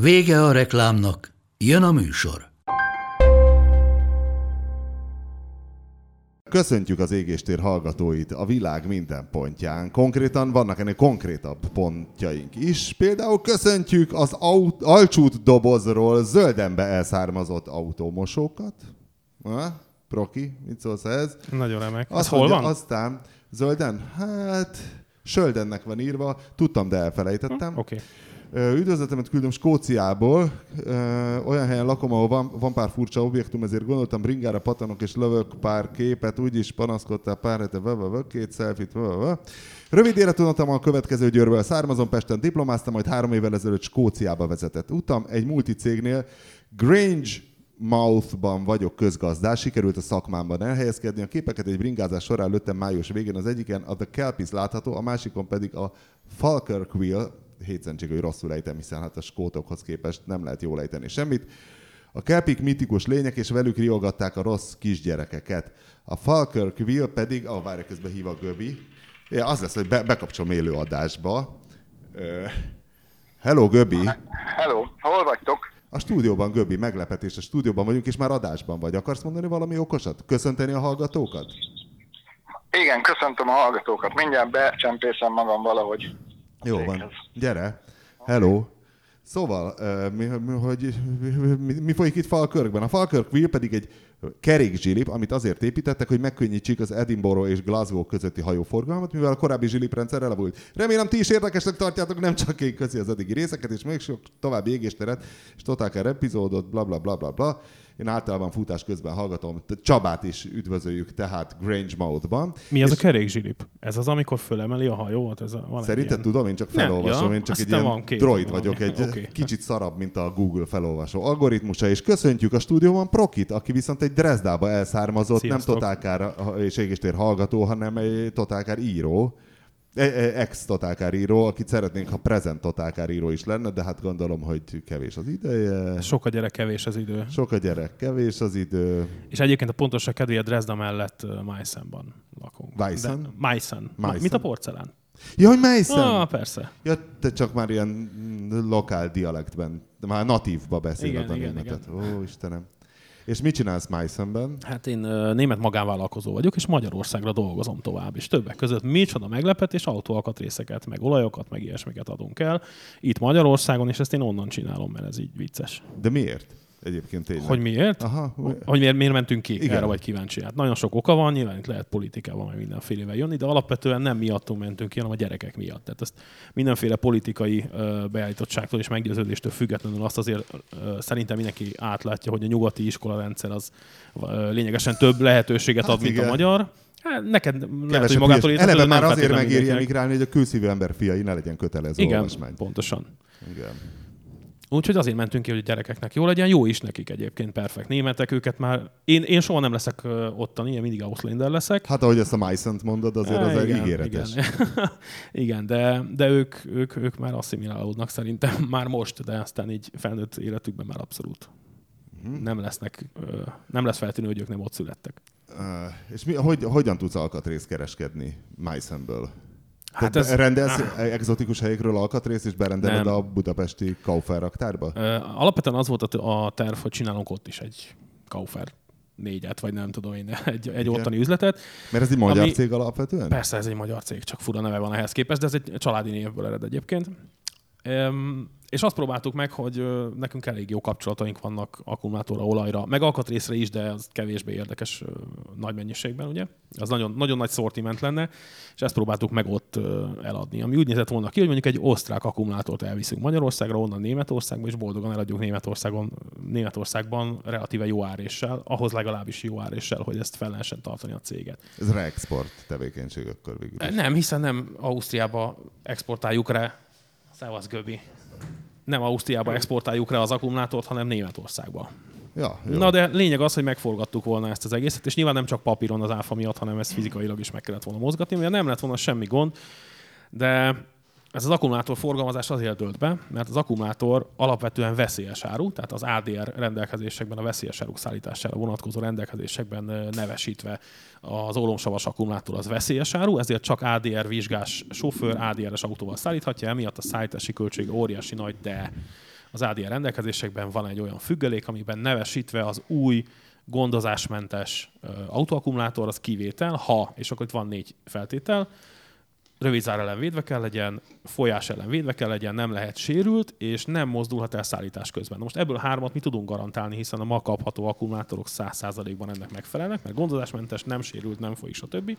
Vége a reklámnak, jön a műsor. Köszöntjük az égéstér hallgatóit a világ minden pontján. Konkrétan vannak ennél konkrétabb pontjaink is. Például köszöntjük az aut- alcsút dobozról zöldembe elszármazott autómosókat. Ha? Proki, mit szólsz ez? Nagyon remek. Ez Azt hol mondja, van? Aztán zölden, hát Söldennek van írva, tudtam, de elfelejtettem. Oké. Ö, Üdvözletemet küldöm Skóciából. Olyan helyen lakom, ahol van, van pár furcsa objektum, ezért gondoltam bringára patanok és lövök pár képet, úgyis panaszkodtál pár hete, vö, vö, vö, két selfit, vö, vö, vö. Rövid életunatom a következő győrből származom, Pesten diplomáztam, majd három évvel ezelőtt Skóciába vezetett utam. Egy multicégnél Grange Mouthban vagyok közgazdás, sikerült a szakmámban elhelyezkedni. A képeket egy bringázás során lőttem május végén, az egyiken a The Kelpis látható, a másikon pedig a Falkirkwill, hétszentség, hogy rosszul ejtem, hiszen hát a skótokhoz képest nem lehet jól ejteni semmit. A kelpik mitikus lények, és velük riogatták a rossz kisgyerekeket. A Falkirkwill pedig, ah, várj, közben hív a Göbi. Ja, az lesz, hogy be, bekapcsolom élő adásba. Ö, Hello, Göbi! Hello, hol vagytok? A stúdióban, Göbi, meglepetés, a stúdióban vagyunk, és már adásban vagy. Akarsz mondani valami okosat? Köszönteni a hallgatókat? Igen, köszöntöm a hallgatókat. Mindjárt becsempészem magam valahogy. Jó van, gyere. Hello. Szóval, mi, mi, hogy, mi, mi folyik itt Falkirkben? A Falkirk pedig egy kerékzsilip, amit azért építettek, hogy megkönnyítsék az Edinburgh és Glasgow közötti hajóforgalmat, mivel a korábbi zsiliprendszer elavult. Remélem ti is érdekesnek tartjátok, nem csak én közi az eddigi részeket, és még sok további égésteret, és Totálkár epizódot, bla bla bla bla bla. Én általában futás közben hallgatom. Csabát is üdvözöljük tehát Grange Mouth-ban. Mi az És a kerékzsilip? Ez az, amikor fölemeli a hajót? Ez a, van Szerinted ilyen... tudom, én csak Nem, felolvasom, ja, én csak azt egy ilyen van droid vagyok, egy Oké. kicsit szarabb, mint a Google felolvasó algoritmusa, és köszöntjük a stúdióban Prokit, aki viszont egy Dresdába elszármazott, Sziasztok. nem totálkár és égéstér hallgató, hanem egy totálkár író, ex-totálkár író, akit szeretnénk, ha present totálkár író is lenne, de hát gondolom, hogy kevés az ideje. Sok a gyerek, kevés az idő. Sok a gyerek, kevés az idő. És egyébként a pontosabb kedvéért Dresda mellett Meisenban lakunk. Meissen? Meissen. Mint a porcelán. Ja, hogy Meissen? Ah, persze. Ja, te csak már ilyen mm, lokál dialektben, már natívba beszéled Igen, a igen, németet. Ó, Istenem. És mit csinálsz Meissenben? Hát én német magánvállalkozó vagyok, és Magyarországra dolgozom tovább. És többek között micsoda meglepetés, autóalkatrészeket, meg olajokat, meg ilyesmiket adunk el. Itt Magyarországon, és ezt én onnan csinálom, mert ez így vicces. De miért? Egyébként tényleg. Hogy miért? Aha, Hogy miért, miért mentünk ki? Igen. Erre vagy kíváncsi. Hát nagyon sok oka van, nyilván itt lehet politikával, meg mindenfélevel jönni, de alapvetően nem miattunk mentünk ki, hanem a gyerekek miatt. Tehát ezt mindenféle politikai beállítottságtól és meggyőződéstől függetlenül azt azért szerintem mindenki átlátja, hogy a nyugati iskolarendszer az lényegesen több lehetőséget Hát ad, mint igen. a magyar. Hát neked lehet, hogy Kevesebb magától értetődő, Eleve már azért megéri emigrálni, hogy a külszívű ember fiai ne legyen kötelező Igen, olvasmány. pontosan. Igen. Úgyhogy azért mentünk ki, hogy a gyerekeknek jó legyen, jó is nekik egyébként, perfekt németek, őket már, én, én soha nem leszek ottani, én mindig Ausländer leszek. Hát ahogy ezt a Meissent mondod, azért az igen, ígéretes. Igen, igen de, de ők, ők, ők már asszimilálódnak szerintem már most, de aztán így felnőtt életükben már abszolút. Mhm. Nem lesznek, nem lesz feltűnő, hogy ők nem ott születtek. Uh, és mi, hogy, hogyan tudsz alkatrészt kereskedni Meissenből? Hát Tehát ez- rendelsz exotikus helyekről alkatrészt, és berendeled Nem. a budapesti Kaufer raktárba? Ö, Alapvetően az volt a, terv, hogy csinálunk ott is egy Kaufer négyet, vagy nem tudom én, egy, egy ottani üzletet. Mert ez egy magyar Ami- cég alapvetően? Persze, ez egy magyar cég, csak fura neve van ehhez képest, de ez egy családi névből ered egyébként. Um, és azt próbáltuk meg, hogy nekünk elég jó kapcsolataink vannak akkumulátorra, olajra, meg alkatrészre is, de az kevésbé érdekes nagy mennyiségben, ugye? Az nagyon, nagyon nagy szortiment lenne, és ezt próbáltuk meg ott eladni. Ami úgy nézett volna ki, hogy mondjuk egy osztrák akkumulátort elviszünk Magyarországra, onnan Németországba, és boldogan eladjuk Németországon, Németországban relatíve jó áréssel, ahhoz legalábbis jó áréssel, hogy ezt fel lehessen tartani a céget. Ez reexport tevékenység akkor végül is. Nem, hiszen nem Ausztriába exportáljuk rá. Szevasz, Göbi. Nem Ausztriába exportáljuk rá az akkumulátort, hanem Németországba. Ja, jó. Na de lényeg az, hogy megforgattuk volna ezt az egészet, és nyilván nem csak papíron az áfa miatt, hanem ezt fizikailag is meg kellett volna mozgatni, mert nem lett volna semmi gond, de ez az akkumulátor forgalmazás azért dölt be, mert az akkumulátor alapvetően veszélyes áru, tehát az ADR rendelkezésekben, a veszélyes áruk szállítására vonatkozó rendelkezésekben nevesítve az ólomsavas akkumulátor az veszélyes áru, ezért csak ADR vizsgás sofőr ADR-es autóval szállíthatja, emiatt a szállítási költség óriási nagy, de az ADR rendelkezésekben van egy olyan függelék, amiben nevesítve az új gondozásmentes autóakkumulátor, az kivétel, ha, és akkor itt van négy feltétel, rövidzár ellen védve kell legyen, folyás ellen védve kell legyen, nem lehet sérült, és nem mozdulhat el szállítás közben. Na most ebből hármat mi tudunk garantálni, hiszen a ma kapható akkumulátorok 100%-ban ennek megfelelnek, mert gondozásmentes, nem sérült, nem folyik, stb.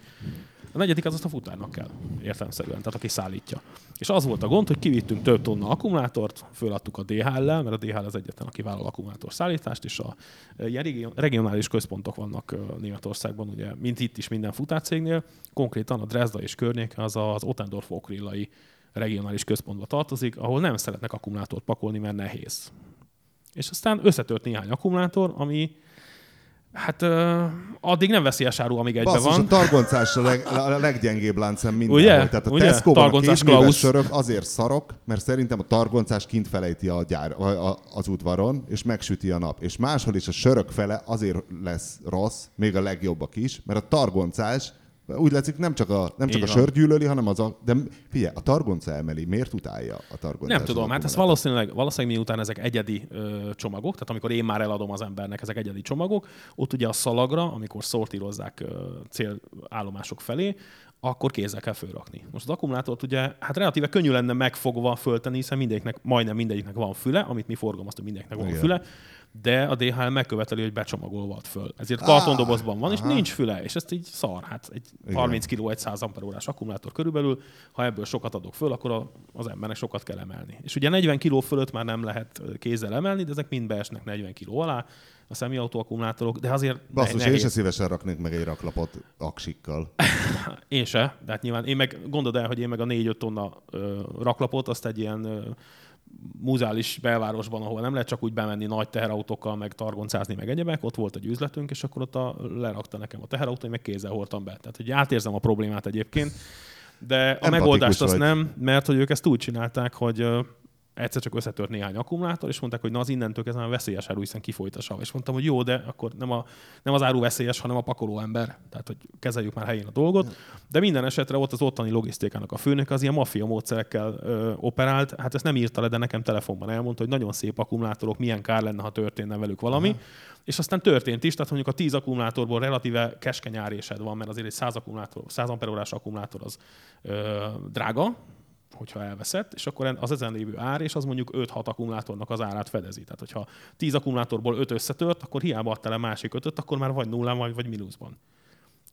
A negyedik az azt a futárnak kell, értelmszerűen, tehát aki szállítja. És az volt a gond, hogy kivittünk több tonna akkumulátort, föladtuk a DHL-lel, mert a DHL az egyetlen, aki vállal akkumulátor szállítást, és a ilyen regionális központok vannak Németországban, ugye, mint itt is minden futárcégnél, konkrétan a Dresda és környéke az az Otendorf okrillai regionális központba tartozik, ahol nem szeretnek akkumulátort pakolni, mert nehéz. És aztán összetört néhány akkumulátor, ami Hát uh, addig nem veszélyes áru, amíg egybe Basszus, van. a targoncás a, leg, a leggyengébb láncem mindenhol. Ugye? Tehát a Ugye? Tesco-ban a Targoncás Klaus. sörök azért szarok, mert szerintem a targoncás kint felejti a gyár, a, a, az udvaron, és megsüti a nap. És máshol is a sörök fele azért lesz rossz, még a legjobbak is, mert a targoncás úgy látszik, nem csak a, nem csak Így a sör gyűlöli, hanem az a... De figyelj, a targonca emeli. Miért utálja a targoncás? Nem tudom, hát ez valószínűleg, valószínűleg miután ezek egyedi ö, csomagok, tehát amikor én már eladom az embernek, ezek egyedi csomagok, ott ugye a szalagra, amikor szortírozzák ö, célállomások felé, akkor kézzel kell fölrakni. Most az akkumulátort ugye, hát relatíve könnyű lenne megfogva föltenni, hiszen mindegyiknek, majdnem mindegyiknek van füle, amit mi forgalmaztunk, mindegyiknek van Igen. füle, de a DHL megköveteli, hogy becsomagolva ad föl. Ezért kartondobozban van, és aha. nincs füle, és ezt így szar. Hát egy Igen. 30 kg, egy 100 amperórás akkumulátor körülbelül, ha ebből sokat adok föl, akkor a, az embernek sokat kell emelni. És ugye 40 kg fölött már nem lehet kézzel emelni, de ezek mind beesnek 40 kg alá, a személyautó akkumulátorok, de azért Basszus, ne- én nehéz. se szívesen raknék meg egy raklapot aksikkal. Én se, de hát nyilván én meg gondold el, hogy én meg a 4-5 tonna ö, raklapot, azt egy ilyen ö, muzális belvárosban, ahol nem lehet csak úgy bemenni nagy teherautókkal, meg targoncázni, meg egyebek, ott volt egy üzletünk, és akkor ott a, lerakta nekem a teherautó, én meg kézzel hordtam be. Tehát, hogy átérzem a problémát egyébként, de a Empatikus megoldást azt vagy. nem, mert hogy ők ezt úgy csinálták, hogy egyszer csak összetört néhány akkumulátor, és mondták, hogy na az innentől kezdve már veszélyes áru, hiszen kifolyt a sav. És mondtam, hogy jó, de akkor nem, a, nem az áru veszélyes, hanem a pakoló ember. Tehát, hogy kezeljük már helyén a dolgot. De minden esetre ott az ottani logisztikának a főnök az ilyen maffia módszerekkel ö, operált. Hát ezt nem írta le, de nekem telefonban elmondta, hogy nagyon szép akkumulátorok, milyen kár lenne, ha történne velük valami. Aha. És aztán történt is, tehát mondjuk a 10 akkumulátorból relatíve keskeny árésed van, mert azért egy 100, akkumulátor, 100 amperórás akkumulátor az ö, drága, hogyha elveszett, és akkor az ezen lévő ár, és az mondjuk 5-6 akkumulátornak az árát fedezi. Tehát, hogyha 10 akkumulátorból 5 összetört, akkor hiába adtál el másik 5 akkor már vagy nullán, vagy, vagy mínuszban.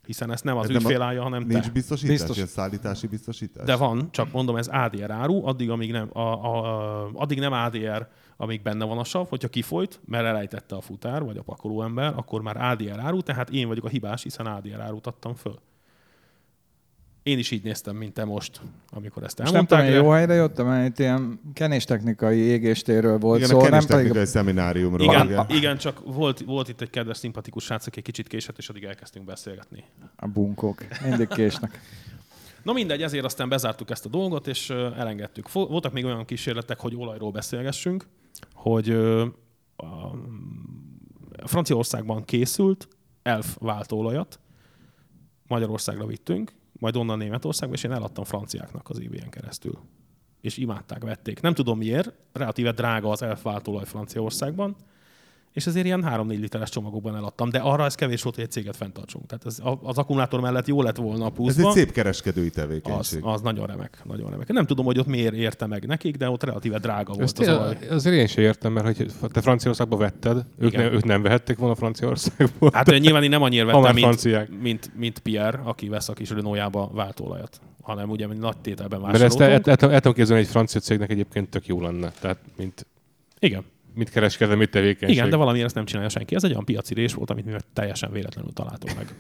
Hiszen ezt nem az nem a- ügyfél állja, hanem Nincs te. biztosítás, Biztos. ilyen szállítási biztosítás? De van, csak mondom, ez ADR áru, addig, amíg nem, a, a, a, addig nem ADR, amíg benne van a sav, hogyha kifolyt, mert elejtette a futár, vagy a pakolóember, akkor már ADR áru, tehát én vagyok a hibás, hiszen ADR árut adtam föl. Én is így néztem, mint te most, amikor ezt Most nem tudom, elmondták. jó helyre jöttem, mert itt ilyen kenéstechnikai égéstérről volt Igen, szó, a nem pedig kenéstechnikai szemináriumról. Igen, igen. igen, csak volt, volt itt egy kedves, szimpatikus srác, aki egy kicsit késett, és addig elkezdtünk beszélgetni. a bunkók. Mindig késnek. Na mindegy, ezért aztán bezártuk ezt a dolgot, és elengedtük. Voltak még olyan kísérletek, hogy olajról beszélgessünk, hogy a Franciaországban készült elf váltóolajat, Magyarországra vittünk, majd onnan Németországba, és én eladtam franciáknak az eBay-en keresztül. És imádták, vették. Nem tudom miért, relatíve drága az elf váltóolaj Franciaországban, és ezért ilyen 3-4 literes csomagokban eladtam, de arra ez kevés volt, hogy egy céget fenntartsunk. Tehát ez, az akkumulátor mellett jó lett volna a Ez pluszban. egy szép kereskedői Az, tevékenység. az nagyon remek, nagyon remek. Nem tudom, hogy ott miért érte meg nekik, de ott relatíve drága volt Ezt az én, olaj. azért én sem értem, mert hogy te Franciaországba vetted, ők, Igen. ne, ők nem vehették volna Franciaországból. Hát de nyilván én nem annyira vettem, mint, franciák. mint, mint Pierre, aki vesz a kis Renault-jába váltóolajat, hanem ugye mint nagy tételben Mert ezt el, vásároltunk. el, el, el tudom képzelni, hogy egy francia cégnek egyébként tök jó lenne. Tehát, mint, Igen, mint kereskedelmi mint tevékenység. igen, de valamiért ezt nem csinálja senki. Ez egy olyan piaci rés volt, amit mi teljesen véletlenül találtunk meg.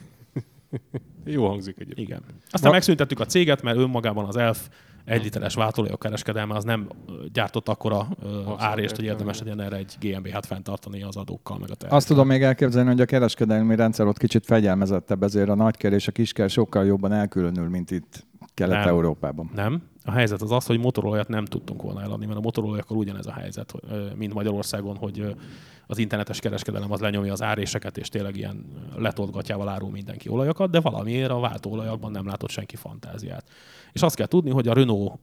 Jó hangzik egyébként. Igen. Aztán megszüntettük a céget, mert önmagában az ELF egy literes váltóolajok kereskedelme az nem gyártott akkora ö, árést, hogy értem, érdemes legyen erre egy GmbH-t fenntartani az adókkal, meg a termékkel. Azt tudom még elképzelni, hogy a kereskedelmi rendszer ott kicsit fegyelmezettebb, ezért a nagyker és a kisker sokkal jobban elkülönül, mint itt Kelet-Európában. Nem. A helyzet az az, hogy motorolajat nem tudtunk volna eladni, mert a motorolajakkal ugyanez a helyzet, mint Magyarországon, hogy az internetes kereskedelem az lenyomja az áréseket, és tényleg ilyen letoltgatjával árul mindenki olajakat, de valamiért a váltóolajakban nem látott senki fantáziát. És azt kell tudni, hogy a Renault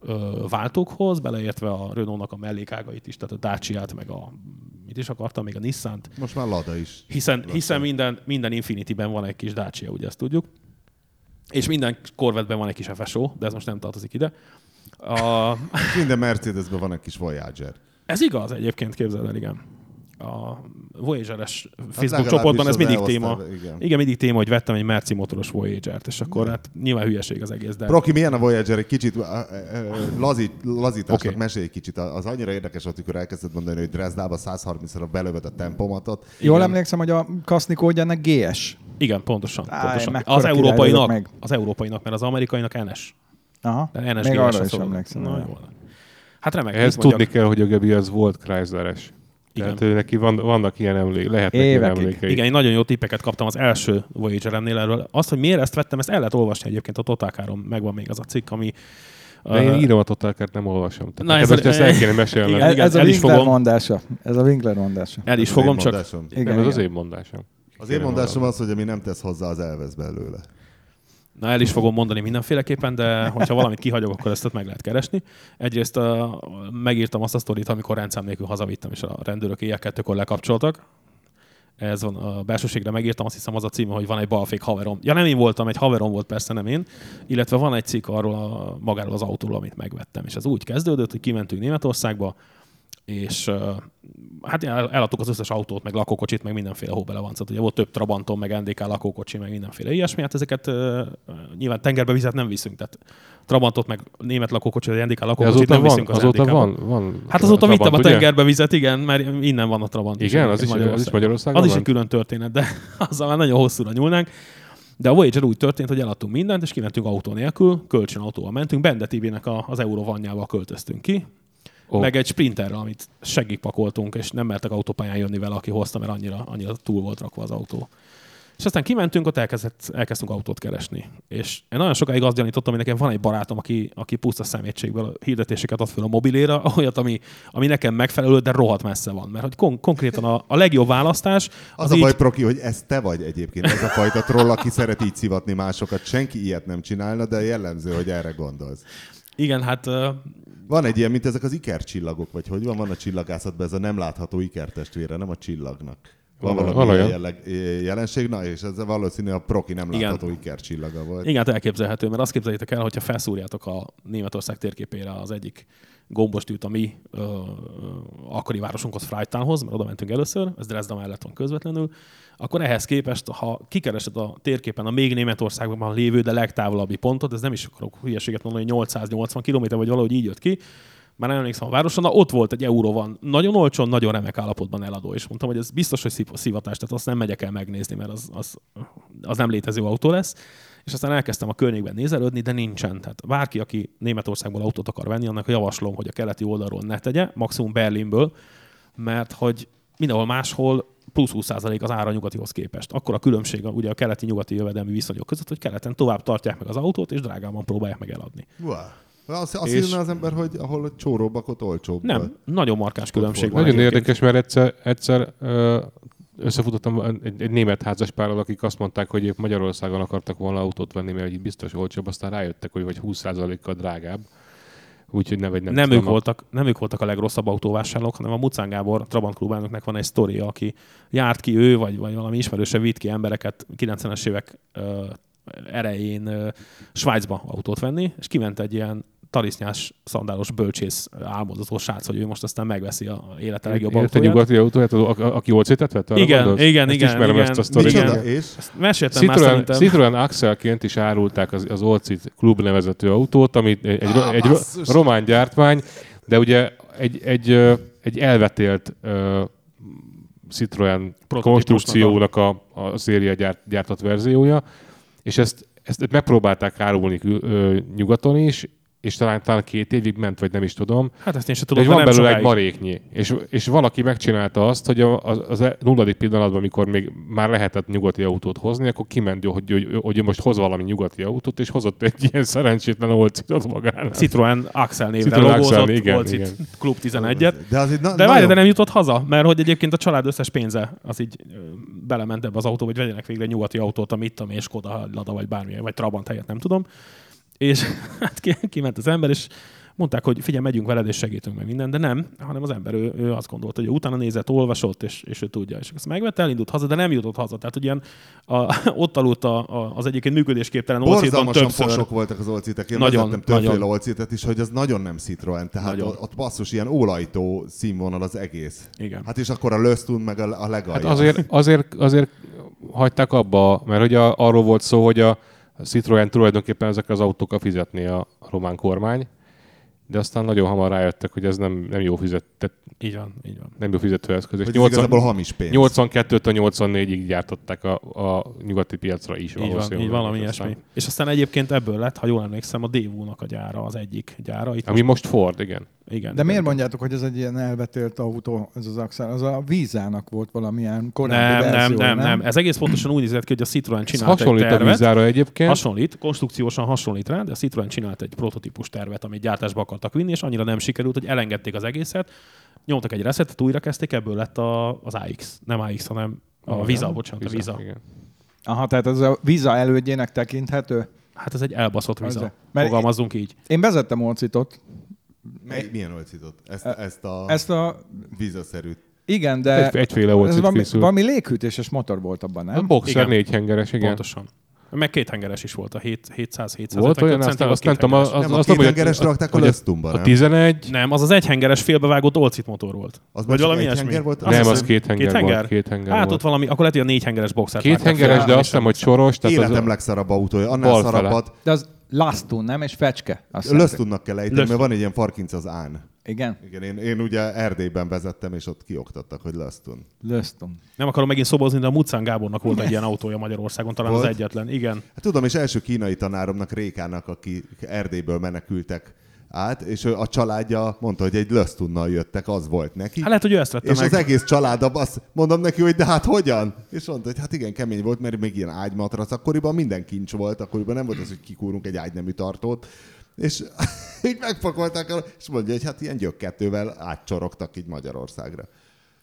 váltókhoz, beleértve a Renault-nak a mellékágait is, tehát a Dacia-t, meg a mit is akartam, még a Nissan-t, Most már Lada is. hiszen, hiszen minden, minden Infinity-ben van egy kis Dacia, ugye ezt tudjuk. És minden Corvette-ben van egy kis FSO, de ez most nem tartozik ide. A, Minden Mercedesben van egy kis Voyager. ez igaz egyébként, képzeld el, igen. A Voyager-es Facebook legalábbis csoportban ez mindig téma. igen. Igen. mindig téma, hogy vettem egy Merci motoros Voyager-t, és akkor hát nyilván hülyeség az egész, de... Proki, milyen a Voyager? Egy kicsit lazít, lazításnak okay. mesélj egy kicsit. Az annyira érdekes volt, amikor elkezdted mondani, hogy Dresdába 130-ra belövöd a tempomatot. Jól emlékszem, hogy a kaszni kódjának GS. Igen, pontosan. Á, pontosan. Az európainak, meg. az európainak, mert az amerikainak NS. Aha. De NS Még arra is szól. emlékszem. Na, jó. Hát remek. Ehhez mit mondjak? tudni kell, hogy a Gebi az volt Chrysleres. Igen. Tehát neki van, vannak ilyen emlék, lehetnek ilyen Évekig. emlékei. Igen, én nagyon jó tippeket kaptam az első Voyager-emnél erről. Azt, hogy miért ezt vettem, ezt el lehet olvasni egyébként a Totálkáron. Megvan még az a cikk, ami... De én írom a Totálkát, nem olvasom. Tehát Na, ez ez most a- ezt el kéne mesélni. Igen, Ez, Igen, ez a el is Winkler fogom. mondása. Ez a Winkler mondása. El is Ez az fogom, csak mondásom. Igen, nem, ez az igen. én mondásom. Az én mondásom az, hogy ami nem tesz hozzá, az elvesz belőle. Na, el is fogom mondani mindenféleképpen, de hogyha valamit kihagyok, akkor ezt meg lehet keresni. Egyrészt uh, megírtam azt a sztorit, amikor rendszám nélkül hazavittem, és a rendőrök éjjel kettőkor lekapcsoltak. Ez van a belsőségre megírtam, azt hiszem az a címe, hogy van egy balfék haverom. Ja nem én voltam, egy haverom volt persze, nem én. Illetve van egy cikk arról a, magáról az autóról, amit megvettem. És ez úgy kezdődött, hogy kimentünk Németországba, és hát el, eladtuk az összes autót, meg lakókocsit, meg mindenféle hóbelevancot. Ugye volt több Trabanton, meg NDK lakókocsi, meg mindenféle ilyesmi. Hát ezeket nyilván tengerbe vizet nem viszünk. Tehát Trabantot, meg német lakókocsit, vagy NDK lakókocsit nem van, viszünk az azóta van, van. Hát azóta Trabant, vittem a tengerbe vizet, igen, mert innen van a Trabant. Igen, az egyébként is, az is Magyarországon. Az is egy van? külön történet, de azzal már nagyon hosszúra nyúlnánk. De a Voyager úgy történt, hogy eladtunk mindent, és kimentünk autó nélkül, kölcsönautóval mentünk, Bende TV-nek az Eurovanjával költöztünk ki. Oh. meg egy sprinterrel, amit segítpakoltunk, és nem mertek autópályán jönni vele, aki hozta, mert annyira, annyira túl volt rakva az autó. És aztán kimentünk, ott elkezdett, elkezdtünk autót keresni. És én nagyon sokáig azt gyanítottam, hogy nekem van egy barátom, aki, aki puszta szemétségből hirdetéseket ad fel a mobiléra, olyat, ami, ami nekem megfelelő, de rohadt messze van. Mert hogy kon- konkrétan a, a legjobb választás Az, az, az a így, baj, Proki, hogy ez te vagy egyébként, ez a fajta troll, aki szeret így szivatni másokat. Senki ilyet nem csinálna, de jellemző, hogy erre gondolsz. Igen, hát ö, Van egy ilyen, mint ezek az ikercsillagok, vagy hogy van, van a csillagászatban ez a nem látható ikertestvére, nem a csillagnak. Van, valami ilyen jelleg, jelenség, na és ez valószínű a Proki nem Igen. látható ikercsillaga volt. Igen, hát elképzelhető, mert azt képzeljétek el, hogyha felszúrjátok a Németország térképére az egyik gombostűt a mi ö, ö, akkori városunkhoz, Freitánhoz, mert oda mentünk először, ez Dresda mellett van közvetlenül, akkor ehhez képest, ha kikeresed a térképen a még Németországban lévő, de legtávolabbi pontot, ez nem is akarok hülyeséget mondani, hogy 880 km vagy valahogy így jött ki, már nem emlékszem a városon, ott volt egy euró van, nagyon olcsón, nagyon remek állapotban eladó, és mondtam, hogy ez biztos, hogy sziv- szivatás, tehát azt nem megyek el megnézni, mert az, az, az nem létező autó lesz. És aztán elkezdtem a környékben nézelődni, de nincsen. Tehát bárki, aki Németországból autót akar venni, annak javaslom, hogy a keleti oldalról ne tegye, maximum Berlinből, mert hogy mindenhol máshol plusz 20% az ára a nyugatihoz képest. Akkor a különbség a- ugye a keleti-nyugati jövedelmi viszonyok között, hogy keleten tovább tartják meg az autót, és drágában próbálják meg eladni. Wow. Azt, azt És- az ember, hogy ahol csóróbbak, ott olcsóbb. Nem, nagyon markáns különbség van. Nagyon egyébként. érdekes, mert egyszer, egyszer összefutottam egy, egy német házaspárral, akik azt mondták, hogy ők Magyarországon akartak volna autót venni, mert így biztos olcsóbb, aztán rájöttek, hogy vagy 20%-kal drágább. Úgyhogy ne vagy nem, nem, ők voltak, nem ők voltak a legrosszabb autóvásárlók, hanem a Mucán Gábor, Trabant klubának van egy sztoria, aki járt ki ő, vagy, vagy valami ismerőse vitt ki embereket 90-es évek ö, erején ö, Svájcba autót venni, és kiment egy ilyen tarisznyás, szandálos bölcsész álmodozó srác, hogy ő most aztán megveszi a élete legjobb Érte autóját. nyugati autóját, aki old City-t vett? Igen, igen, Ezt igen, ismerem igen. ezt a sztorit. Igen. És? Meséltem már Citroen, szerintem. Citroen Axelként is árulták az, az Old City klub nevezető autót, ami egy, egy, Á, egy basszus! román gyártmány, de ugye egy, egy, egy elvetélt uh, Citroen konstrukciónak a, a széria gyárt, gyártott verziója, és ezt, ezt megpróbálták árulni ö, nyugaton is, és talán, talán két évig ment, vagy nem is tudom. Hát ezt én sem De tudom, hogy van belőle egy maréknyi. És, és valaki megcsinálta azt, hogy a- az, az e- nulladik pillanatban, amikor még már lehetett nyugati autót hozni, akkor kiment, hogy, hogy, hogy most hoz valami nyugati autót, és hozott egy ilyen szerencsétlen olcítot magának. Citroen Axel Axel, logózott, igen, volt igen. itt Klub 11-et. De az egy na- De várj, de nem jutott haza, mert hogy egyébként a család összes pénze az így belement ebbe az autóba, hogy vegyenek végre nyugati autót, amit tudom én, Skoda, Lada vagy bármilyen, vagy Trabant helyett, nem tudom. És hát ki- kiment az ember, és mondták, hogy figyelj, megyünk veled, és segítünk meg minden, de nem, hanem az ember ő, ő azt gondolta, hogy utána nézett, olvasott, és, és ő tudja. És ezt megvette, elindult haza, de nem jutott haza. Tehát ugyan a, ott aludt a, a, az egyébként működésképtelen Borzalmasan többször. posok voltak az olcitek. Én Nagyon, vezettem többféle olcitet is, hogy az nagyon nem Citroen. Tehát Nagyon. ott basszus ilyen ólajtó színvonal az egész. Igen. Hát és akkor a Lösztun meg a, a legalja. Hát azért, azért, azért hagyták abba, mert hogy a, arról volt szó, hogy a Citroen tulajdonképpen ezek az autókkal fizetné a román kormány, de aztán nagyon hamar rájöttek, hogy ez nem, nem jó fizetett, Így van, így van. nem jó fizetőeszköz. És hogy ez igazából hamis pénz. 82-től 84-ig gyártották a, a nyugati piacra is. Így van, így valami Aztán- ilyesmi. És aztán egyébként ebből lett, ha jól emlékszem, a Daewoo-nak a gyára, az egyik gyára. Itt Ami most Ford, igen. Igen. De miért mondjátok, hogy ez egy ilyen elvetélt autó, ez az Axel? Az a vízának volt valamilyen korábbi nem, nem, verzió, nem, nem, Ez egész pontosan úgy nézett ki, hogy a Citroen Ez csinált egy hasonlít a tervet. vízára egyébként. Hasonlít, konstrukciósan hasonlít rá, de a Citroen csinált egy prototípus tervet, amit gyártásba akartak vinni, és annyira nem sikerült, hogy elengedték az egészet, nyomtak egy reszetet, újra kezdték, ebből lett a, az AX. Nem AX, hanem a Visa, bocsánat, a Visa. Igen. Aha, tehát ez a víza elődjének tekinthető? Hát ez egy elbaszott Visa. Az- mert- Fogalmazzunk így. Én vezettem olcitot. Mely, milyen olcitot? Ezt, ezt a Ezt a... vízaszerűt. Igen, de... Egy, egyféle ez olcit valami, készül. valami léghűtéses motor volt abban, A nem? boxer Igen. négy hengeres, igen. Pontosan. Meg két hengeres is volt, a 7 700 700 Volt olyan, aztán azt nem tudom, az, Nem, az, a az két hengeres rakták a Lösztumba, A nem? 11, Nem, az az egyhengeres félbevágott olcit motor volt. Az Vagy valami egy ilyesmi. volt? Nem, az két henger volt, henger? két henger hát volt. ott valami, akkor lehet, hogy a négy hengeres boxer. két hengeres, de azt hiszem, hogy soros. Tehát Életem a, legszarabb autója, annál szarabbat. De az Lastun, nem? És fecske. Lösztunnak kell ejteni, mert Lösztun. van egy ilyen farkinc az án. Igen? Igen, én, én ugye Erdélyben vezettem, és ott kioktattak, hogy Lösztun. Löstun. Nem akarom megint szobozni, de a Mucán Gábornak volt egy ilyen autója Magyarországon, talán Volt? az egyetlen. Igen. Hát tudom, és első kínai tanáromnak, Rékának, aki Erdélyből menekültek át, és a családja mondta, hogy egy Lösztunnal jöttek, az volt neki. Hát lehet, hogy ő ezt vette és meg. az egész család, azt mondom neki, hogy de hát hogyan? És mondta, hogy hát igen, kemény volt, mert még ilyen ágymatrac. Akkoriban minden kincs volt, akkoriban nem volt az, hogy kikúrunk egy ágynemű tartót. És így megpakolták, és mondja, hogy hát ilyen gyökkettővel átcsorogtak így Magyarországra.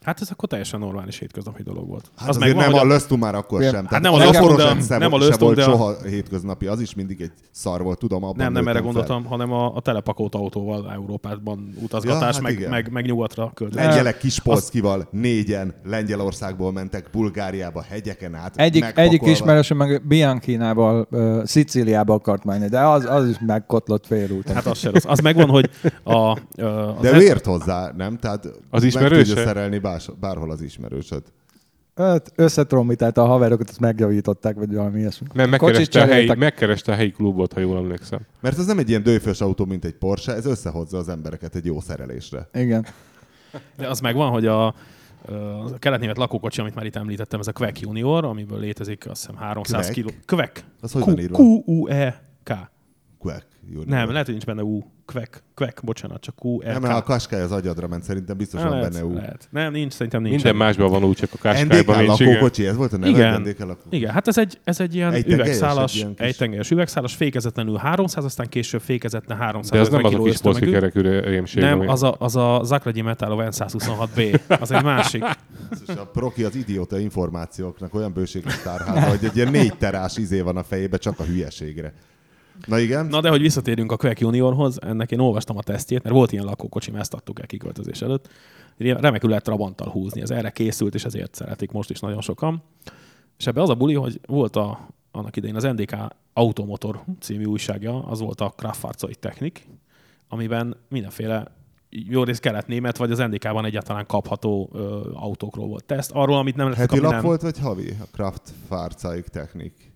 Hát ez akkor teljesen normális hétköznapi dolog volt. Hát az azért nem hogy a Lösztun már akkor Ja. sem. Hát nem a az Forosen de- sem- nem a sem Lösztun, volt de a- soha hétköznapi, az is mindig egy szar volt, tudom, abban Nem, nem erre fel. gondoltam, hanem a, a telepakolt autóval Európában utazgatás, Ja, hát meg, igen. meg, meg, nyugatra költözés. Lengyelek Kispolszkival négyen Lengyelországból mentek Bulgáriába, hegyeken át. Egyik, egyik ismerősöm meg Bianchinával uh, Szicíliába akart menni, de az, az is megkotlott félúton. Hát az se rossz. Az megvan, hogy a, a, az De ő ért hozzá, nem? Tehát Az ismerőse? szerelni bás, bárhol az ismerősöd. Hát összetrombitálta a haverokat, azt megjavították, vagy valami ilyesmi. nem, megkereste a, helyi, megkereste a helyi klubot, ha jól emlékszem. Mert ez nem egy ilyen dőfös autó, mint egy Porsche, ez összehozza az embereket egy jó szerelésre. Igen. De az megvan, hogy a, a kelet-német lakókocsi, amit már itt említettem, ez a Queck Junior, amiből létezik azt hiszem 300 Queck? kiló. Queck. Az hogy? Q-U-E-K. Quack. Jó, Nem, lehet, hogy nincs benne U. Queck. Queck, bocsánat, csak Q-E-K. Nem, mert a kaskály az agyadra ment, szerintem biztos van lehet, benne ú. lehet. Nem, nincs, szerintem nincs. Minden másban van úgy, csak a NDK káskájban nincs. igen. lakókocsi, ez volt a neve? Igen. NDK. Igen, hát ez egy, ez egy ilyen Egytengelyes, üvegszálas, egy kis- egytengelyes üvegszálas, fékezetlenül 300, aztán később fékezetlen 300 De az nem az a kis polszki kerekű rémség. Nem, az a, az a Zakragyi Metallo N126B. Az egy másik. A proki az idióta információknak olyan bőséget tárhálta, hogy egy ilyen négy terás izé van a fejébe csak a hülyeségre. Na igen? Na de hogy visszatérünk a Queck Juniorhoz, ennek én olvastam a tesztjét, mert volt ilyen lakókocsim, ezt adtuk el kiköltözés előtt. Remekül lehet Trabanttal húzni, ez erre készült, és ezért szeretik most is nagyon sokan. És ebbe az a buli, hogy volt a, annak idején az NDK Automotor című újságja, az volt a Kraftfahrzeug Technik, amiben mindenféle jó rész kelet-német, vagy az NDK-ban egyáltalán kapható ö, autókról volt teszt. Arról, amit nem lesz, Heti lap nem. volt, vagy havi? A Kraft Fahrzeug Technik.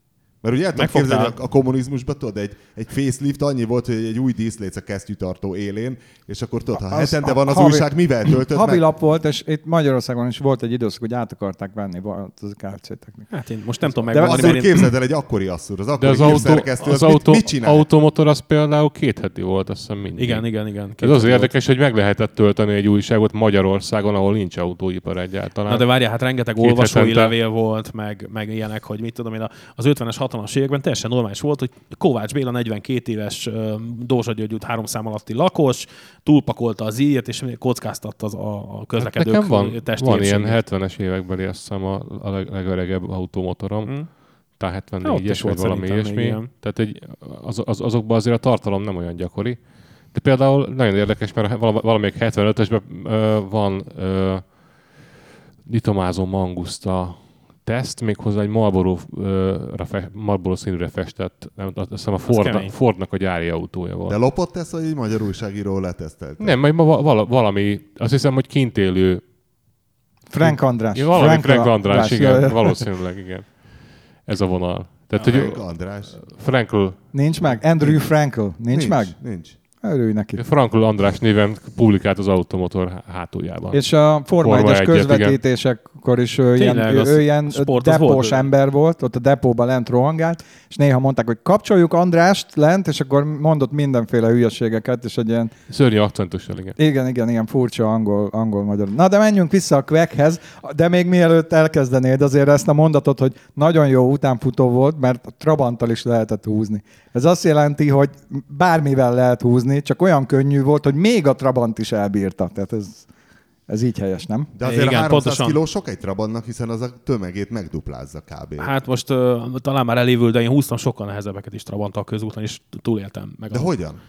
Mert ugye el tudom képzelni, a kommunizmusban tudod, egy, egy facelift annyi volt, hogy egy új díszléc a kesztyűtartó élén, és akkor tudod, ha Az- hetente van az havi- újság, mivel töltött Havi meg? lap volt, és itt Magyarországon is volt egy időszak, hogy át akarták venni volt az KFC technika. Hát én most nem tudom De megmondani, Asszur, mert én... képzeld el egy akkori asszur, az De akkori az, autó, az az autó, mit, mit csinál? automotor az például két heti volt, azt hiszem mindig. Igen, igen, igen. Ez az érdekes, hogy meg lehetett tölteni egy újságot Magyarországon, ahol nincs autóipar egyáltalán. Na de várjál, hát rengeteg olvasói levél volt, meg, meg ilyenek, hogy mit tudom én, a- az 50-es, 60-as években teljesen normális volt, hogy Kovács Béla 42 éves Dózsa György út három szám alatti lakos, túlpakolta az íjat, és kockáztatta az a, a Hát közlekedők nekem van, van ilyen épségét. 70-es évekbeli, azt hiszem a, a leg- legöregebb automotorom. Mm. Tehát Hát ott 74-es, is vagy volt valami ilyesmi. ilyen. Tehát egy, az, az, azokban azért a tartalom nem olyan gyakori. De például nagyon érdekes, mert valamelyik 75-ösben ö, van ö, litomázó mangusta teszt, méghozzá egy Marlboro, fe, Marlboro színűre festett, nem, azt hiszem a Ford. Fordnak a gyári autója volt. De lopott ezt, vagy egy magyar újságíró letesztelt? Nem, majd ma vala, valami, azt hiszem, hogy kint élő Frank András. Ja, valami Frank, Frank András, András, igen, jaj, valószínűleg, igen. Ez a vonal. Tehát, hogy Frank András. Frankl, Nincs meg? Andrew Frankel. Nincs, meg? Nincs. Örülj neki. Frankl András néven publikált az automotor há- hátuljában. És a Forma Forma 1-es egyet, közvetítésekor is ő ilyen, Tényleg, ő, ilyen depós volt. ember volt, ott a depóban lent rohangált, és néha mondták, hogy kapcsoljuk Andrást lent, és akkor mondott mindenféle hülyeségeket, és egy ilyen, Szörnyű akcentussal, igen. igen, igen, ilyen furcsa angol, angol magyar. Na, de menjünk vissza a Quackhez, de még mielőtt elkezdenéd azért ezt a mondatot, hogy nagyon jó utánfutó volt, mert a Trabanttal is lehetett húzni. Ez azt jelenti, hogy bármivel lehet húzni, csak olyan könnyű volt, hogy még a Trabant is elbírta. Tehát ez, ez így helyes, nem? De azért Igen, 300 pontosan. kiló sok egy Trabantnak, hiszen az a tömegét megduplázza kb. Hát most uh, talán már elévül, de én húztam sokkal nehezebbeket is Trabanttal közúton, és túléltem. Meg De a, hogyan?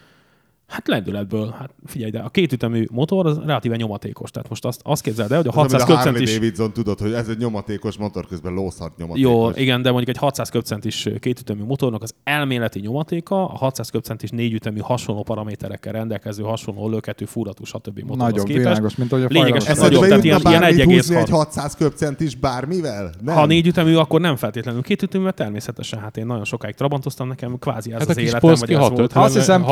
Hát lendületből. Hát figyelj, de a kétütemű motor az relatíve nyomatékos. Tehát most azt, azt képzeld el, hogy a Az, amit 600 a Harley köbcentis... Davidson tudod, hogy ez egy nyomatékos motor, közben lószart nyomatékos. Jó, igen, de mondjuk egy 600 köbcentis kétütemű motornak az elméleti nyomatéka, a 600 köbcentis négyütemű hasonló paraméterekkel rendelkező, hasonló lökető, fúratú, stb. motorhoz Nagyon képest. világos, mint hogy a Lényeges, ez nagyobb, tehát ilyen, ilyen bármit húzni 1,6. egy 600 köbcentis bármivel? Nem. Ha négyütemű, akkor nem feltétlenül kétütemű, mert természetesen hát én nagyon sokáig trabantoztam, nekem kvázi ez Hát a az életem, vagy Polszki ez volt. 650 Azt hiszem,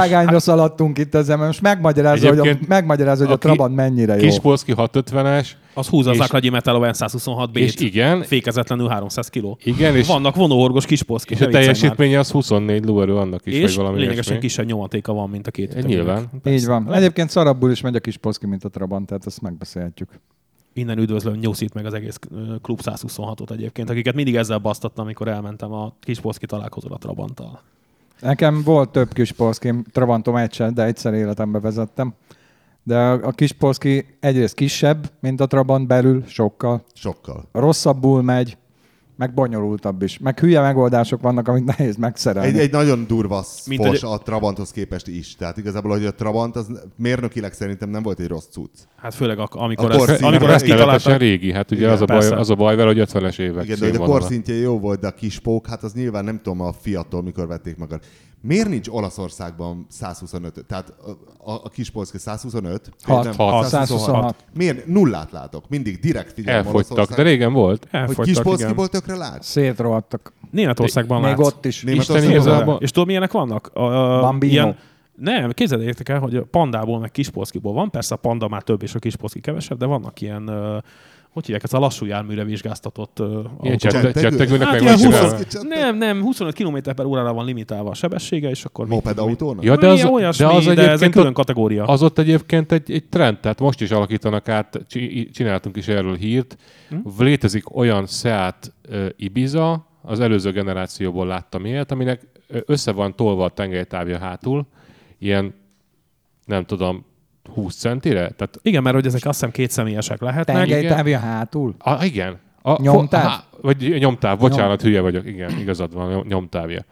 hat- ké- 650-es. C-vágányra szaladtunk itt ezzel, mert most megmagyarázza, hogy a, megmagyarázza, hogy a a Trabant mennyire jó. Kispolszki 650-es, Az húz az És- Aklagyi Metal 126 b és igen, fékezetlenül 300 kg. igen, és, Vannak vonóorgos kispolszki. és a teljesítménye az 24 lóerő annak is, vagy és valami lényegesen kisebb nyomatéka van, mint a két Eh, nyilván. Így van. Egyébként szarabbul is megy a kis Poszki, mint a Trabant, tehát ezt megbeszélhetjük. Innen üdvözlöm Nyuszit meg az egész klub 126-ot egyébként, akiket mindig ezzel basztattam, amikor elmentem a Kispolszki találkozóra Trabanttal. Nekem volt több kis Polszkim, Trabantom egy se, de egyszer életembe vezettem. De a a kis Polszki egyrészt kisebb, mint a Trabant belül, sokkal. Sokkal. Rosszabbul megy, meg bonyolultabb is. Meg hülye megoldások vannak, amit nehéz megszerelni. Egy, egy nagyon durva Mint fos egy- a Trabanthoz képest is. Tehát igazából, hogy a Trabant az mérnökileg szerintem nem volt egy rossz cucc. Hát főleg ak- amikor, A ezt, korszínű- amikor ezt kitalálták. régi, hát ugye Igen, az, a baj, az a baj vele, hogy 50-es évek Igen, de hogy a korszintje jó volt, de a kispók, hát az nyilván nem tudom a fiattól, mikor vették meg. Miért nincs Olaszországban 125? Tehát a, a, a kispolszki 125? Hat. Nem, Hat. 126. Miért? Nullát látok. Mindig direkt figyelem Elfogytak, de régen volt. Hogy Elfogytak, kispolszkiból tökre látsz? Szétrohadtak. Németországban Még látsz. ott is. Németországban? Isten igazából- És tudod, milyenek vannak? A, a, Bambino. Ilyen, nem, képzeljétek el, hogy a pandából meg kispolszkiból van, persze a panda már több és a kispolszki kevesebb, de vannak ilyen, hogy hívják, ez a lassú járműre vizsgáztatott ö, Ilyen csettegőnek Hát meg ilyen van 20 csinálva. Csettegő? Nem, nem, 25 km per órára van limitálva a sebessége, és akkor... Moped autónak? Ja, de az, olyasmi, de az de ez egy külön kategória. az ott egyébként egy, egy trend, tehát most is alakítanak át, csi- csináltunk is erről hírt. Hm? Létezik olyan Seat uh, Ibiza, az előző generációból láttam ilyet, aminek össze van tolva a tengelytávja hátul, ilyen nem tudom, 20 centire? Tehát, Igen, mert hogy ezek azt hiszem két személyesek lehetnek. Tengelytávja hátul. a, igen. A, Nyomtáv? Há, vagy nyomtáv, bocsánat, hülye vagyok, igen, igazad van, nyom- nyomtávja.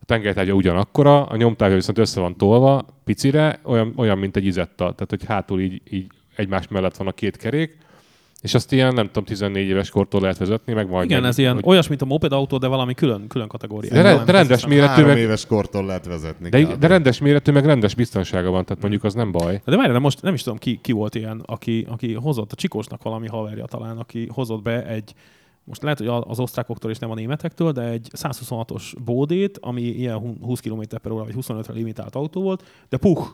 A tengelytávja ugyanakkora, a nyomtávja viszont össze van tolva, picire, olyan, olyan mint egy izetta, tehát hogy hátul így, így egymás mellett van a két kerék, és azt ilyen, nem tudom, 14 éves kortól lehet vezetni, meg majd Igen, meg, ez ilyen hogy- olyas, mint a moped autó, de valami külön, külön kategória. De, re, de rendes méretű, meg, éves kortól lehet vezetni. de, kb. de rendes méretű, meg rendes biztonsága van, tehát mondjuk az nem baj. De várj, de most nem is tudom, ki, ki volt ilyen, aki, aki hozott, a Csikósnak valami haverja talán, aki hozott be egy most lehet, hogy az osztrákoktól és nem a németektől, de egy 126-os bódét, ami ilyen hu- 20 km per óra vagy 25-re limitált autó volt, de puh,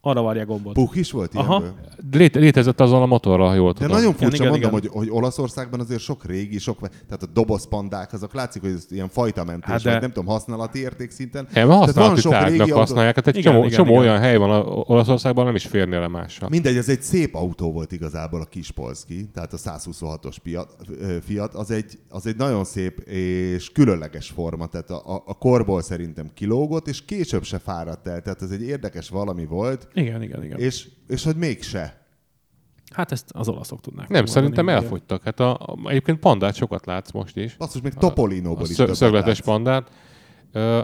arra várják gombot. Puh is volt Aha. ilyenből? Lét, létezett azon a motorral, ha jól De tudom. nagyon furcsa, igen, mondom, igen. Hogy, hogy Olaszországban azért sok régi, sok, tehát a dobozpandák, azok látszik, hogy ez ilyen fajtamentés, Hát hát de- vagy nem tudom, használati értékszinten. Nem, Tehát használati van sok tárgynak régi használják, hát egy Igen, csomó, igen, csomó igen. olyan hely van a Olaszországban, nem is férnél le mással. Mindegy, ez egy szép autó volt igazából a kis Polski, tehát a 126-os Fiat, ö, Fiat az, egy, az egy nagyon szép és különleges forma, tehát a, a, a korból szerintem kilógott, és később se fáradt el, tehát ez egy érdekes valami volt, Igen, igen, igen. és, és hogy mégse. Hát ezt az olaszok tudnák. Nem, szerintem igen. elfogytak. Hát a, a, egyébként pandát sokat látsz most is. Basszus, még Topolinóból A is szö- szögletes látsz. pandát. Ö,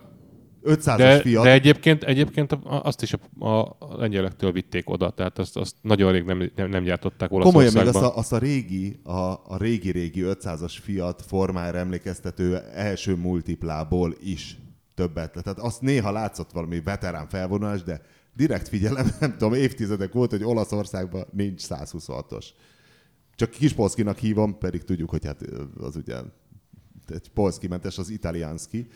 500-as De, Fiat, de egyébként, egyébként azt is a, a lengyelektől vitték oda, tehát azt, azt nagyon rég nem, nem, nem gyártották Komolyan, még Olaszországban. azt a, azt a régi, a, a régi-régi 500-as Fiat formára emlékeztető első multiplából is többet. lett. Tehát azt néha látszott valami veterán felvonás, de direkt figyelem, nem tudom, évtizedek volt, hogy Olaszországban nincs 126-os. Csak Kispolszkinak hívom, pedig tudjuk, hogy hát az ugye egy polszkimentes, az italiánszki,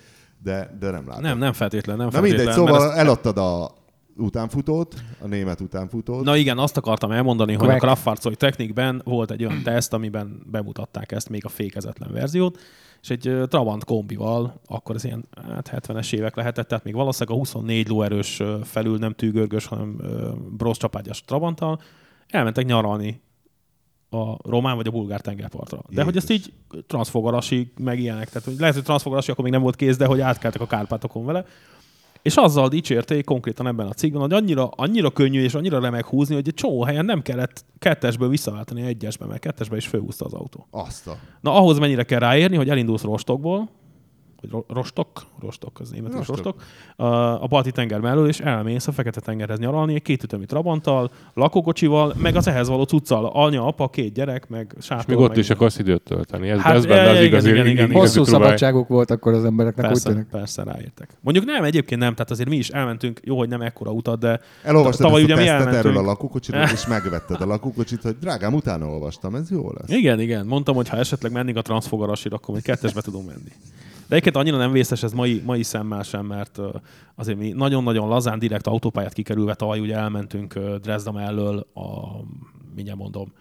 de, de nem látom. Nem, nem feltétlen, nem Na feltétlen. mindegy, mert szóval eladtad a utánfutót, a német utánfutót. Na igen, azt akartam elmondani, hogy a Quack. Kraftfahrzeug Technikben volt egy olyan teszt, amiben bemutatták ezt, még a fékezetlen verziót, és egy Trabant kombival, akkor ez ilyen hát 70-es évek lehetett, tehát még valószínűleg a 24 lóerős felül nem tűgörgös, hanem ö, brosz csapágyas Trabanttal, elmentek nyaralni a román vagy a bulgár tengerpartra. De hogy ezt így transzfogarasi, meg ilyenek, tehát hogy lehet, hogy transzfogarasi akkor még nem volt kész, de hogy átkeltek a Kárpátokon vele, és azzal dicsérték konkrétan ebben a cikkben, hogy annyira, annyira könnyű és annyira remek húzni, hogy egy csomó helyen nem kellett kettesből visszaváltani egyesbe, mert kettesbe is fölhúzta az autó. Azt a... Na ahhoz mennyire kell ráérni, hogy elindulsz Rostokból, vagy Ro- Rostok, Rostok, az német Rostok. Rostok, a balti tenger mellől, és elmész a fekete tengerhez nyaralni, egy kétütemű trabanttal, lakókocsival, meg az ehhez való cuccal, anya, apa, két gyerek, meg sátor. És még ott meg is akarsz időt tölteni. Ez, Hát, ez benne az igazi, igen, igen, igen. igazi Hosszú próbája. szabadságok voltak akkor az embereknek, úgy Persze, tűnik. persze ráértek. Mondjuk nem, egyébként nem, tehát azért mi is elmentünk, jó, hogy nem ekkora utat, de Elolvastad tavaly ezt a ugye mi elmentünk. erről a lakókocsiról, és megvetted a lakókocsit, hogy drágám, utána olvastam, ez jó lesz. Igen, igen. Mondtam, hogy ha esetleg mennénk a transzfogarasira, akkor még kettesbe tudunk menni. De egyébként annyira nem vészes ez mai, mai szemmel sem, mert azért mi nagyon-nagyon lazán direkt autópályát kikerülve tavaly ugye elmentünk Dresda mellől a, mindjárt mondom,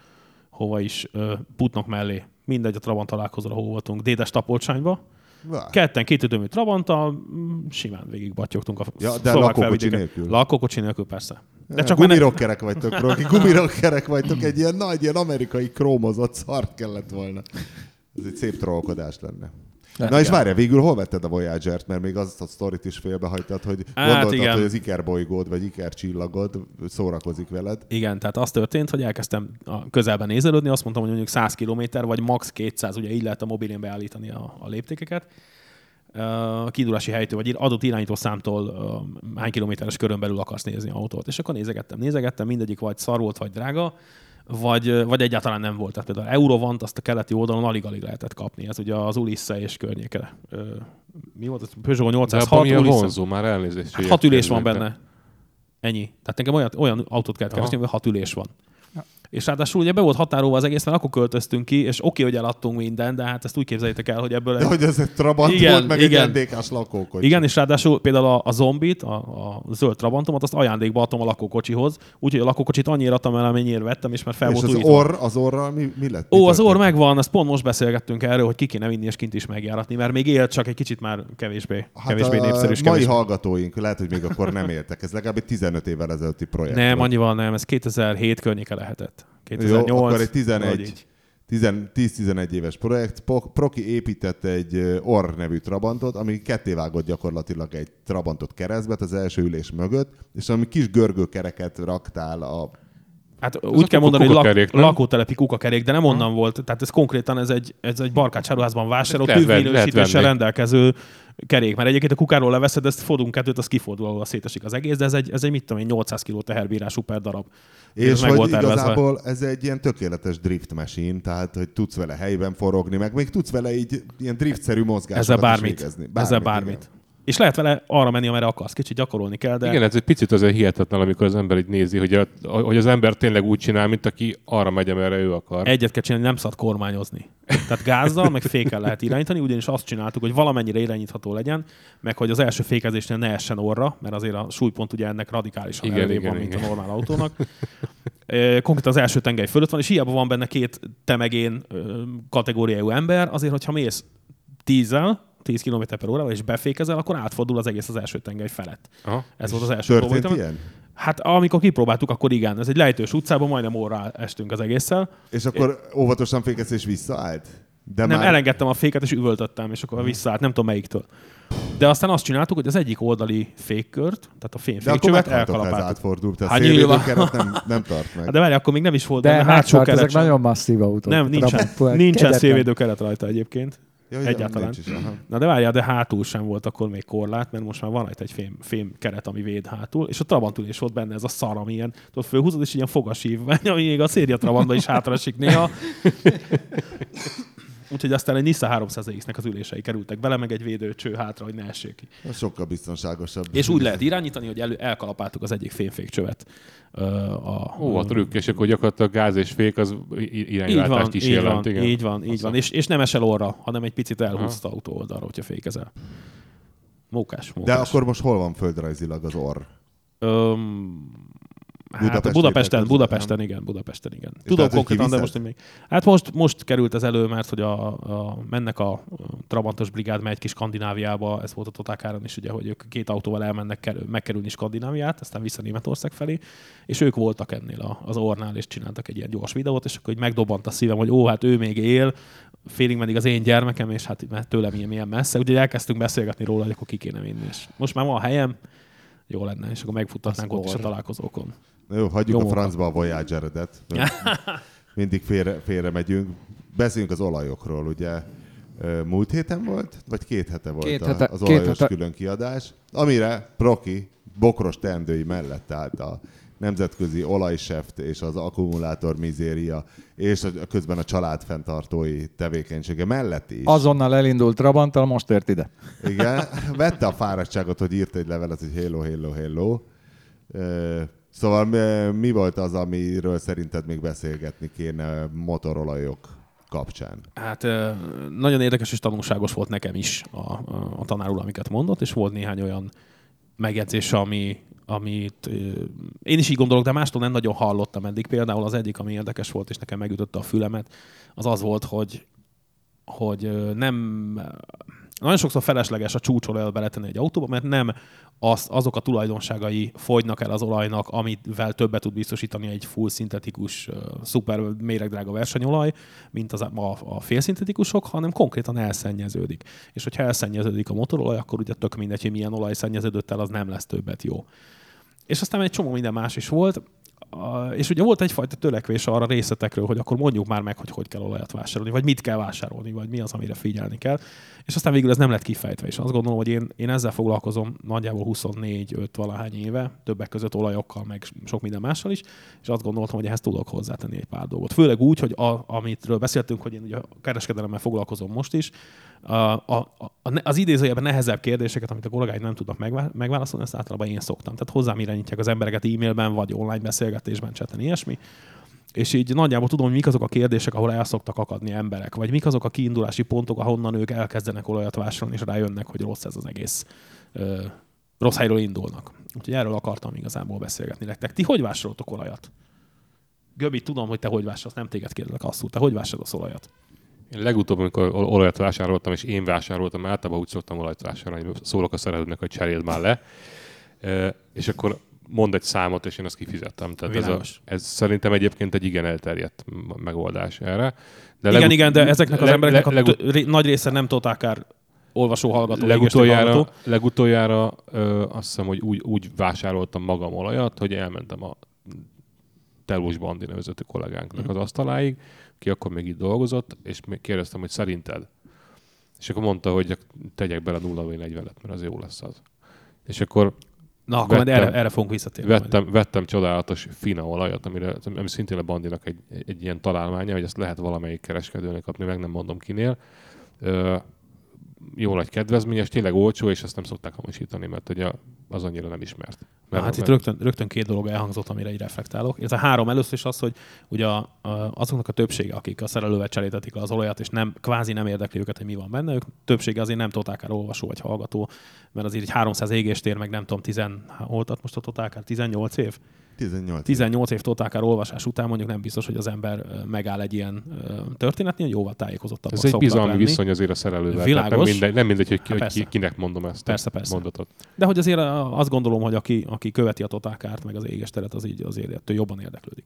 hova is, Putnok mellé. Mindegy, a Trabant találkozóra hol voltunk, Dédes Tapolcsányba. Vá. Ketten kétütemű Trabanttal, mm, simán végig batyogtunk a Ja, de lakókocsi nélkül. Lakókocsi nélkül, persze. De csak mert ne- gumirokkerek vagytok, Roki, gumirokkerek vagytok, egy ilyen nagy, ilyen amerikai krómozott szart kellett volna. Ez egy szép trollkodás lenne. Na és várja, végül hol vetted a Voyager-t? Mert még azt a sztorit is félbehagytad, hogy Hát gondoltad, igen. hogy az Iker bolygód, vagy Iker csillagod szórakozik veled. Igen, tehát az történt, hogy elkezdtem a közelben nézelődni, azt mondtam, hogy mondjuk 100 km, vagy max 200, ugye így lehet a mobilén beállítani a, a léptékeket. A kiindulási helytől, vagy adott irányító számtól uh, hány kilométeres körön belül akarsz nézni autót. És akkor nézegettem, nézegettem, mindegyik vagy szar volt, vagy drága, vagy, vagy egyáltalán nem volt. Tehát például Eurovant azt a keleti oldalon alig-alig lehetett kapni. Ez ugye az Ulisse és környéke. Mi volt? Peugeot De abban 806 milyen Ulisse. vonzó, már elnézést. Hát hat ülés van benne. Ennyi. Tehát nekem olyan, olyan autót kellett keresni, hogy hat ülés van. És ráadásul ugye be volt határolva az egész, mert akkor költöztünk ki, és oké, hogy eladtunk mindent, de hát ezt úgy képzeljétek el, hogy ebből... De hogy ez egy Trabant Igen, volt, meg igen. egy NDK-s lakókocsi. Igen, és ráadásul például a, a zombit, a, a zöld trabantomat, azt ajándékba adtam a lakókocsihoz, úgyhogy a lakókocsit annyira adtam el, amennyire vettem, és már fel és volt az újítva. orr, az orral mi, mi lett? Mi Ó, az orr megvan, azt pont most beszélgettünk erről, hogy ki kéne vinni és kint is megjáratni, mert még élt, csak egy kicsit már kevésbé, Hát kevésbé a népszerű. mai kevésbé... hallgatóink lehet, hogy még akkor nem éltek. Ez legalább egy 15 évvel ezelőtti projekt. Nem, annyival nem, ez 2007 környéke lehetett. Jó, 2008, akkor egy vagy 11, így. 10-11 éves projekt. Proki épített egy Orr nevű Trabantot, ami kettévágott gyakorlatilag egy Trabantot keresztbe, az első ülés mögött, és ami kis görgőkereket raktál a Hát a úgy kell mondani, hogy lak, nem? lakótelepi kukakerék, de nem onnan volt. Tehát ez konkrétan ez egy, ez egy barkácsáruházban vásárolt, venni. rendelkező kerék. Mert egyébként a kukáról leveszed, ezt fordulunk kettőt, az kifordul, ahol szétesik az egész, de ez egy, ez egy mit tudom én, 800 kg teherbírású per darab. Ez És meg hogy volt igazából ez egy ilyen tökéletes drift machine, tehát hogy tudsz vele helyben forogni, meg még tudsz vele így ilyen driftszerű mozgásokat Ezzel is bármit. végezni. Ezzel bármit. És lehet vele arra menni, amerre akarsz. Kicsit gyakorolni kell, de Igen, ez egy picit azért hihetetlen, amikor az ember így nézi, hogy, a, hogy az ember tényleg úgy csinál, mint aki arra megy, amerre ő akar. egyet kell csinálni, nem szabad kormányozni. Tehát gázzal, meg fékkel lehet irányítani, ugyanis azt csináltuk, hogy valamennyire irányítható legyen, meg hogy az első fékezésnél ne essen orra, mert azért a súlypont ugye ennek radikálisan Igen, előrébb igen, van, mint a normál autónak. Konkrétan az első tengely fölött van, és hiába van benne két temegén kategóriájú ember, azért, hogyha mész tízzel, 10 km per órával, és befékezel, akkor átfordul az egész az első tengely felett. Aha. Ez volt az első Történt ilyen? Hát amikor kipróbáltuk, akkor igen. Ez egy lejtős utcában, majdnem orrá estünk az egésszel. És akkor óvatosan fékez és visszaállt? De Nem, már... elengedtem a féket, és üvöltöttem, és akkor visszaállt, nem tudom melyiktől. De aztán azt csináltuk, hogy az egyik oldali fékkört, tehát a akkor fékcsövet ha ez elkalapáltuk. átfordult. A Hát szélvédőkeret nem, nem tart meg. Hát de várj, akkor még nem is volt De benne hát hátsó hát keret ezek sem. nagyon masszív autók. Nem, nincsen, nincsen kegyetlen. szélvédő keret rajta egyébként. Ja, ugye, Egyáltalán. is, aha. Na de várjál, de hátul sem volt akkor még korlát, mert most már van rajta egy fém, fém keret, ami véd hátul, és a Trabantül is volt benne ez a szar, ami ilyen, tudod, fölhúzod, és ilyen fogasív, ami még a széria Trabantban is hátra esik néha. Úgyhogy aztán egy Nissan 300X-nek az ülései kerültek bele, meg egy védőcső hátra, hogy ne essék ki. Az sokkal biztonságosabb. És úgy lehet irányítani, hogy elő, elkalapáltuk az egyik fémfékcsövet. Ö, a, Ó, a trükk, és akkor gyakorlatilag gáz és fék az i- így irányváltást van, is így jelent. van, igen. így van, így van. És, és nem esel orra, hanem egy picit elhúzsz az autó oldalra, hogyha fékezel. Mókás, De mókás. akkor most hol van földrajzilag az orr? Öm, hát Budapest Budapesten, érdekel, Budapesten, igen, Budapesten, igen. Tudom konkrétan, de most még. Hát most, most került ez elő, mert hogy a, a, mennek a Trabantos brigád megy ki Skandináviába, ez volt a Totákáron is, ugye, hogy ők két autóval elmennek kerül, megkerülni Skandináviát, aztán vissza Németország felé, és ők voltak ennél a, az ornál, és csináltak egy ilyen gyors videót, és akkor hogy megdobant a szívem, hogy ó, hát ő még él, félig meddig az én gyermekem, és hát mert tőlem ilyen, ilyen messze. Úgyhogy elkezdtünk beszélgetni róla, hogy akkor ki kéne vinni. És most már van helyem, jó lenne, és akkor megfuttatnánk ott is a találkozókon. Jó, hagyjuk Jó a francba a Voyager-edet. Mindig félre, félre megyünk. Beszéljünk az olajokról, ugye. Múlt héten volt? Vagy két hete volt Két hete- az két olajos hete. külön kiadás, amire Proki bokros teendői mellett állt a nemzetközi olajseft és az akkumulátor mizéria, és a, közben a család fenntartói tevékenysége mellett is. Azonnal elindult Trabanttal, most ért ide. Igen, vette a fáradtságot, hogy írt egy levelet, hogy hello, hello, hello. Szóval mi, volt az, amiről szerinted még beszélgetni kéne motorolajok kapcsán? Hát nagyon érdekes és tanulságos volt nekem is a, a, tanár úr, amiket mondott, és volt néhány olyan megjegyzés, ami, amit én is így gondolok, de mástól nem nagyon hallottam eddig. Például az egyik, ami érdekes volt, és nekem megütötte a fülemet, az az volt, hogy, hogy nem... Nagyon sokszor felesleges a csúcsolajat beletenni egy autóba, mert nem az, azok a tulajdonságai fogynak el az olajnak, amivel többet tud biztosítani egy full szintetikus, szuper méregdrága versenyolaj, mint az, a, a félszintetikusok, hanem konkrétan elszennyeződik. És hogyha elszennyeződik a motorolaj, akkor ugye tök mindegy, hogy milyen olaj szennyeződött el, az nem lesz többet jó. És aztán egy csomó minden más is volt, A- és ugye volt egyfajta törekvés arra részletekről, hogy akkor mondjuk már meg, hogy hogy kell olajat vásárolni, vagy mit kell vásárolni, vagy mi az, amire figyelni kell. És aztán végül ez nem lett kifejtve, és azt gondolom, hogy én, én ezzel foglalkozom nagyjából 24-5 valahány éve, többek között olajokkal, meg sok minden mással is, és azt gondoltam, hogy ehhez tudok hozzátenni egy pár dolgot. Főleg úgy, hogy a, amitről beszéltünk, hogy én ugye a kereskedelemmel foglalkozom most is, a, a, a, az idézőjelben nehezebb kérdéseket, amit a kollégáid nem tudnak megvá- megválaszolni, ezt általában én szoktam. Tehát hozzám irányítják az embereket e-mailben, vagy online beszélgetésben, chaten, ilyesmi. És így nagyjából tudom, hogy mik azok a kérdések, ahol el szoktak akadni emberek, vagy mik azok a kiindulási pontok, ahonnan ők elkezdenek olajat vásárolni, és rájönnek, hogy rossz ez az egész. Ö, rossz helyről indulnak. Úgyhogy erről akartam igazából beszélgetni nektek. Ti hogy vásároltok olajat? Göbi, tudom, hogy te hogy vásárolsz, nem téged kérdezek azt, te hogy vásárolsz olajat? Én legutóbb, amikor ol- olajat vásároltam, és én vásároltam, általában úgy szoktam olajat vásárolni, hogy szólok a szerelőnek, hogy cseréld már le, és akkor mond egy számot, és én azt kifizettem. Tehát ez, a, ez szerintem egyébként egy igen elterjedt megoldás erre. De igen, igen, de ezeknek az le- embereknek le- a legu- tö- ré- nagy része nem totálkár olvasó, hallgató, legutoljára, hallgató. legutoljára ö, azt hiszem, hogy úgy, úgy vásároltam magam olajat, hogy elmentem a Telus Bandi nevezetű kollégánknak Mhm. az asztaláig, ki akkor még itt dolgozott, és kérdeztem, hogy szerinted. És akkor mondta, hogy tegyek bele 0 40-et, mert az jó lesz az. És akkor Na, akkor vettem- erre, erre fogunk visszatérni. majd. vettem, vettem csodálatos fina olajat, amire, ami szintén a Bandinak egy, egy ilyen találmánya, hogy ezt lehet valamelyik kereskedőnek kapni, meg nem mondom kinél. Ö, jó nagy kedvezményes, tényleg olcsó, és ezt nem szokták hamisítani, mert ugye az annyira nem ismert. Mert, hát itt rögtön, rögtön két dolog elhangzott, amire így reflektálok. Ez a három először is az, hogy ugye a, a, azoknak a többsége, akik a szerelővel cserétetik le az olajat, és nem, kvázi nem érdekli őket, hogy mi van benne, ők többsége azért nem totálkár olvasó vagy hallgató, mert azért egy 300 égéstér, meg nem tudom, 10, volt most a totálkár, 18 év? 18. 18 év totálkár olvasás után mondjuk nem biztos, hogy az ember megáll egy ilyen történetnél, jóval tájékozottabb. Ez egy bizalmi lenni. viszony azért a szerelővel. Világos. nem mindegy, nem mindegy hogy, ki, hogy ki, kinek mondom ezt persze, a persze. mondatot. De hogy azért azt gondolom, hogy aki, aki követi a totálkárt, meg az éges teret, az így azért jobban érdeklődik.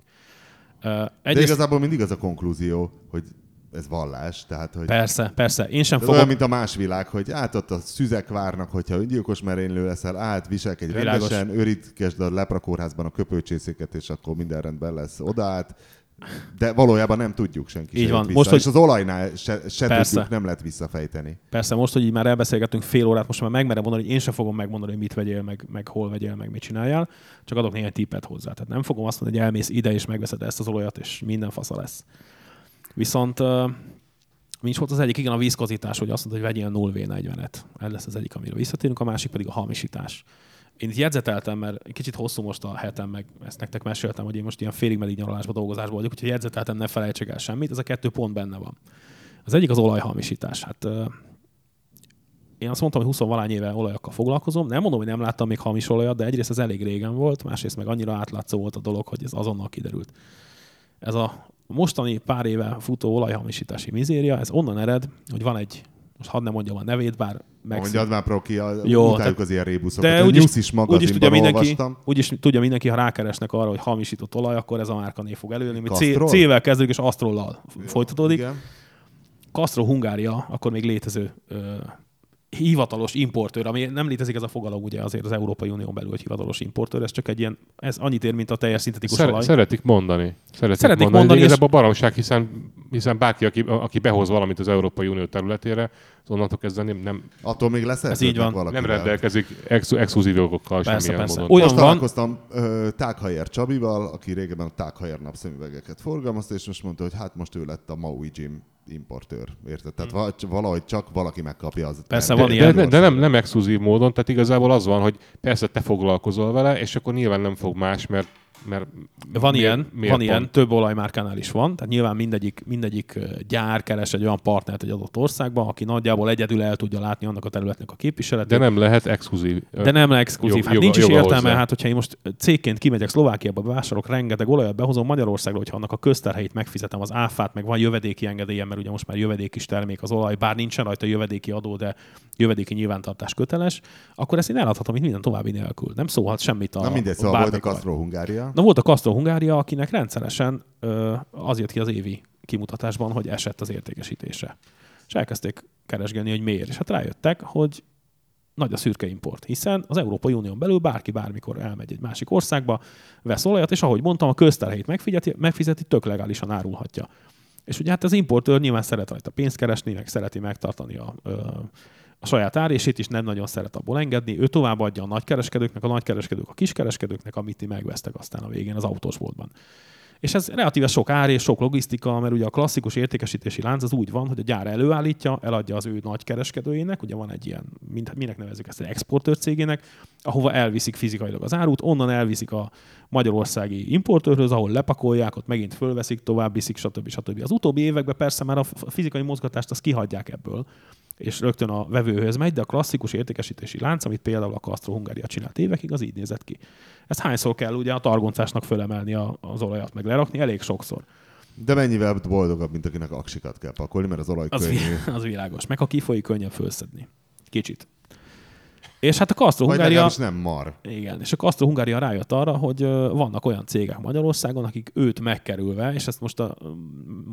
Egyrészt... De igazából mindig az a konklúzió, hogy ez vallás, tehát hogy... Persze, persze. Én sem fogok... Olyan, mint a más világ, hogy át ott a szüzek várnak, hogyha öngyilkos merénylő leszel, át viselkedj rendesen, őritkesd a leprakórházban a köpőcsészéket, és akkor minden rendben lesz odaát. De valójában nem tudjuk senki. Így van. Vissza. Most, hogy... És az olajnál se, se Persze. tudjuk, nem lehet visszafejteni. Persze, most, hogy így már elbeszélgettünk fél órát, most már megmerem mondani, hogy én sem fogom megmondani, hogy mit vegyél, meg, meg hol vegyél, meg mit csináljál, csak adok néhány tippet hozzá. Tehát nem fogom azt mondani, hogy elmész ide és megveszed ezt az olajat, és minden fasza lesz. Viszont mi is volt az egyik, igen, a vízkozítás, hogy azt mondta, hogy vegyél 0V40-et. Ez lesz az egyik, amire visszatérünk, a másik pedig a hamisítás. Én itt jegyzeteltem, mert kicsit hosszú most a hetem, meg ezt nektek meséltem, hogy én most ilyen félig meddig nyaralásban, dolgozásban vagyok, úgyhogy jegyzeteltem, ne felejtsek el semmit. Ez a kettő pont benne van. Az egyik az olajhamisítás. Hát én azt mondtam, hogy 20 valány éve olajakkal foglalkozom. Nem mondom, hogy nem láttam még hamis olajat, de egyrészt ez elég régen volt, másrészt meg annyira átlátszó volt a dolog, hogy ez azonnal kiderült. Ez a mostani pár éve futó olajhamisítási mizéria, ez onnan ered, hogy van egy, most hadd nem mondjam a nevét, bár meg... Mondjad már, Proki, a, Jó, utáljuk az ilyen rébuszokat. De úgyis, is úgyis tudja mindenki, úgyis tudja mindenki, ha rákeresnek arra, hogy hamisított olaj, akkor ez a márka név fog előjönni. Mi C-vel kezdődik, és Astrollal folytatódik. Igen. Castro Hungária, akkor még létező ö, hivatalos importőr, ami nem létezik ez a fogalom ugye azért az Európai Unión belül, hogy hivatalos importőr, ez csak egy ilyen, ez annyit ér, mint a teljes szintetikus Szer- olaj. Szeretik mondani. Szeretik, szeretik mondani, mondani és... a baromság, hiszen, hiszen bárki, aki, aki behoz valamit az Európai Unió területére, az onnantól kezdve nem, nem Attól még lesz ez így van. Nem rendelkezik ex, exkluzív jogokkal persze, semmilyen persze. módon. Olyan most van... találkoztam uh, Tághajer Csabival, aki régebben a Tághajer napszemüvegeket forgalmazta, és most mondta, hogy hát most ő lett a Maui Jim importőr, érted? Tehát hmm. valahogy csak valaki megkapja az. Persze van ilyen. De, de nem, nem exkluzív módon, tehát igazából az van, hogy persze te foglalkozol vele, és akkor nyilván nem fog más, mert mert van miért, ilyen, miért van ilyen, több olajmárkánál is van, tehát nyilván mindegyik, mindegyik gyár keres egy olyan partnert egy adott országban, aki nagyjából egyedül el tudja látni annak a területnek a képviseletét. De nem lehet exkluzív. De nem lehet exkluzív. Hát joga, nincs is értelme, hozzá. hát hogyha én most cégként kimegyek Szlovákiába, bevásárolok rengeteg olajat, behozom Magyarországra, hogyha annak a közterheit megfizetem, az áfát, meg van jövedéki engedélyem, mert ugye most már jövedék is termék az olaj, bár nincsen rajta jövedéki adó, de jövedéki nyilvántartás köteles, akkor ezt én eladhatom itt minden további nélkül. Nem szólhat semmit a. Na mindegy, szóval volt a Castro Hungária. Na volt a Castro Hungária, akinek rendszeresen ö, az jött ki az évi kimutatásban, hogy esett az értékesítése. És elkezdték keresgélni, hogy miért. És hát rájöttek, hogy nagy a szürke import, hiszen az Európai Unión belül bárki bármikor elmegy egy másik országba, vesz olajat, és ahogy mondtam, a közterheit megfizeti, megfizeti tök legálisan árulhatja. És ugye hát az importőr nyilván szeret rajta pénzt keresni, meg szereti megtartani a, a saját árését is nem nagyon szeret abból engedni. Ő továbbadja a nagykereskedőknek, a nagykereskedők a kiskereskedőknek, amit ti megvesztek aztán a végén az autósboltban. És ez relatíve sok ár és sok logisztika, mert ugye a klasszikus értékesítési lánc az úgy van, hogy a gyár előállítja, eladja az ő nagy kereskedőjének, ugye van egy ilyen, minek nevezzük ezt egy exportőr cégének, ahova elviszik fizikailag az árut, onnan elviszik a magyarországi importőrhöz, ahol lepakolják, ott megint fölveszik, tovább viszik, stb. stb. Az utóbbi években persze már a fizikai mozgatást azt kihagyják ebből, és rögtön a vevőhöz megy, de a klasszikus értékesítési lánc, amit például a Castro Hungária csinált évekig, az így nézett ki. Ezt hányszor kell ugye a targoncásnak fölemelni a, az olajat, meg lerakni? Elég sokszor. De mennyivel boldogabb, mint akinek aksikat kell pakolni, mert az olaj az, könnyű. Az világos. Meg ha kifolyik, könnyebb fölszedni. Kicsit. És hát a Castro Hungária... nem mar. Igen, és a Castro Hungária rájött arra, hogy vannak olyan cégek Magyarországon, akik őt megkerülve, és ezt most a,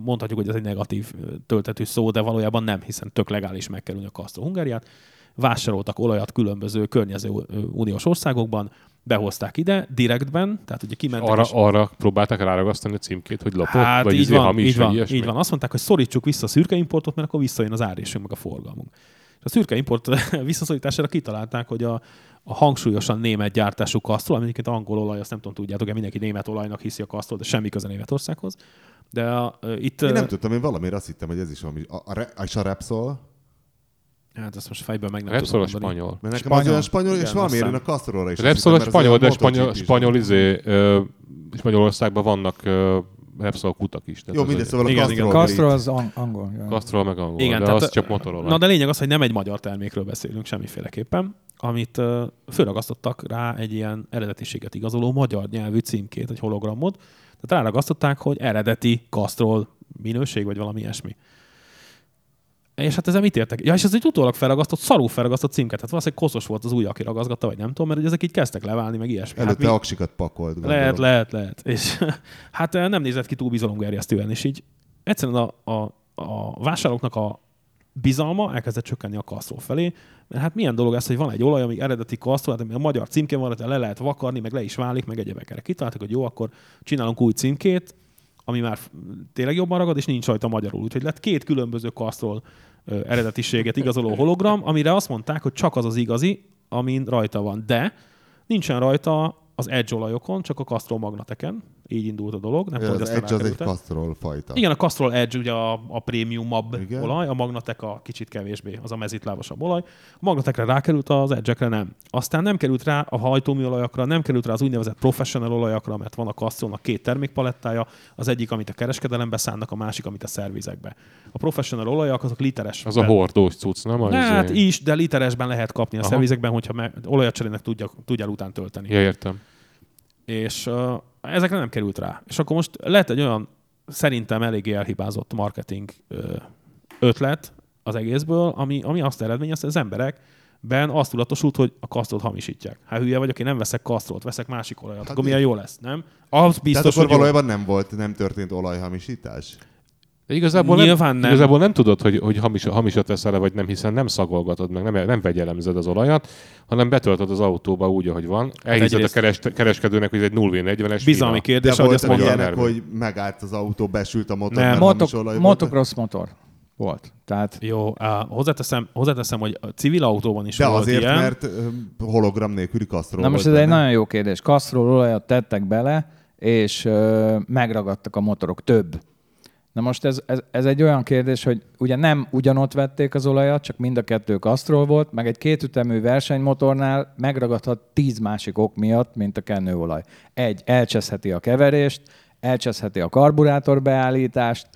mondhatjuk, hogy ez egy negatív töltetű szó, de valójában nem, hiszen tök legális megkerülni a Castro Hungáriát. Vásároltak olajat különböző környező uniós országokban, behozták ide direktben, tehát ugye kimentek. Arra, és... arra próbálták ráragasztani a címkét, hogy lopott, hát vagy így van, hamis, így van, így van. Azt mondták, hogy szorítsuk vissza a szürke importot, mert akkor visszajön az árésünk, meg a forgalmunk. A szürke import visszaszorítására kitalálták, hogy a, a hangsúlyosan német gyártású kasztrol, ami egyébként angol olaj, azt nem tudom, tudjátok-e, mindenki német olajnak hiszi a kasztrol, de semmi köze Németországhoz. De uh, itt... Én nem tudtam, én valamire azt hittem, hogy ez is valami... A, a, a, a Repsol, Hát ezt most fejből meg nem Repsol a tudom mondani. spanyol. Mert nekem Spanyol. olyan spanyol, és Igen, valamiért aztán- én a Castrolra is. Repsol a spanyol, de spanyol, spanyol izé, ö, Spanyolországban vannak ö, Repsol kutak is. Tehát Jó, mindegy, egy- szóval a Igen, igen. Castrol. Az ang- angol. Ja. Castrol meg angol, Igen, de tehát- az csak motorolaj. Na de lényeg az, hogy nem egy magyar termékről beszélünk semmiféleképpen, amit uh, fölragasztottak rá egy ilyen eredetiséget igazoló magyar nyelvű címkét, egy hologramot. Tehát ráragasztották, hogy eredeti Castrol minőség, vagy valami ilyesmi. És hát ezzel mit értek? Ja, és ez egy utólag felragasztott, szarú felragasztott címket. Tehát valószínűleg koszos volt az új, aki ragaszgatta, vagy nem tudom, mert ezek így kezdtek leválni, meg ilyesmi. Előtte hát mi- aksikat pakolt. gondolom. lehet, lehet, lehet. És hát eh, nem nézett ki túl bizalomgerjesztően, és így egyszerűen a, a, a vásárlóknak a bizalma elkezdett csökkenni a kasztró felé, mert hát milyen dolog ez, hogy van egy olaj, ami eredeti kasztró, hát ami a magyar címke van, le lehet vakarni, meg le is válik, meg egyebek erre. Kitaláltak, hogy jó, akkor csinálunk új címkét, ami már tényleg jobban ragad, és nincs rajta magyarul. Úgyhogy lett két különböző kasztrol ö, eredetiséget igazoló hologram, amire azt mondták, hogy csak az az igazi, amin rajta van. De nincsen rajta az Edge olajokon, csak a Castrol magnateken. Így indult a dolog. Nem tudom, Az Edge az egy. Castrol fajta. Igen, a Castrol Edge ugye a, a prémiumabb Igen. olaj, a Magnatek a kicsit kevésbé, az a mezitlávasabb olaj. A Magnatekre rákerült, az Edge-ekre nem. Aztán nem került rá a hajtómű olajokra, nem került rá az úgynevezett professional olajokra, mert van a Castrolnak két termékpalettája, az egyik, amit a kereskedelembe szánnak, a másik, amit a szervizekbe. A professional olajak azok literes. Az a hordós cucc, nem? Az Hát izé- is, de literesben lehet kapni a Aha. szervizekben, hogyha me- olajat cserélnek, tudja, tudjál után tölteni Ja, értem. és uh, ezekre nem került rá. És akkor most lett egy olyan szerintem eléggé elhibázott marketing ötlet az egészből, ami, ami azt eredményezte, hogy az emberekben azt tudatosult, hogy a kasztrot hamisítják. Hát hülye vagyok, én nem veszek kasztrot, veszek másik olajat, hát akkor milyen jó lesz, nem? Az biztos, Tehát akkor hogy jó. valójában nem volt, nem történt olajhamisítás? De igazából Nyilván nem, nem. Igazából nem tudod, hogy, hogy hamis, hamisat veszel -e, vagy nem, hiszen nem szagolgatod meg, nem, nem vegyelemzed az olajat, hanem betöltöd az autóba úgy, ahogy van. Elhiszed a keres, kereskedőnek, hogy ez egy 0V40-es Bizalmi kérdés, De ahogy azt ilyenek, hogy megállt az autó, besült a motor, Nem. mert Moto, hamis olaj volt? motocross motor volt. Tehát Jó, uh, hozzáteszem, hozzáteszem, hogy a civil autóban is De volt azért, ilyen. mert hologram nélküli Castrol Na most ez egy benne. nagyon jó kérdés. Castrol olajat tettek bele, és ö, megragadtak a motorok. Több. Na most ez, ez, ez egy olyan kérdés, hogy ugye nem ugyanott vették az olajat, csak mind a kettő Castrol volt, meg egy kétütemű versenymotornál megragadhat tíz másik ok miatt, mint a kenőolaj. Egy, elcseszheti a keverést, elcseszheti a karburátor beállítást,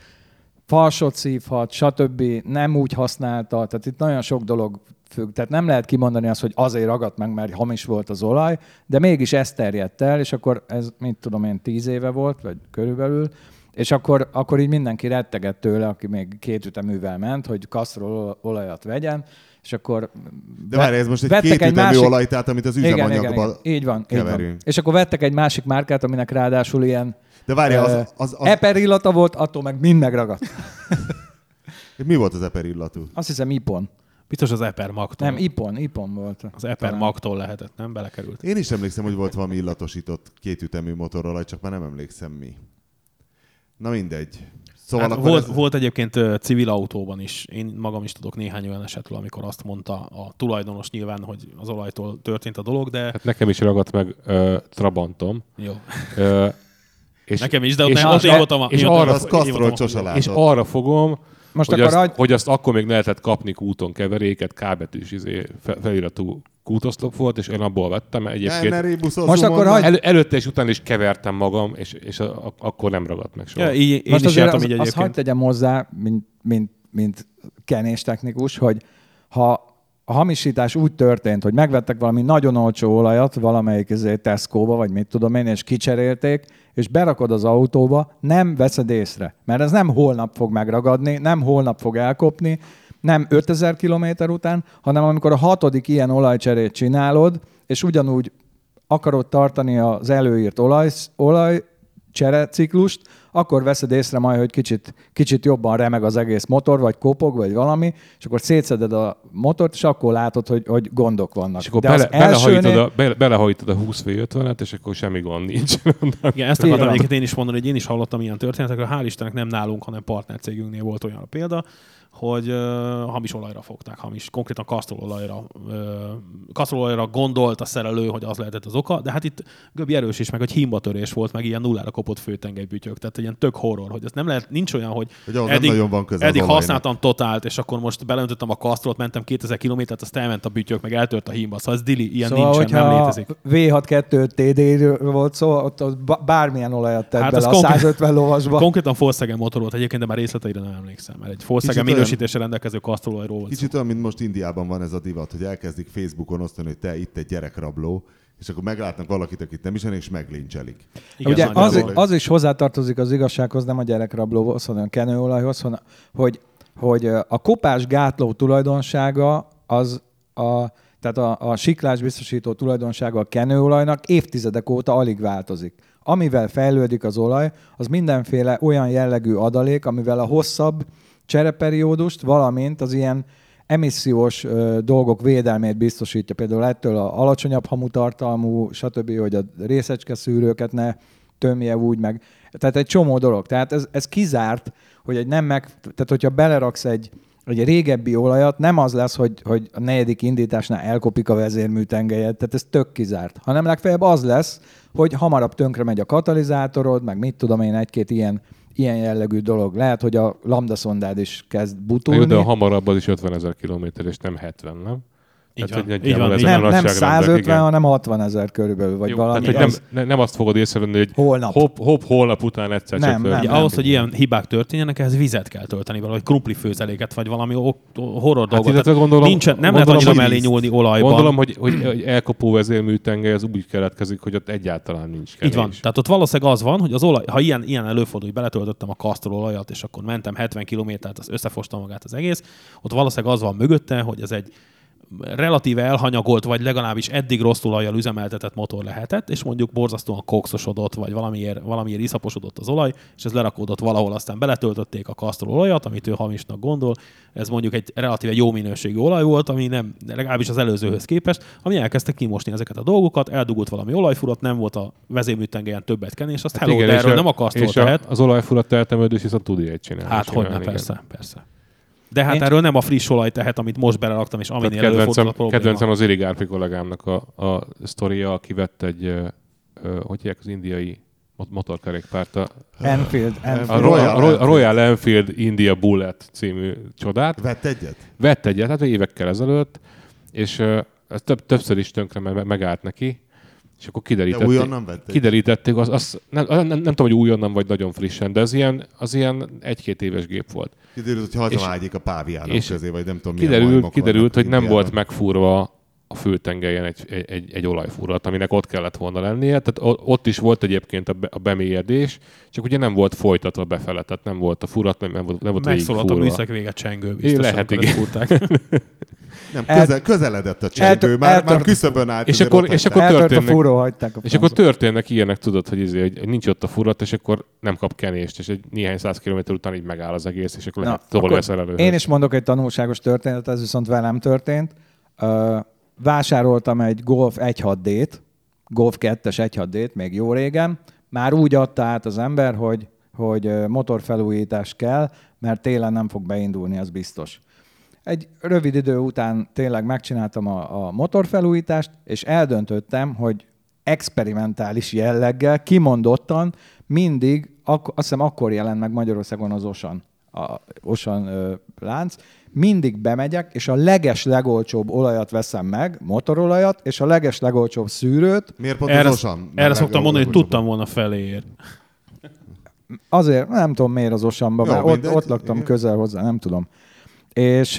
falsot szívhat, stb. nem úgy használta, tehát itt nagyon sok dolog függ. Tehát nem lehet kimondani azt, hogy azért ragadt meg, mert hamis volt az olaj, de mégis ez terjedt el, és akkor ez, mit tudom én, tíz éve volt, vagy körülbelül, és akkor, akkor így mindenki rettegett tőle, aki még két üteművel ment, hogy Castrol olajat vegyen, és akkor De várj, ez most egy vettek két ütemű másik- olaj, tehát amit az igen, igen, üzemanyagban igen. Így van, így van. keverünk. És akkor vettek egy másik márkát, aminek ráadásul ilyen De várj, az, az, az, az, eper illata volt, attól meg mind megragadt. mi volt az eper illatú? Azt hiszem Ipon. Biztos az Eper Magtól. Nem, Ipon, Ipon volt. az Eper Talán. Magtól lehetett, nem? Belekerült. Én is emlékszem, hogy volt valami illatosított kétütemű motorolaj, csak már nem emlékszem mi. Na mindegy. Szóval Hát volt, ez... volt egyébként ö, civil autóban is. Én magam is tudok néhány olyan esetről, amikor azt mondta a tulajdonos nyilván, hogy az olajtól történt a dolog, de Hát nekem is ragadt meg uh, Trabantom. jó. Uh, és, Nekem is, de ott és, ne, az, ott én voltam a... és arra, és arra fogom, Most hogy, akkor azt, adj- hogy azt akkor még lehetett kapni kúton keveréket, kábetűs izé, fe- feliratú kútoszlop volt, és én abból vettem egyébként. ne Most akkor hagyj- El, előtte és utána is kevertem magam, és, és a, a, akkor nem ragadt meg soha. Ja, így, én Most is azért az, így azt hagyd egyébként. tegyem hozzá, mint, mint, mint kenéstechnikus, hogy ha a hamisítás úgy történt, hogy megvettek valami nagyon olcsó olajat valamelyik izé Tesco-ba, vagy mit tudom én, és kicserélték, és berakod az autóba, nem veszed észre. Mert ez nem holnap fog megragadni, nem holnap fog elkopni, nem 5000 kilométer után, hanem amikor a hatodik ilyen olajcserét csinálod, és ugyanúgy akarod tartani az előírt olaj, olaj cseréciklust, akkor veszed észre majd, hogy kicsit, kicsit jobban remeg az egész motor, vagy kopog, vagy valami, és akkor szétszeded a motort, és akkor látod, hogy, hogy gondok vannak. És akkor De bele, elsőnél- a, bele, belehajítod a 20 V50-et, és akkor semmi gond nincs. Igen, ezt akartam egyébként én is mondani, hogy én is hallottam ilyen történetekről. Hál' Istennek nem nálunk, hanem partnercégünknél volt olyan a példa, hogy uh, hamis olajra fogták, hamis, konkrétan kasztrololajra, uh, kasztrololajra gondolt a szerelő, hogy az lehetett az oka, de hát itt Göbi erős is meg, hogy himbatörés volt, meg ilyen nullára kopott főtengelybütyök, tehát egy ilyen tök horror, hogy ez nem lehet, nincs olyan, hogy, Hogy nem eddig, nagyon van köze az eddig használtam totált, és akkor most belöntöttem a kasztrot, mentem 2000 kilométert, azt elment a bütyök, meg eltört a himba, szóval ez dili, ilyen szóval, nincsen, nem létezik. V62 TD-ről volt szó, ott, ott bármilyen olajat tett Hát bele ez a konkrét- 150 lovasba. Konkrétan Volkswagen motor volt egyébként, de már részleteire nem emlékszem, mert egy Volkswagen Kicsit minősítésre rendelkező kasztrolajról szó. Kicsit olyan, mint most Indiában van ez a divat, hogy elkezdik Facebookon osztani, hogy te itt egy gyerekrabló, és akkor meglátnak valakit, akit nem ismernek, és meglincselik. Igen, Ugye az, nagyjából. az is hozzátartozik az igazsághoz, nem a gyerekrablóhoz, hanem a kenőolajhoz, hanem, hogy, hogy a kopás gátló tulajdonsága az a, tehát a, a siklás biztosító tulajdonsága a kenőolajnak évtizedek óta alig változik. Amivel fejlődik az olaj, az mindenféle olyan jellegű adalék, amivel a hosszabb csereperiódust, valamint az ilyen emissziós dolgok védelmét biztosítja, például ettől a alacsonyabb hamutartalmú, stb., hogy a részecske szűrőket ne tömje úgy meg. Tehát egy csomó dolog. Tehát ez, ez kizárt, hogy egy nem meg... Tehát hogyha beleraksz egy, egy régebbi olajat, nem az lesz, hogy, hogy a negyedik indításnál elkopik a vezérműtengelyet, tehát ez tök kizárt. Hanem legfeljebb az lesz, hogy hamarabb tönkre megy a katalizátorod, meg mit tudom én, egy-két ilyen, ilyen jellegű dolog. Lehet, hogy a lambda szondád is kezd Jó, butulni. de a hamarabb az is 50 ezer kilométer, és nem 70, nem? Így Tehát, van, hogy így van, nem, nem nagyságrendek, 150, igen. hanem 60 ezer körülbelül, vagy Jó, valami. tehát, hogy az- nem, ne- nem azt fogod észrevenni, hogy Holnap. Hopp, hopp, holnap után egyszer Nem, csak nem, nem. ahhoz, hogy ilyen hibák történjenek, ehhez vizet kell tölteni valahogy krumpli főzeléket, vagy valami horror dolgot. illetve Tehát gondolom- nincsen, nem gondolom, lehet annyira mellé nyúlni olajban. Gondolom, hogy, hogy, hogy elkopó vezérműtengely az úgy keletkezik, hogy ott egyáltalán nincs kenés. Így van. Tehát ott valószínűleg az van, hogy az olaj, ha ilyen, ilyen előfordul, hogy beletöltöttem a kasztrolajat, és akkor mentem 70 kilométert, az összefosta magát az egész, ott valószínűleg az van mögötte, hogy ez egy relatíve elhanyagolt, vagy legalábbis eddig rossz olajjal üzemeltetett motor lehetett, és mondjuk borzasztóan kokszosodott, vagy valamiért, valamiért iszaposodott az olaj, és ez lerakódott valahol, aztán beletöltötték a kasztrolajat, amit ő hamisnak gondol. Ez mondjuk egy relatíve jó minőségű olaj volt, ami nem, legalábbis az előzőhöz képest, ami elkezdte kimosni ezeket a dolgokat, eldugult valami olajfurat, nem volt a vezérműtengelyen többet kenés, azt hát hello, de és erről a- nem a kasztrol És a, tehet. az olajfurat eltemődés viszont tud ilyet csinálni. Hát hogyne, igen. persze, persze. De hát Én- erről nem a friss olaj tehet, amit most beleraktam, és aminél előfordul a kedvencem, probléma. kedvencem az Iri Gárpi kollégámnak a, a sztoria, aki vett egy, ö, ö, hogy hívják az indiai mot- motorkerékpárt, a, Enfield, a, Enfield. Royal, Royal a Royal Enfield India Bullet című csodát. Vett egyet? Vett egyet, hát évekkel ezelőtt, és ö, ez több, többször is tönkre me- megállt neki, és akkor De kiderítették. újonnan vett egyet? Kiderítették, az, az, nem, nem, nem, tudom, hogy újonnan vagy nagyon frissen, de az ilyen, az ilyen egy-két éves gép volt. Kiderült, hogy hazavágyik a páviánok és közé, vagy nem tudom Kiderült, kiderült hogy nem volt megfúrva a főtengelyen egy, egy, egy, egy olajfúrat, aminek ott kellett volna lennie. Tehát ott is volt egyébként a, be, a bemélyedés, csak ugye nem volt folytatva befele, tehát nem volt a furat, nem, nem volt, nem volt Megszólalt a műszak vége csengő. Biztos, lehet, igen. Nem, El- közel, közeledett a csengő, eltört- már, már eltört- küszöbön állt. És akkor- és akkor- Eltört a történnek- fúró, hagyták a És akkor történnek ilyenek, tudod, hogy, izé, hogy nincs ott a furat, és akkor nem kap kenést, és egy néhány száz kilométer után így megáll az egész, és akkor Na, lehet szerelőhöz. Én is mondok egy tanulságos történetet, ez viszont velem történt. Ö, vásároltam egy Golf 1.6D-t, Golf 2-es 1.6D-t még jó régen. Már úgy adta át az ember, hogy, hogy motorfelújítás kell, mert télen nem fog beindulni, az biztos. Egy rövid idő után tényleg megcsináltam a, a motorfelújítást, és eldöntöttem, hogy experimentális jelleggel, kimondottan mindig, ak- azt hiszem akkor jelent meg Magyarországon az Osan, a Osan ö, lánc, mindig bemegyek, és a leges legolcsóbb olajat veszem meg, motorolajat, és a leges legolcsóbb szűrőt, Miért pont Erre, erre szoktam mondani, hogy tudtam volna feléért. Azért, nem tudom miért az Osanban, Jó, mert ott, mindegy, ott laktam igen. közel hozzá, nem tudom. És,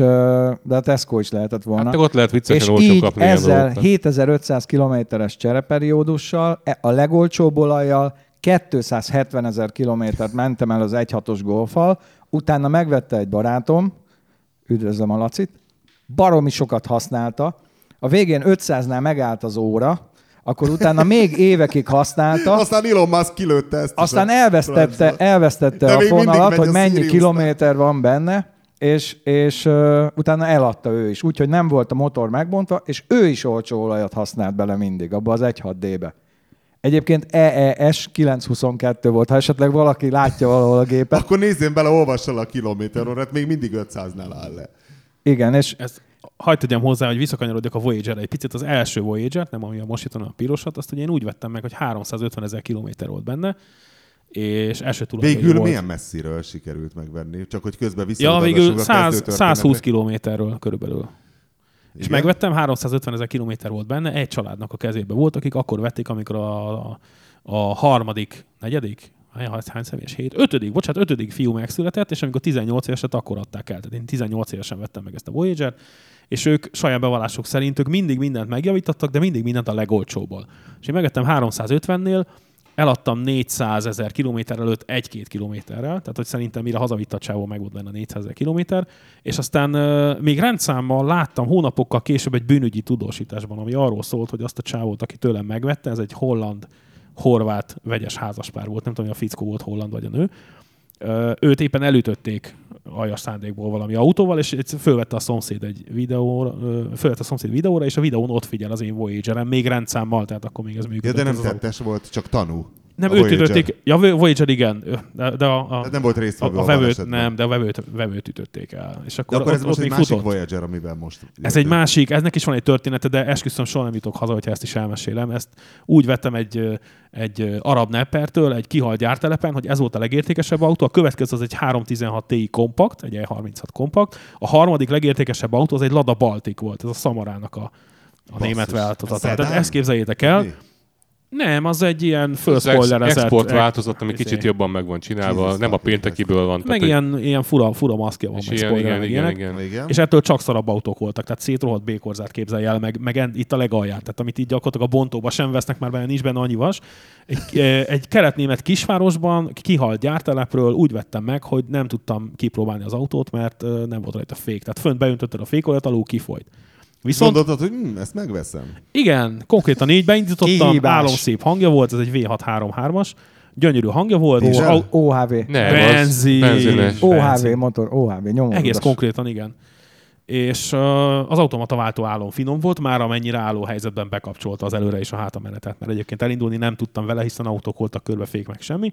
de a Tesco is lehetett volna. Hát ott lehet és viccesen olcsó így kapni ezzel dolgokat. 7500 kilométeres csereperiódussal, e- a legolcsóbb olajjal 270 ezer kilométert mentem el az 1.6-os golfal, utána megvette egy barátom, üdvözlöm a Lacit, baromi sokat használta, a végén 500-nál megállt az óra, akkor utána még évekig használta, Aztán Elon Musk kilőtte ezt. aztán elvesztette, elvesztette De a fonalat, hogy a mennyi kilométer van benne, és, és uh, utána eladta ő is. Úgyhogy nem volt a motor megbontva, és ő is olcsó olajat használt bele mindig, abba az 1.6D-be. Egyébként EES 922 volt, ha esetleg valaki látja valahol a gépet. Akkor nézzén bele, olvassal a kilométerórát, még mindig 500-nál áll le. Igen, és ezt hagyd tegyem hozzá, hogy visszakanyarodjak a voyager egy picit. Az első Voyager, nem ami a most a pirosat, azt ugye én úgy vettem meg, hogy 350 ezer kilométer volt benne, és első tulajdoni Végül volt. milyen messziről sikerült megvenni? Csak hogy közben Ja, visszautazgassunk végül a 100, kezdőtörténetre. 120 kilométerről körülbelül. És Igen? megvettem, 350 ezer kilométer volt benne, egy családnak a kezébe volt, akik akkor vették, amikor a, a, a harmadik, negyedik, hány, személyes? Hét? Ötödik, bocsánat, ötödik fiú megszületett, és amikor 18 éves lett, akkor adták el. Tehát én 18 évesen vettem meg ezt a Voyager, és ők saját bevallásuk szerint ők mindig mindent megjavítottak, de mindig mindent a legolcsóból. És én megvettem 350-nél, eladtam 400 ezer kilométer előtt egy-két kilométerrel, tehát hogy szerintem mire hazavitt a csávó meg volt benne 400 ezer kilométer, és aztán uh, még rendszámmal láttam hónapokkal később egy bűnügyi tudósításban, ami arról szólt, hogy azt a csávót, aki tőlem megvette, ez egy holland horvát vegyes házaspár volt, nem tudom, hogy a fickó volt holland vagy a nő, őt éppen elütötték aljas szándékból valami autóval, és fölvette a szomszéd egy videóra, fölvette a szomszéd videóra, és a videón ott figyel az én Voyager-em, még rendszámmal, tehát akkor még ez Ja, működött. de nem tettes volt, csak tanú. Nem, A őt Voyager. ütötték. Ja, Vo- Voyager igen, de, de a, a, nem volt résztvevő a, a vevőt, nem, de a vevőt, vevőt ütötték el. És De akkor, akkor ez ott, most ott egy másik futott. Voyager, amiben most... Ez jöttünk. egy másik, eznek is van egy története, de esküszöm soha nem jutok haza, hogyha ezt is elmesélem. Ezt úgy vettem egy, egy arab neppertől, egy kihalt gyártelepen, hogy ez volt a legértékesebb autó. A következő az egy 316 Ti kompakt, egy E36 kompakt. A harmadik legértékesebb autó az egy Lada Baltic volt, ez a Samarának a, a Basszus. német változata. Tehát ezt képzeljétek el. Mi? Nem, az egy ilyen Az ex- fölspoilerezett... export változat, ami izé. kicsit jobban meg van csinálva, Jesus, nem a péntekiből van. Meg ilyen, ilyen fura, fura maszkja van, és meg ilyen, igen, igen, igen. Igen. És ettől csak szarabb autók voltak, tehát szétrohadt békorzát képzelj el, meg, meg itt a legalját, tehát amit így gyakorlatilag a bontóba sem vesznek már benne, nincs benne annyi vas. Egy, egy keletnémet kisvárosban, kihalt gyártelepről úgy vettem meg, hogy nem tudtam kipróbálni az autót, mert nem volt rajta fék. Tehát fönt beöntötted a fékoljat, alul kifolyt. Viszont Gondoltad, hogy hm, ezt megveszem. igen, konkrétan így beindítottam, Kihívás. álomszép hangja volt, ez egy V633-as, gyönyörű hangja volt, au- OHV. Nem, Benzin. benzines. OHV motor, OHV, nyomó. Egész konkrétan, igen. És uh, az automata váltó állom finom volt, már amennyire álló helyzetben bekapcsolta az előre és a hátamenetet, mert egyébként elindulni nem tudtam vele, hiszen autók voltak körbe, fék meg semmi.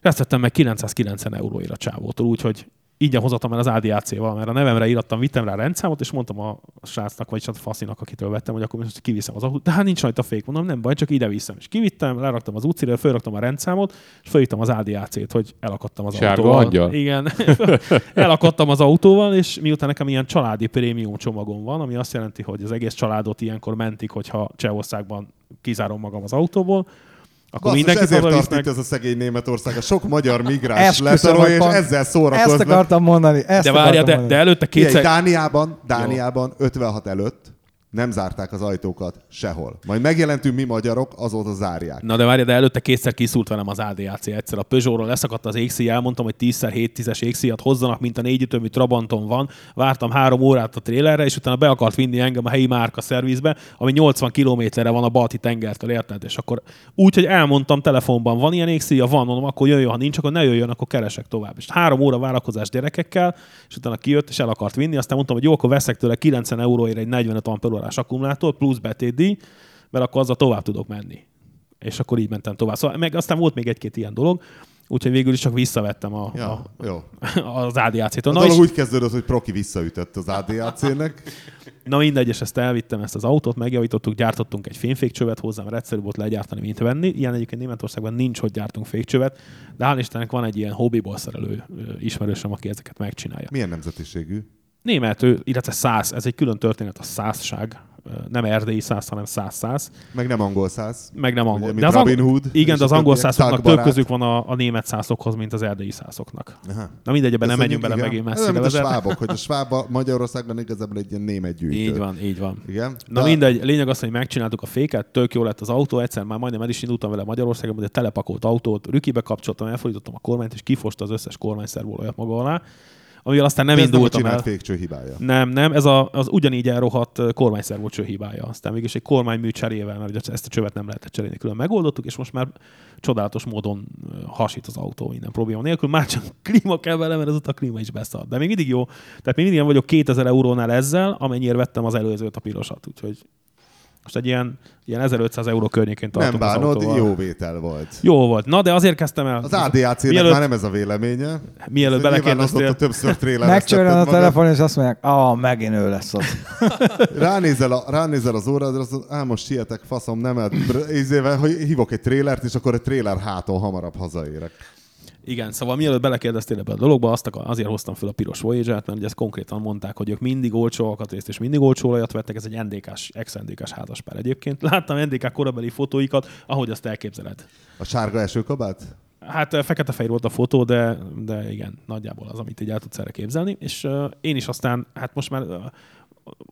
Ezt vettem meg 990 euróért a csávótól, úgyhogy ingyen hozattam el az ADAC-val, mert a nevemre írattam, vittem rá rendszámot, és mondtam a srácnak, vagyis a faszinak, akitől vettem, hogy akkor most kiviszem az autót. De hát nincs rajta fék, mondom, nem baj, csak ide viszem. És kivittem, leraktam az útszíre, felraktam a rendszámot, és felhívtam az ADAC-t, hogy elakadtam az Sárga autóval. angyal? Igen. elakadtam az autóval, és miután nekem ilyen családi prémium csomagom van, ami azt jelenti, hogy az egész családot ilyenkor mentik, hogyha Csehországban kizárom magam az autóból, akkor Basszus, mindenki ezért tart itt ez a szegény Németország. A sok magyar migráns letarol, és ezzel Ezt szórakoznak. akartam mondani. Ezt De akartam de, mondani. de előtte Kétszer... kétszer... Dániában, Dániában 56 előtt nem zárták az ajtókat sehol. Majd megjelentünk mi magyarok, azóta zárják. Na de várja, de előtte kétszer kiszúrt velem az ADAC egyszer. A Peugeotról leszakadt az égszíj, elmondtam, hogy 10x7 10-es égszíjat hozzanak, mint a négy ütömű Trabanton van. Vártam három órát a trélerre, és utána be akart vinni engem a helyi márka szervizbe, ami 80 kilométerre van a Balti tengertől, érted? És akkor úgy, hogy elmondtam telefonban, van ilyen égszíja, van, mondom, akkor jöjjön, ha nincs, akkor ne jöjjön, akkor keresek tovább. És három óra várakozás gyerekekkel, és utána kijött, és el akart vinni, aztán mondtam, hogy jó, akkor veszek tőle 90 euróért egy 45 amperórás akkumulátor, plusz betétdíj, mert akkor azzal tovább tudok menni. És akkor így mentem tovább. Szóval meg aztán volt még egy-két ilyen dolog, úgyhogy végül is csak visszavettem a, Ja, a, jó. az ADAC-től. A Na, dolog és, úgy kezdődött, hogy Proki visszaütött az ADAC-nek. na mindegy, és ezt elvittem, ezt az autót, megjavítottuk, gyártottunk egy fényfékcsövet hozzá, mert egyszerű volt legyártani, mint venni. Ilyen egyébként Németországban nincs, hogy gyártunk fékcsövet, de hál' Istennek van egy ilyen hobbiból szerelő ismerősöm, aki ezeket megcsinálja. Milyen nemzetiségű? Német, ő, illetve száz, ez egy külön történet, a százság, nem erdélyi száz, hanem száz-száz. Meg nem angol száz. Meg nem angol. Ugye, de az Robin Hood, igen, de az angol többiek, szászoknak több közük van a, a német szászokhoz, mint az erdélyi szászoknak. Aha. Na mindegy, ebben nem menjünk bele, igen. megint messzire mint a svábok, hogy a sváb Magyarországban igazából egy ilyen német gyűjtő. Így van, így van. Igen? Na mindegy, lényeg az, hogy megcsináltuk a féket, tök jó lett az autó, egyszer már majdnem el is indultam vele Magyarországon, de telepakolt autót, rükibe kapcsoltam, elfordítottam a kormányt, és kifosta az összes kormányszervólóját maga alá, amivel aztán nem De ez nem a indultam el. csinált fékcső hibája. Nem, nem, ez a, az ugyanígy elrohadt ö, kormányszervó cső hibája. Aztán mégis egy kormánymű cserével, mert ugye ezt a csövet nem lehetett cserélni, külön megoldottuk, és most már csodálatos módon ö, hasít az autó minden probléma nélkül. Már csak klíma kell vele, mert az a klíma is beszart. De még mindig jó. Tehát még mindig nem vagyok 2000 eurónál ezzel, amennyire vettem az előzőt a pirosat. Úgyhogy Most egy ilyen, ilyen 1500 euró környékén Nem tartok az bánod, autóval. jó vétel volt. Jó volt. Na, de azért kezdtem el. Az ADAC-nek Mielőtt- már nem ez a véleménye. Mielőtt belekérdeztél- azóta többször Megcsörön a telefon, és azt mondják, ah, megint ő lesz az. Ránézel, a, ránézel az órára, azt mondod, á, most sietek, faszom, nem ízével, hogy hívok egy trélert, és akkor egy tréler háton hamarabb hazaérek. Igen, szóval mielőtt belekérdeztél ebbe a dologba, azt akar, azért hoztam fel a piros Voyager-t, mert ugye ezt konkrétan mondták, hogy ők mindig olcsó alkatrészt és mindig olcsó olajat vettek, ez egy NDK-s, ex-NDK-s házaspár egyébként. Láttam NDK korabeli fotóikat, ahogy azt elképzeled. A sárga esőkabát? Hát fekete-fehér volt a fotó, de, de igen, nagyjából az, amit így el tudsz erre képzelni. És uh, én is aztán, hát most már uh,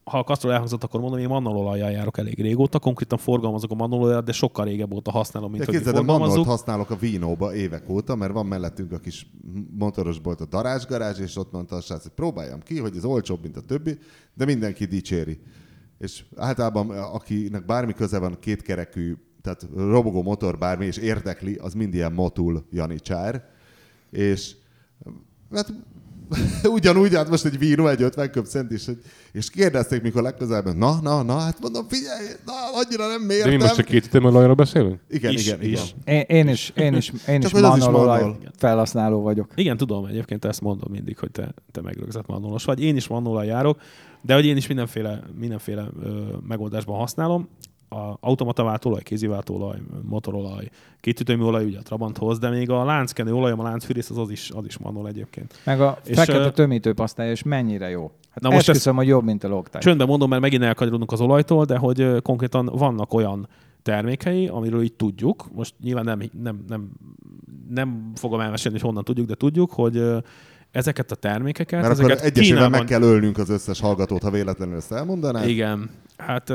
ha a kasztról elhangzott, akkor mondom, én mannololajjal járok elég régóta, konkrétan forgalmazok a mannolojat, de sokkal régebb óta használom, mint De hogy képzeld, Mannolt forgalmazzuk. használok a Vínóba évek óta, mert van mellettünk a kis motoros bolt, a darázsgarázs, és ott mondta a srác, hogy próbáljam ki, hogy ez olcsóbb, mint a többi, de mindenki dicséri. És általában akinek bármi köze van kétkerekű, tehát robogó motor bármi, és érdekli, az mind ilyen motul janicsár. És hát ugyanúgy, hát most egy vínó, egy 50 köb cent is, és kérdezték, mikor legközelebb, na, na, na, hát mondom, figyelj, na, annyira nem De mértem. mi most csak két ütemolajról beszélünk? Igen, Is, igen, is. igen. Én, én is, én is, én Csak is manololaj Manol. felhasználó vagyok. Igen, tudom, egyébként ezt mondom mindig, hogy te, te megrögzett mannolos vagy. Én is mannolal járok, de hogy én is mindenféle, mindenféle ö, megoldásban használom. A automata váltóolaj, kézi váltóolaj, motorolaj, kétütemű olaj, ugye a Trabanthoz, de még a lánckenő olajom, a láncfűrész, az, az is, az is mannol egyébként. Meg a És, fekete ö, tömítőpasztája, és mennyire jó. Hát Na most esküszöm, hogy jobb, mint a Loctite. Csöndben mondom, mert megint elkanyarodunk az olajtól, de hogy konkrétan vannak olyan termékei, amiről így tudjuk, most nyilván nem, nem, nem, nem fogom elmesélni, hogy honnan tudjuk, de tudjuk, hogy ezeket a termékeket, Mert akkor ezeket egyesével Kínában, meg kell ölnünk az összes hallgatót, ha véletlenül ezt elmondanák. Igen. Hát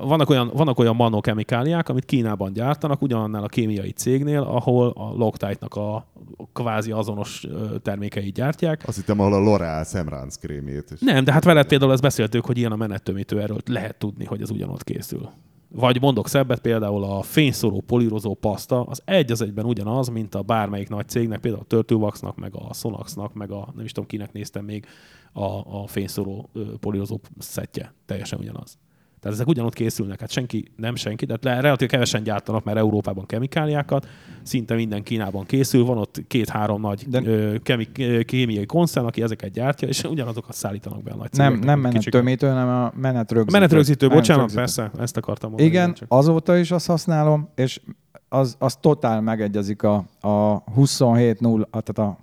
vannak olyan, vannak olyan manokemikáliák, amit Kínában gyártanak, ugyanannál a kémiai cégnél, ahol a Loctite-nak a kvázi azonos termékeit gyártják. Azt hittem, ahol a L'Oreal szemránc krémjét. is. Nem, de hát veled például ezt beszéltük, hogy ilyen a menettömítő, erről lehet tudni, hogy ez ugyanott készül. Vagy mondok szebbet, például a fényszóró polírozó paszta, az egy az egyben ugyanaz, mint a bármelyik nagy cégnek, például a Turtlewaxnak, meg a Sonaxnak, meg a nem is tudom kinek néztem még, a, a fényszóró polírozó szettje. Teljesen ugyanaz. Tehát ezek ugyanott készülnek, hát senki, nem senki, de le- relatív kevesen gyártanak már Európában kemikáliákat, szinte minden Kínában készül, van ott két-három nagy De- ö, kemi, kémiai konszern, aki ezeket gyártja, és ugyanazokat szállítanak be a nagy Nem, cégeknek, nem menet kicsik. tömítő, hanem a menetrögzítő. A menetrögzítő, bocsánat, Menetrögzítő. persze, ezt akartam mondani. Igen, csak. azóta is azt használom, és az, az totál megegyezik a, a 27.0, a- tehát a,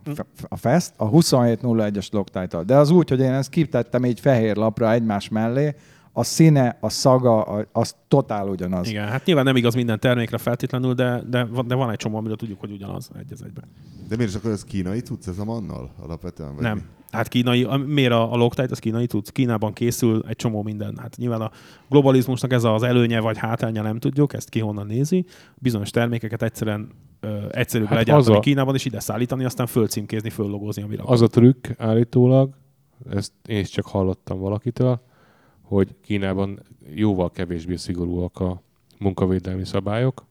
a FEST, a 27.01-es Loctite-tal. De az úgy, hogy én ezt kitettem így fehér lapra egymás mellé, a színe, a szaga, az totál ugyanaz. Igen, hát nyilván nem igaz minden termékre feltétlenül, de, de, van, de van egy csomó, amiről tudjuk, hogy ugyanaz egy az egyben. De miért is akkor ez kínai tudsz ez a mannal alapvetően? Vagy Nem. mi? Hát kínai, miért a, a Loctite, az kínai tudsz? Kínában készül egy csomó minden. Hát nyilván a globalizmusnak ez az előnye vagy hátránya nem tudjuk, ezt ki honnan nézi. Bizonyos termékeket egyszerűen egyszerűbb Hát legyártani a- Kínában, és ide szállítani, aztán fölcímkézni, föllogózni, amire Az a trükk állítólag, ezt én is csak hallottam valakitől, hogy Kínában jóval kevésbé szigorúak a munkavédelmi szabályok.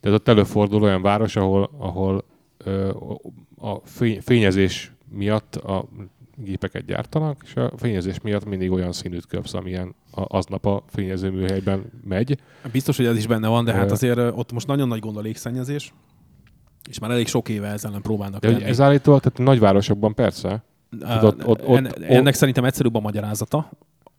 Tehát ott előfordul olyan város, ahol, ahol ö, a fény- fényezés miatt a gépeket gyártanak, és a fényezés miatt mindig olyan színűt kapsz, amilyen aznap a fényezőműhelyben megy. Biztos, hogy ez is benne van, de hát azért ott most nagyon nagy gond a légszennyezés, és már elég sok éve ezzel ellen próbálnak De ez állítólag, tehát nagyvárosokban persze, Uh, ott- ott- ott- en- ennek szerintem egyszerűbb a magyarázata.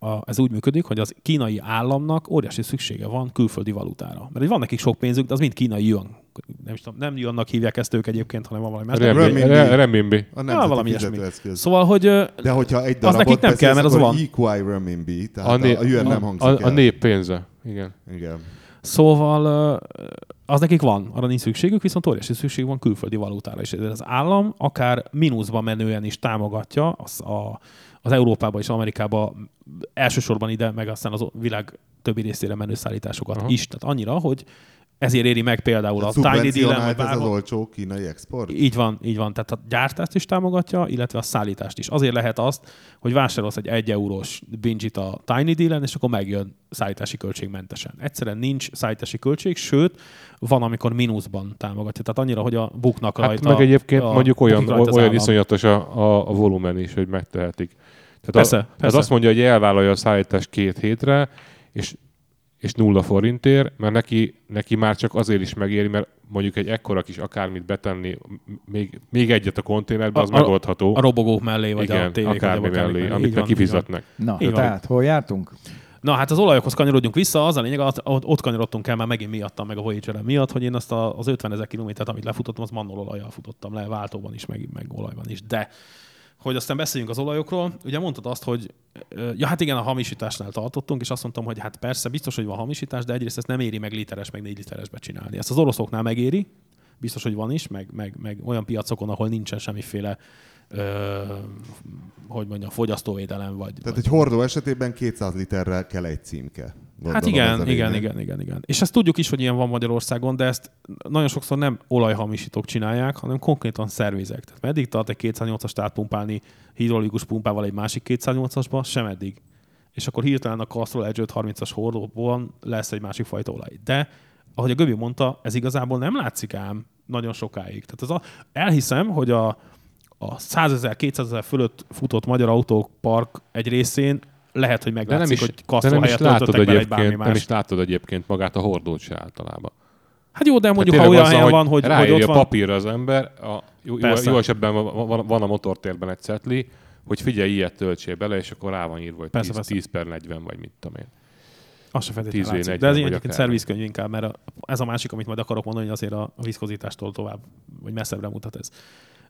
A, ez úgy működik, hogy az kínai államnak óriási szüksége van külföldi valutára. Mert hogy van nekik sok pénzük, de az mind kínai yuan. Nem, is tudom, nem yuannak hívják ezt ők egyébként, hanem van valami más. Renmin- renminbi. re- renminbi. A valami ilyesmi. Szóval, hogy De hogyha egy Az nekik nem kell, mert az van. EQI renminbi, tehát A, a, né- a, nem hangzik a, a nép pénze. Igen. Igen. Szóval az nekik van, arra nincs szükségük, viszont óriási szükség van külföldi valutára is. Ezért az állam akár mínuszba menően is támogatja az, a, az Európába és Amerikába elsősorban ide, meg aztán az világ többi részére menő szállításokat Aha. is. Tehát annyira, hogy ezért éri meg például a Tiny Szubvencionált ez az bárhol. olcsó kínai export? Így van, így van. Tehát a gyártást is támogatja, illetve a szállítást is. Azért lehet azt, hogy vásárolsz egy 1 eurós bingit a Tiny Deal-en, és akkor megjön szállítási költségmentesen. Egyszerűen nincs szállítási költség, sőt, van, amikor mínuszban támogatja. Tehát annyira, hogy a buknak Hát rajta. meg egyébként a, mondjuk olyan, az olyan iszonyatos a, a, a volumen is, hogy megtehetik. Tehát, Persze, a, tehát persze. azt mondja, hogy elvállalja a szállítást két hétre, és és nulla forintért, mert neki, neki már csak azért is megéri, mert mondjuk egy ekkora kis akármit betenni, még, még egyet a konténerbe, az A- megoldható. A robogók mellé, vagy Igen, a tévék akármi vagy a mellé, Így amit van, van. kifizetnek. Na, Így van. tehát hol jártunk? Na hát az olajokhoz kanyarodjunk vissza, az a lényeg, ott kanyarodtunk el már megint miattam, meg a voyager miatt, hogy én azt a, az 50 ezer kilométert, amit lefutottam, az mannol olajjal futottam le, váltóban is, meg, meg olajban is. De hogy aztán beszéljünk az olajokról, ugye mondtad azt, hogy ja hát igen, a hamisításnál tartottunk, és azt mondtam, hogy hát persze, biztos, hogy van hamisítás, de egyrészt ezt nem éri meg literes, meg négy literesbe csinálni. Ezt az oroszoknál megéri, biztos, hogy van is, meg, meg, meg olyan piacokon, ahol nincsen semmiféle ö, hogy mondjam, fogyasztóvédelem, vagy, Tehát vagy egy hordó esetében 200 literrel kell egy címke. Hát Gondolom ez igen, igen, igen, igen, igen. És ezt tudjuk is, hogy ilyen van Magyarországon, de ezt nagyon sokszor nem olajhamisítók csinálják, hanem konkrétan szervizek. Tehát meddig tart egy 208-as átpumpálni hidrolikus pumpával egy másik 208-asba? Sem eddig. És akkor hirtelen a Castrol Edge 530-as hordóban lesz egy másik fajta olaj. De, ahogy a Göbi mondta, ez igazából nem látszik ám nagyon sokáig. Tehát az a, elhiszem, hogy a, a 100 ezer, 200 ezer fölött futott magyar autópark egy részén lehet, hogy De nem meglátszik, is, hogy de Castrol nem is látod egyébként, nem is látod egyébként magát a hordót se általában. Hát jó, de mondjuk, Tehát ha olyan helyen van, hogy, hogy ott a van... papírra az ember, a, jó, jó, jó esetben van, van, a motortérben egy cetli, hogy figyelj, ilyet töltsél bele, és akkor rá van írva, hogy Persze, 10, persze. 10 per 40, vagy mit tudom én. Az se feltétlenül 10 látszik. V40 De ez egyébként szervizkönyv inkább, mert a, ez a másik, amit majd akarok mondani, hogy azért a, a viszkozitástól tovább, vagy messzebbre mutat ez.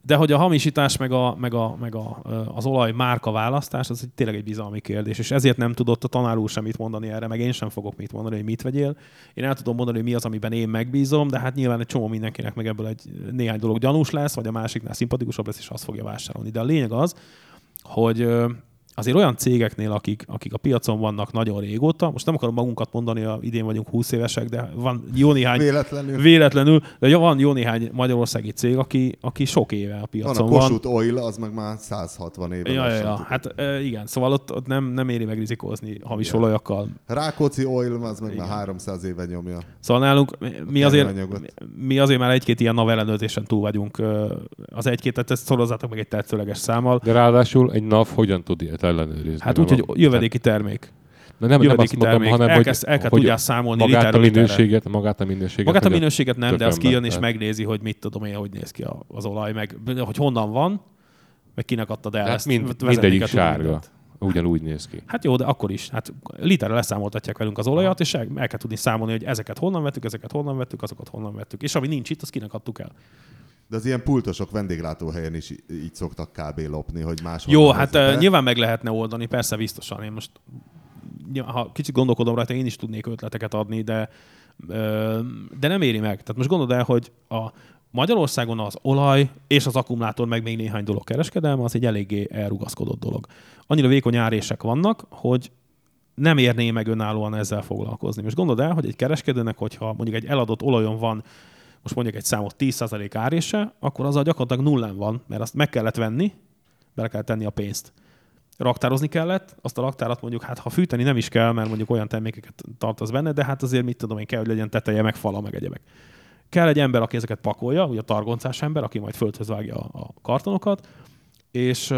De hogy a hamisítás, meg, a, meg, a, meg a, az olaj márka választás, az egy, tényleg egy bizalmi kérdés, és ezért nem tudott a tanár úr semmit mondani erre, meg én sem fogok mit mondani, hogy mit vegyél. Én el tudom mondani, hogy mi az, amiben én megbízom, de hát nyilván egy csomó mindenkinek meg ebből egy néhány dolog gyanús lesz, vagy a másiknál szimpatikusabb lesz, és azt fogja vásárolni. De a lényeg az, hogy azért olyan cégeknél, akik, akik a piacon vannak nagyon régóta, most nem akarom magunkat mondani, a idén vagyunk 20 évesek, de van jó néhány Véletlenül. véletlenül, de jó, van jó néhány magyarországi cég, aki, aki sok éve a Van piacon a van. Kossuth Oil, az meg már 160 éve. Ja, ja, ja. Hát igen, szóval ott, ott nem, nem éri meg rizikózni hamis Igen. olajakkal. Rákóczi Oil, az meg Igen. már 300 éve nyomja. Szóval nálunk mi azért, mi azért már egy-két ilyen NAV ellenőrzésen túl vagyunk. Az egy-kétet ezt szorozzátok meg egy tetszőleges számmal. De ráadásul egy NAV hogyan tud ilyet ellenőrizni? Hát úgy, hogy jövedéki termék. De nem, nem azt mondom, hanem, hogy, Elkezd- el kell hogy tudják számolni magát a minőséget, magát a minőséget. Magát a minőséget nem, de az kijön és megnézi, hogy mit tudom én, hogy néz ki az olaj, meg hogy honnan van, meg kinek adtad el. Hát ezt mind, mindegyik sárga. mindent. Ugyanúgy néz ki. Hát jó, de akkor is. Hát literre leszámoltatják velünk az olajat, és el, el kell tudni számolni, hogy ezeket honnan vettük, ezeket honnan vettük, azokat honnan vettük. És ami nincs itt, azt kinek adtuk el. De az ilyen pultosok vendéglátóhelyen is így szoktak kb. lopni, hogy máshol. Jó, hát uh, nyilván meg lehetne oldani, persze biztosan. Én most, ha kicsit gondolkodom rajta, én is tudnék ötleteket adni, de, de nem éri meg. Tehát most gondold el, hogy a Magyarországon az olaj és az akkumulátor, meg még néhány dolog kereskedelme, az egy eléggé elrugaszkodott dolog. Annyira vékony árések vannak, hogy nem érné meg önállóan ezzel foglalkozni. Most gondold el, hogy egy kereskedőnek, hogyha mondjuk egy eladott olajon van, most mondjuk egy számot 10% árése, akkor az a gyakorlatilag nullán van, mert azt meg kellett venni, bele kell tenni a pénzt. Raktározni kellett, azt a raktárat mondjuk, hát ha fűteni nem is kell, mert mondjuk olyan termékeket tartasz benne, de hát azért mit tudom én kell, hogy legyen teteje, meg fala, meg egyebek. Kell egy ember, aki ezeket pakolja, ugye a targoncás ember, aki majd földhöz vágja a a kartonokat, és,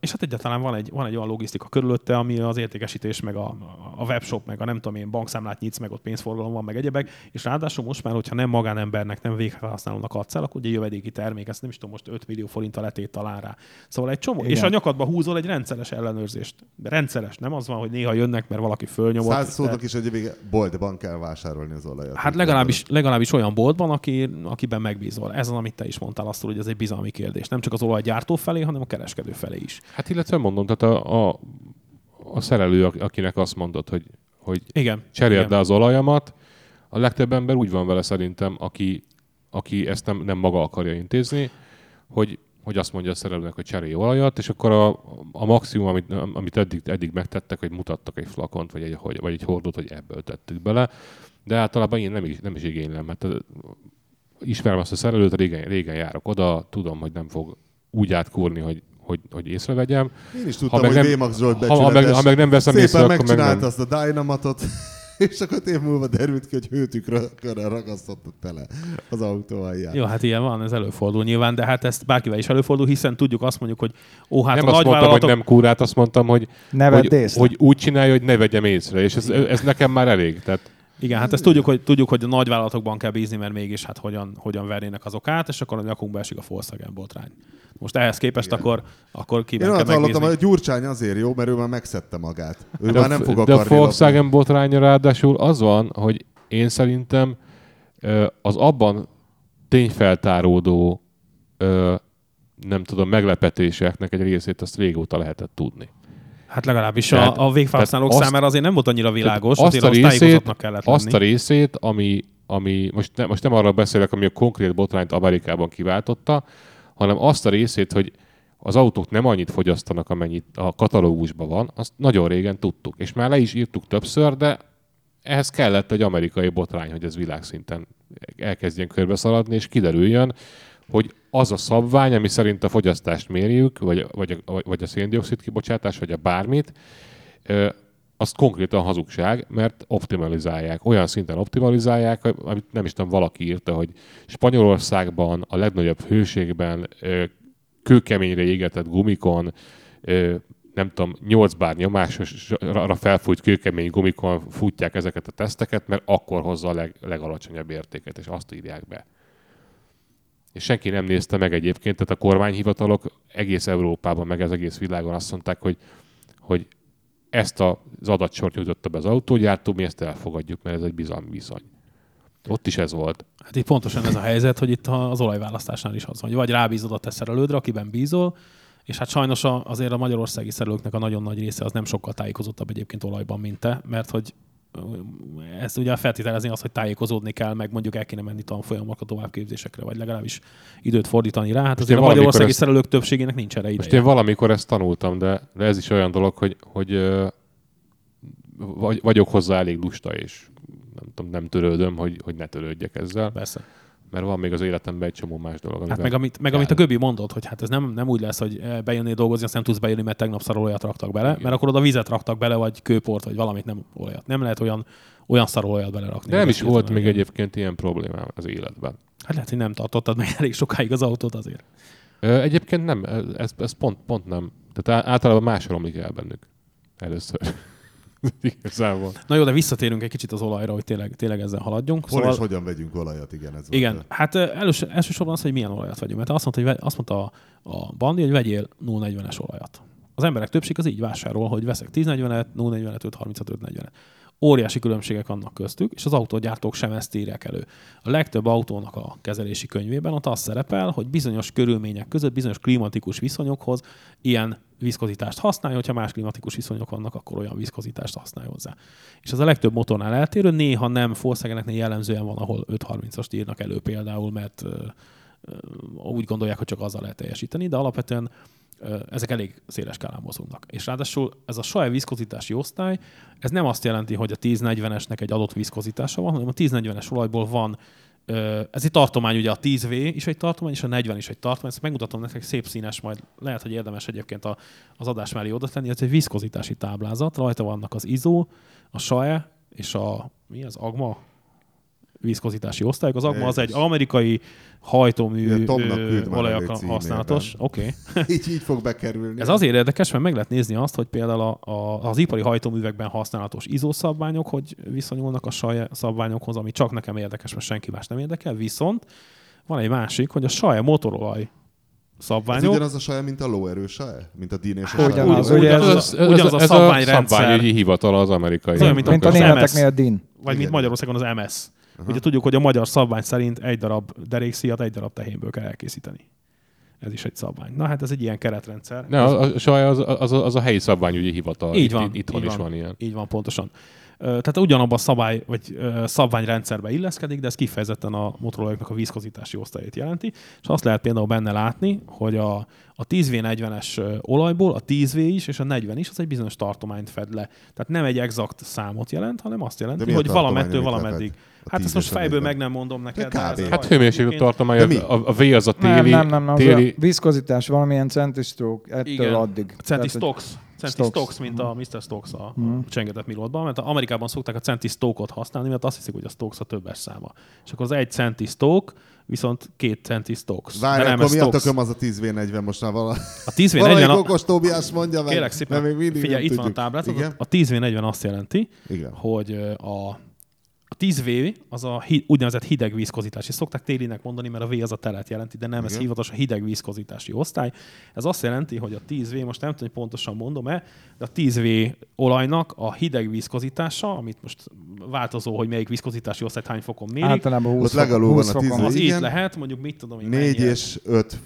és hát egyáltalán van egy, van egy olyan logisztika körülötte, ami az értékesítés, meg a, a webshop, meg a nem tudom én, bankszámlát nyitsz, meg ott pénzforgalom van, meg egyebek, és ráadásul most már, hogyha nem magánembernek, nem végfelhasználónak adsz el, akkor ugye jövedéki termék, ezt nem is tudom, most 5 millió forint a letét talán rá. Szóval egy csomó, Igen. és a nyakadba húzol egy rendszeres ellenőrzést. Rendszeres, nem az van, hogy néha jönnek, mert valaki fölnyomott. Száz de- szónak is egy vége, boltban kell vásárolni az olajat. Hát legalábbis, legalábbis olyan boltban, aki, akiben megbízol. Ez az, amit te is mondtál azt, hogy ez egy bizalmi kérdés. Nem csak az olajgyártó felé, hanem a kereskedő felé is. Hát illetve mondom, tehát a, a, a szerelő, ak- akinek azt mondod, hogy, hogy Igen. cseréld Igen. le az olajamat, a legtöbb ember úgy van vele szerintem, aki, aki ezt nem, nem maga akarja intézni, hogy, hogy azt mondja a szerelőnek, hogy cserélj olajat, és akkor a, a maximum, amit, amit eddig, eddig megtettek, hogy mutattak egy flakont, vagy egy, vagy egy hordót, hogy ebből tettük bele, de általában én nem is, nem is igénylem, mert ismerem azt a szerelőt, régen, régen járok oda, tudom, hogy nem fog úgy átkúrni, hogy, hogy, hogy észrevegyem. Én is tudtam, meg hogy nem- Zsolt ha- ha meg- ha meg nem veszem Szépen észre, akkor meg megcsinálta nem. azt a Dynamatot, és akkor öt év múlva derült ki, hogy hőtükrökörrel ragasztotta tele az autó alját. Jó, hát ilyen van, ez előfordul nyilván, de hát ezt bárkivel is előfordul, hiszen tudjuk azt mondjuk, hogy ó, hát nem a azt mondtam, hogy nem kúrát, azt mondtam, hogy, Ne hogy, észre. hogy úgy csinálja, hogy ne vegyem észre, és ez, ez nekem már elég. Tehát Igen, hát ezt tudjuk, hogy, tudjuk, hogy a nagyvállalatokban kell bízni, mert mégis hát hogyan, hogyan vernének azok át, és akkor a nyakunkba esik a Volkswagen botrány. Most ehhez képest akkor, akkor Én kiben azt kell hallottam, hogy Gyurcsány azért jó, mert ő már megszedte magát. Ő De, már nem fog de a Volkswagen botránya ráadásul az van, hogy én szerintem az abban tényfeltáródó nem tudom, meglepetéseknek egy részét azt régóta lehetett tudni. Hát legalábbis Tehát- a, a végfelhasználók azt- számára azért nem volt annyira világos, Tehát azért azt tájékozottnak kellett lenni. azt a részét, ami, ami most, ne, most nem arról beszélek, ami a konkrét botrányt Amerikában kiváltotta, hanem azt a részét, hogy az autók nem annyit fogyasztanak, amennyit a katalógusban van, azt nagyon régen tudtuk. És már le is írtuk többször, de ehhez kellett egy amerikai botrány, hogy ez világszinten elkezdjen körbeszaladni, és kiderüljön, hogy az a szabvány, ami szerint a fogyasztást mérjük, vagy, vagy, vagy a széndiokszid kibocsátás, vagy a bármit, az konkrétan hazugság, mert optimalizálják, olyan szinten optimalizálják, amit nem is tudom, valaki írta, hogy Spanyolországban a legnagyobb hőségben kőkeményre égetett gumikon, nem tudom, 8 bár nyomásra felfújt kőkemény gumikon futják ezeket a teszteket, mert akkor hozza a leg, legalacsonyabb értéket, és azt írják be. És senki nem nézte meg egyébként, tehát a kormányhivatalok egész Európában, meg az egész világon azt mondták, hogy, hogy ezt az adatsort nyújtotta be az autógyártó, mi ezt elfogadjuk, mert ez egy bizalmi viszony. Ott is ez volt. Hát itt pontosan ez a helyzet, hogy itt az olajválasztásnál is az van, hogy vagy rábízod a te szerelődre, akiben bízol, és hát sajnos azért a magyarországi szerelőknek a nagyon nagy része az nem sokkal tájékozottabb egyébként olajban, mint te, mert hogy ezt ugye feltételezni az, hogy tájékozódni kell, meg mondjuk el kéne menni tanfolyamokra, továbbképzésekre, vagy legalábbis időt fordítani rá. Hát azért a magyarországi ezt- szerelők többségének nincs erre Most ideje. én valamikor ezt tanultam, de, de ez is olyan dolog, hogy, hogy vagy, vagyok hozzá elég lusta, és nem, tudom, nem törődöm, hogy, hogy ne törődjek ezzel, Persze. Mert van még az életemben egy csomó más dolog. Hát meg amit, meg amit a. Göbi mondott, hogy hát ez nem, nem úgy lesz, hogy eh, bejönnél dolgozni, azt nem tudsz bejönni, mert tegnap szarolajat raktak bele, mert akkor oda vizet raktak bele, vagy kőport, vagy valamit, nem olajat. Nem lehet olyan, olyan szarolajat belerakni. De nem is volt még egyébként ilyen problémám az életben. Hát lehet, hogy nem tartottad meg elég sokáig az autót azért. Ö, Egyébként nem, ez, ez pont, pont nem. Tehát általában más romlik el bennük. Először. Igazából. Na jó, de visszatérünk egy kicsit az olajra, hogy tényleg, tényleg ezzel haladjunk. Hol és hogyan vegyünk olajat, igen. Ez Igen, volt hát elős, elsősorban az, hogy milyen olajat vegyünk. Mert azt mondta, hogy ve, azt mondta a, a Bandi, hogy vegyél 040-es olajat. Az emberek többség az így vásárol, hogy veszek 1040-et, 040-et, 530-at, 540-et. Óriási különbségek vannak köztük, és az autógyártók sem ezt írják elő. A legtöbb autónak a kezelési könyvében ott az szerepel, hogy bizonyos körülmények között, bizonyos klimatikus viszonyokhoz ilyen viszkozitást használja, hogyha más klimatikus viszonyok vannak, akkor olyan viszkozitást használja hozzá. És ez a legtöbb motornál eltérő, néha nem, Volkswageneknél jellemzően van, ahol 530-ast írnak elő például, mert úgy gondolják, hogy csak azzal lehet teljesíteni, de alapvetően ezek elég széles skálán mozognak. És ráadásul ez a saját viszkozitási osztály, ez nem azt jelenti, hogy a 1040-esnek egy adott viszkozitása van, hanem a 1040-es olajból van ez egy tartomány, ugye a 10V is egy tartomány, és a 40 is egy tartomány. Ezt megmutatom nektek, szép színes, majd lehet, hogy érdemes egyébként a, az adás mellé oda tenni. Ez egy viszkozitási táblázat, rajta vannak az ISO, a SAE és a mi az AGMA viszkozitási osztályok. Az AGMA az egy amerikai hajtómű olajokra elég használatos. Oké. Okay. így, így fog bekerülni. Ez azért érdekes, mert meg lehet nézni azt, hogy például a, a, az ipari hajtóművekben használatos ISO szabványok, hogy viszonyulnak a SAE szabványokhoz, ami csak nekem érdekes, mert senki más nem érdekel. Viszont van egy másik, hogy a SAE motorolaj Ez szabványok, ugyanaz a saja, mint a lóerő saja? Mint a dín és a Ugyanaz, ez- ugyanaz, ugyanaz a szabványrendszer, szabványügyi hivatal az amerikai. Ez olyan, mint Mint a az németeknél MS. DIN. vagy mint. Magyarországon az MS. Ugye tudjuk, hogy a magyar szabvány szerint egy darab derékszíjat egy darab tehénből kell elkészíteni. Ez is egy szabvány. Na hát ez egy ilyen keretrendszer. Ne, a, a, saj az, az, az, a helyi szabványügyi hivatal. Így van. Itt, itthon így is van ilyen. Így van, pontosan. Tehát ugyanabban a szabály, vagy szabványrendszerbe illeszkedik, de ez kifejezetten a motorolajoknak a vízkozítási osztályát jelenti. És azt lehet például benne látni, hogy a, a 10V40-es ö, olajból a 10V is és a 40 is az egy bizonyos tartományt fed le. Tehát nem egy exakt számot jelent, hanem azt jelenti, hogy valamettől valameddig. lefed? A Hát 10 ezt most a fejből 40. meg nem mondom neked. De kb. a Hát hőmérséklet mi? a, a V az a téli, Nem, nem, nem, nem, az téli a vízkozítás valamilyen centistroke ettől Igen. addig. Centi Tehát, hogy- Stokes. Centi Stokes. Stokes, mint a Mr. Stokes a mm. csengetett Milotban, mert Amerikában szokták a centi Stoke-ot használni, mert azt hiszik, hogy a Stokes a többes száma. És akkor az egy centi Stoke, viszont két centi Stokes. Várj, nem, akkor mi a tököm az a 10V40 most már vala... A 10 v Valamelyik 40 okos Tóbiás mondja meg. Kérlek szépen, mert még mindig figyelj, itt van a tudjuk. táblázat. Igen? A 10 v 40 azt jelenti, Igen. hogy a, A 10V az a hi, úgynevezett hideg vízkozítás. És szokták télinek mondani, mert a V az a telet jelenti, de nem, ez Igen. hivatalos a hideg vízkozítási osztály. Ez azt jelenti, hogy a 10V, most nem tudom, hogy pontosan mondom-e, de a 10V olajnak a hideg vízkozítása, amit most változó, hogy melyik vízkozítási osztályt hány fokon mérik, Általában 20, Ott legalul van 20 a fokon. 10 az így igen. lehet, mondjuk mit tudom én, 4 mennyire. és 5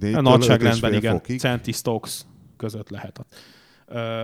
4 A nagyságrendben igen, fokig. centi stokes között lehet.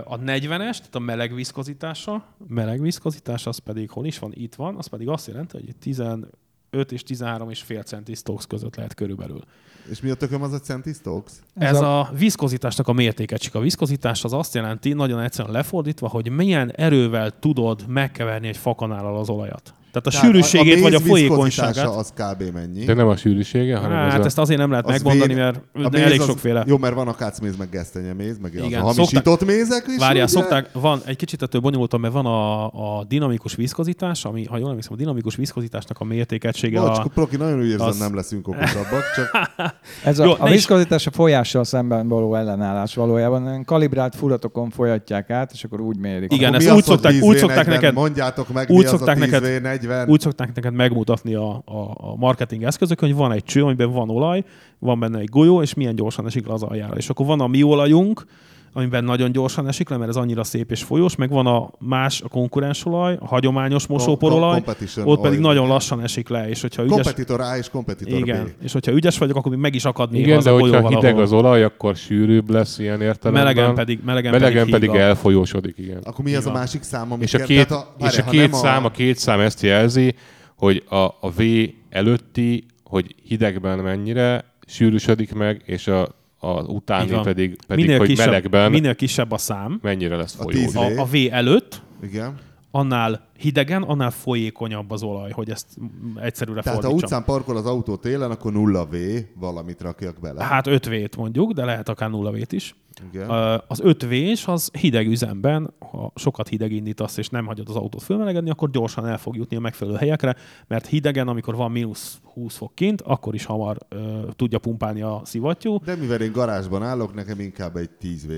A 40-es, tehát a meleg vízkozítása, meleg vízkozítása, az pedig hol is van? Itt van, az pedig azt jelenti, hogy 15 és 13 és fél centi stokes között lehet körülbelül. És mi a tököm az a Centi Stokes? Ez, Ez a... a vízkozításnak a mértéke, csak a vízkozítás az azt jelenti, nagyon egyszerűen lefordítva, hogy milyen erővel tudod megkeverni egy fakanállal az olajat. Tehát a Tehát sűrűségét a vagy a folyékonyságát. az kb. mennyi? De nem a sűrűsége, hanem Hát ez a... ezt azért nem lehet Az megmondani, mert a méz elég az- sokféle. Jó, mert van a kácméz, meg gesztenyeméz, meg az Igen, a hamisított mézek is. Várjál, ugye? szokták, van egy kicsit ettől bonyolultabb, mert van a, a dinamikus vízkozítás, ami, ha jól emlékszem, a dinamikus vízkozításnak a mértékegysége Bocs, a, Proki, nagyon úgy érzem, az- nem leszünk okosabbak, csak Ez a, Jó, a vízkozítás a folyással szemben való ellenállás valójában. Kalibrált furatokon folyatják át, és akkor úgy mérik. Igen, ezt úgy szokták- 10 úgy V40? szokták neked- Mondjátok meg, úgy mi az szokták a 10 neked- V40. úgy szokták neked megmutatni a, a, a marketing eszközök, hogy van egy cső, amiben van olaj, van benne egy golyó, és milyen gyorsan esik le az aljára. És akkor van a mi olajunk, amiben nagyon gyorsan esik le, mert ez annyira szép és folyós, meg van a más, a konkurens olaj, a hagyományos mosóporolaj, ott pedig oil. nagyon lassan esik le, és hogyha ügyes, Kompetitor A és kompetitor igen, B. és hogyha ügyes vagyok, akkor még meg is akad néha Igen, az de a hogyha hideg valahol. az olaj, akkor sűrűbb lesz ilyen értelemben. Melegen pedig, melegen, Melegen pedig hígabb. elfolyósodik, igen. Akkor mi az a másik szám, amit És a kell- két, tehát és a két szám, a két szám ezt jelzi, hogy a, a V előtti, hogy hidegben mennyire sűrűsödik meg, és a, a Így utáni pedig, pedig minél, hogy kisebb, melegben minél kisebb a szám, mennyire lesz tíz a, a V előtt, Igen. Annál hidegen, annál folyékonyabb az olaj, hogy ezt egyszerűre Tehát ha fordítsam. utcán parkol az autó télen, akkor nulla V, valamit rakjak bele. Hát 5 v mondjuk, de lehet akár 0 v is. Igen. Az 5 v az hideg üzemben, ha sokat hideg indítasz, és nem hagyod az autót fölmelegedni, akkor gyorsan el fog jutni a megfelelő helyekre, mert hidegen, amikor van mínusz 20 fok kint, akkor is hamar ö, tudja pumpálni a szivattyú. De mivel én garázsban állok, nekem inkább egy 10 V.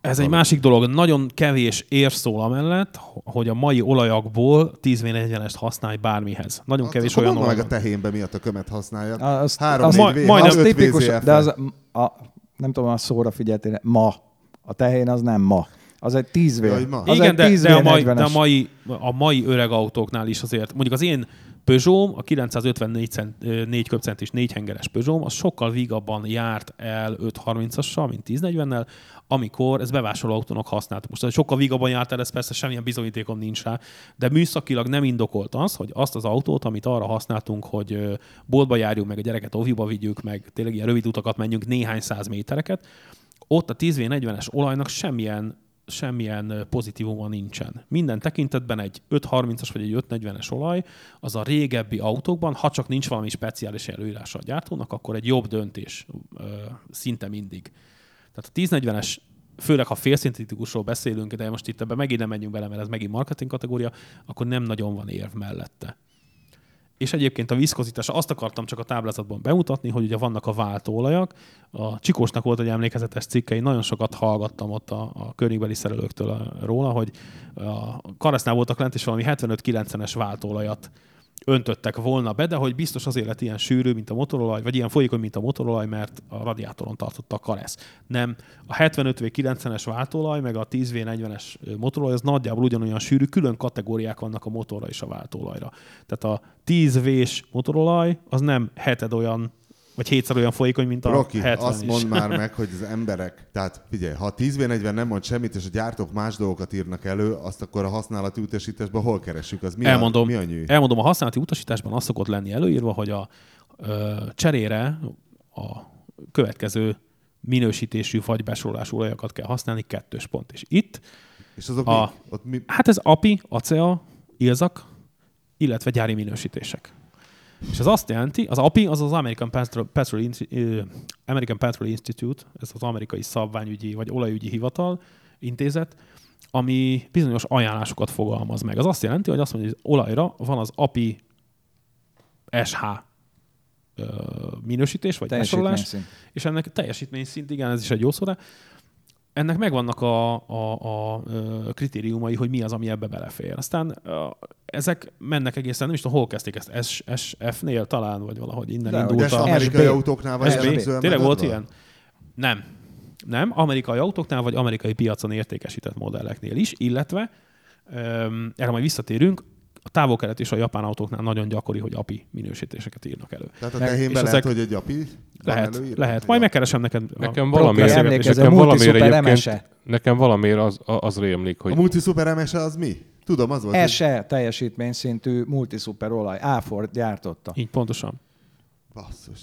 Ez egy másik dolog. Nagyon kevés ér szól amellett, hogy a mai olajakból 10V40-est használj bármihez. Nagyon kevés Akkor olyan mondd olaj meg a tehénbe mi a tökömet használjak. Az, Három, az, négy hat, az tipikus, de az a, nem tudom, a szóra figyeltél, ma. A tehén az nem ma. Az egy 10 Jaj, ma. Az Igen, egy de, 10 de, a mai, de a, V40-es. mai, a mai öreg autóknál is azért, mondjuk az én Peugeot, a 954 cent, ö, 4 köbcentis 4 hengeres Peugeot, az sokkal vígabban járt el 530-assal, mint 1040-nel, amikor ez bevásárló autónak használtuk. Most sokkal vígabban járt el, ez persze semmilyen bizonyítékom nincs rá, de műszakilag nem indokolt az, hogy azt az autót, amit arra használtunk, hogy boltba járjunk, meg a gyereket oviba vigyük, meg tényleg ilyen rövid utakat menjünk néhány száz métereket, ott a 10V40-es olajnak semmilyen semmilyen pozitívuma nincsen. Minden tekintetben egy 530-as vagy egy 540-es olaj, az a régebbi autókban, ha csak nincs valami speciális előírása a gyártónak, akkor egy jobb döntés szinte mindig. Tehát a 1040-es, főleg ha félszintetikusról beszélünk, de most itt ebben megint nem menjünk bele, mert ez megint marketing kategória, akkor nem nagyon van érv mellette. És egyébként a vízkozítása, azt akartam csak a táblázatban bemutatni, hogy ugye vannak a váltóolajak. A Csikósnak volt egy emlékezetes cikke, én nagyon sokat hallgattam ott a, a környékbeli szerelőktől róla, hogy a Karesznál voltak lent, és valami 75-90-es váltóolajat öntöttek volna be, de hogy biztos azért lett ilyen sűrű, mint a motorolaj, vagy ilyen folyékony, mint a motorolaj, mert a radiátoron tartotta a karesz. Nem, a 75V90-es váltóolaj, meg a 10V40-es motorolaj, az nagyjából ugyanolyan sűrű, külön kategóriák vannak a motorra és a váltóolajra. Tehát a 10V-s motorolaj, az nem heted olyan, vagy hétszer olyan folyékony, mint a Rocky, 70 azt is. mondd már meg, hogy az emberek, tehát figyelj, ha a 10V40 nem mond semmit, és a gyártók más dolgokat írnak elő, azt akkor a használati utasításban hol keressük? Az mi elmondom, a, mi a nyű? elmondom, a használati utasításban az szokott lenni előírva, hogy a ö, cserére a következő minősítésű vagy besorolású olajakat kell használni, kettős pont. És itt, És azok a- mi? Ott mi? hát ez API, ACEA, ILZAK, illetve gyári minősítések. És ez azt jelenti, az API az az American Petrol, Petrol, American Petrol Institute, ez az amerikai szabványügyi vagy olajügyi hivatal, intézet, ami bizonyos ajánlásokat fogalmaz meg. Az azt jelenti, hogy azt mondja, hogy az olajra van az API SH minősítés, vagy besorolás, Teljesítményszint. és ennek teljesítmény szint, igen, ez is egy jó szó ennek megvannak a, a, a kritériumai, hogy mi az, ami ebbe belefér. Aztán ezek mennek egészen, nem is tudom, hol kezdték ezt, S- SF-nél talán, vagy valahogy innen De, indult a... amerikai SB. autóknál vagy SB. Tényleg volt ilyen? Nem. Nem, amerikai autóknál vagy amerikai piacon értékesített modelleknél is, illetve öm, erre majd visszatérünk, a távol-kelet és a japán autóknál nagyon gyakori, hogy API minősítéseket írnak elő. Tehát a tehénben lehet, ezek- hogy egy api Lehet, előírva? lehet. Majd megkeresem neked. Nekem valamiért- nekem valamiért MS-e. Nekem valamiért az, az rémlik, hogy A multi super ms az mi? Tudom, az volt. hogy- SE teljesítményszintű multiszuper olaj. Áford gyártotta. Így pontosan. Basszus.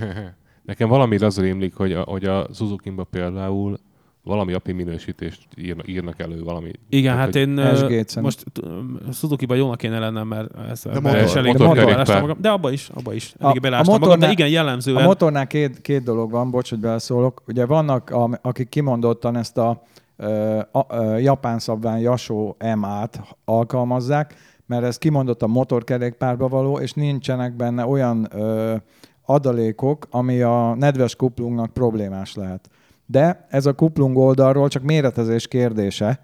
nekem valamiért az rémlik, hogy a, hogy a suzuki például valami API minősítést írnak, írnak elő, valami. Igen, Tehát, hát hogy- én SG-t most Suzuki-ban jónak kéne lennem, mert ez De motor. elég motor. magam. De abba is, abba is. A- a belástam magam, de motornál- igen, A jellemzően. motornál két, két dolog van, bocs, hogy beleszólok. Ugye vannak, a, akik kimondottan ezt a, a, a japán szabvány Yasho M-át alkalmazzák, mert ez kimondott a motorkerékpárba való, és nincsenek benne olyan ö, adalékok, ami a nedves kuplungnak problémás lehet. De ez a kuplung oldalról csak méretezés kérdése,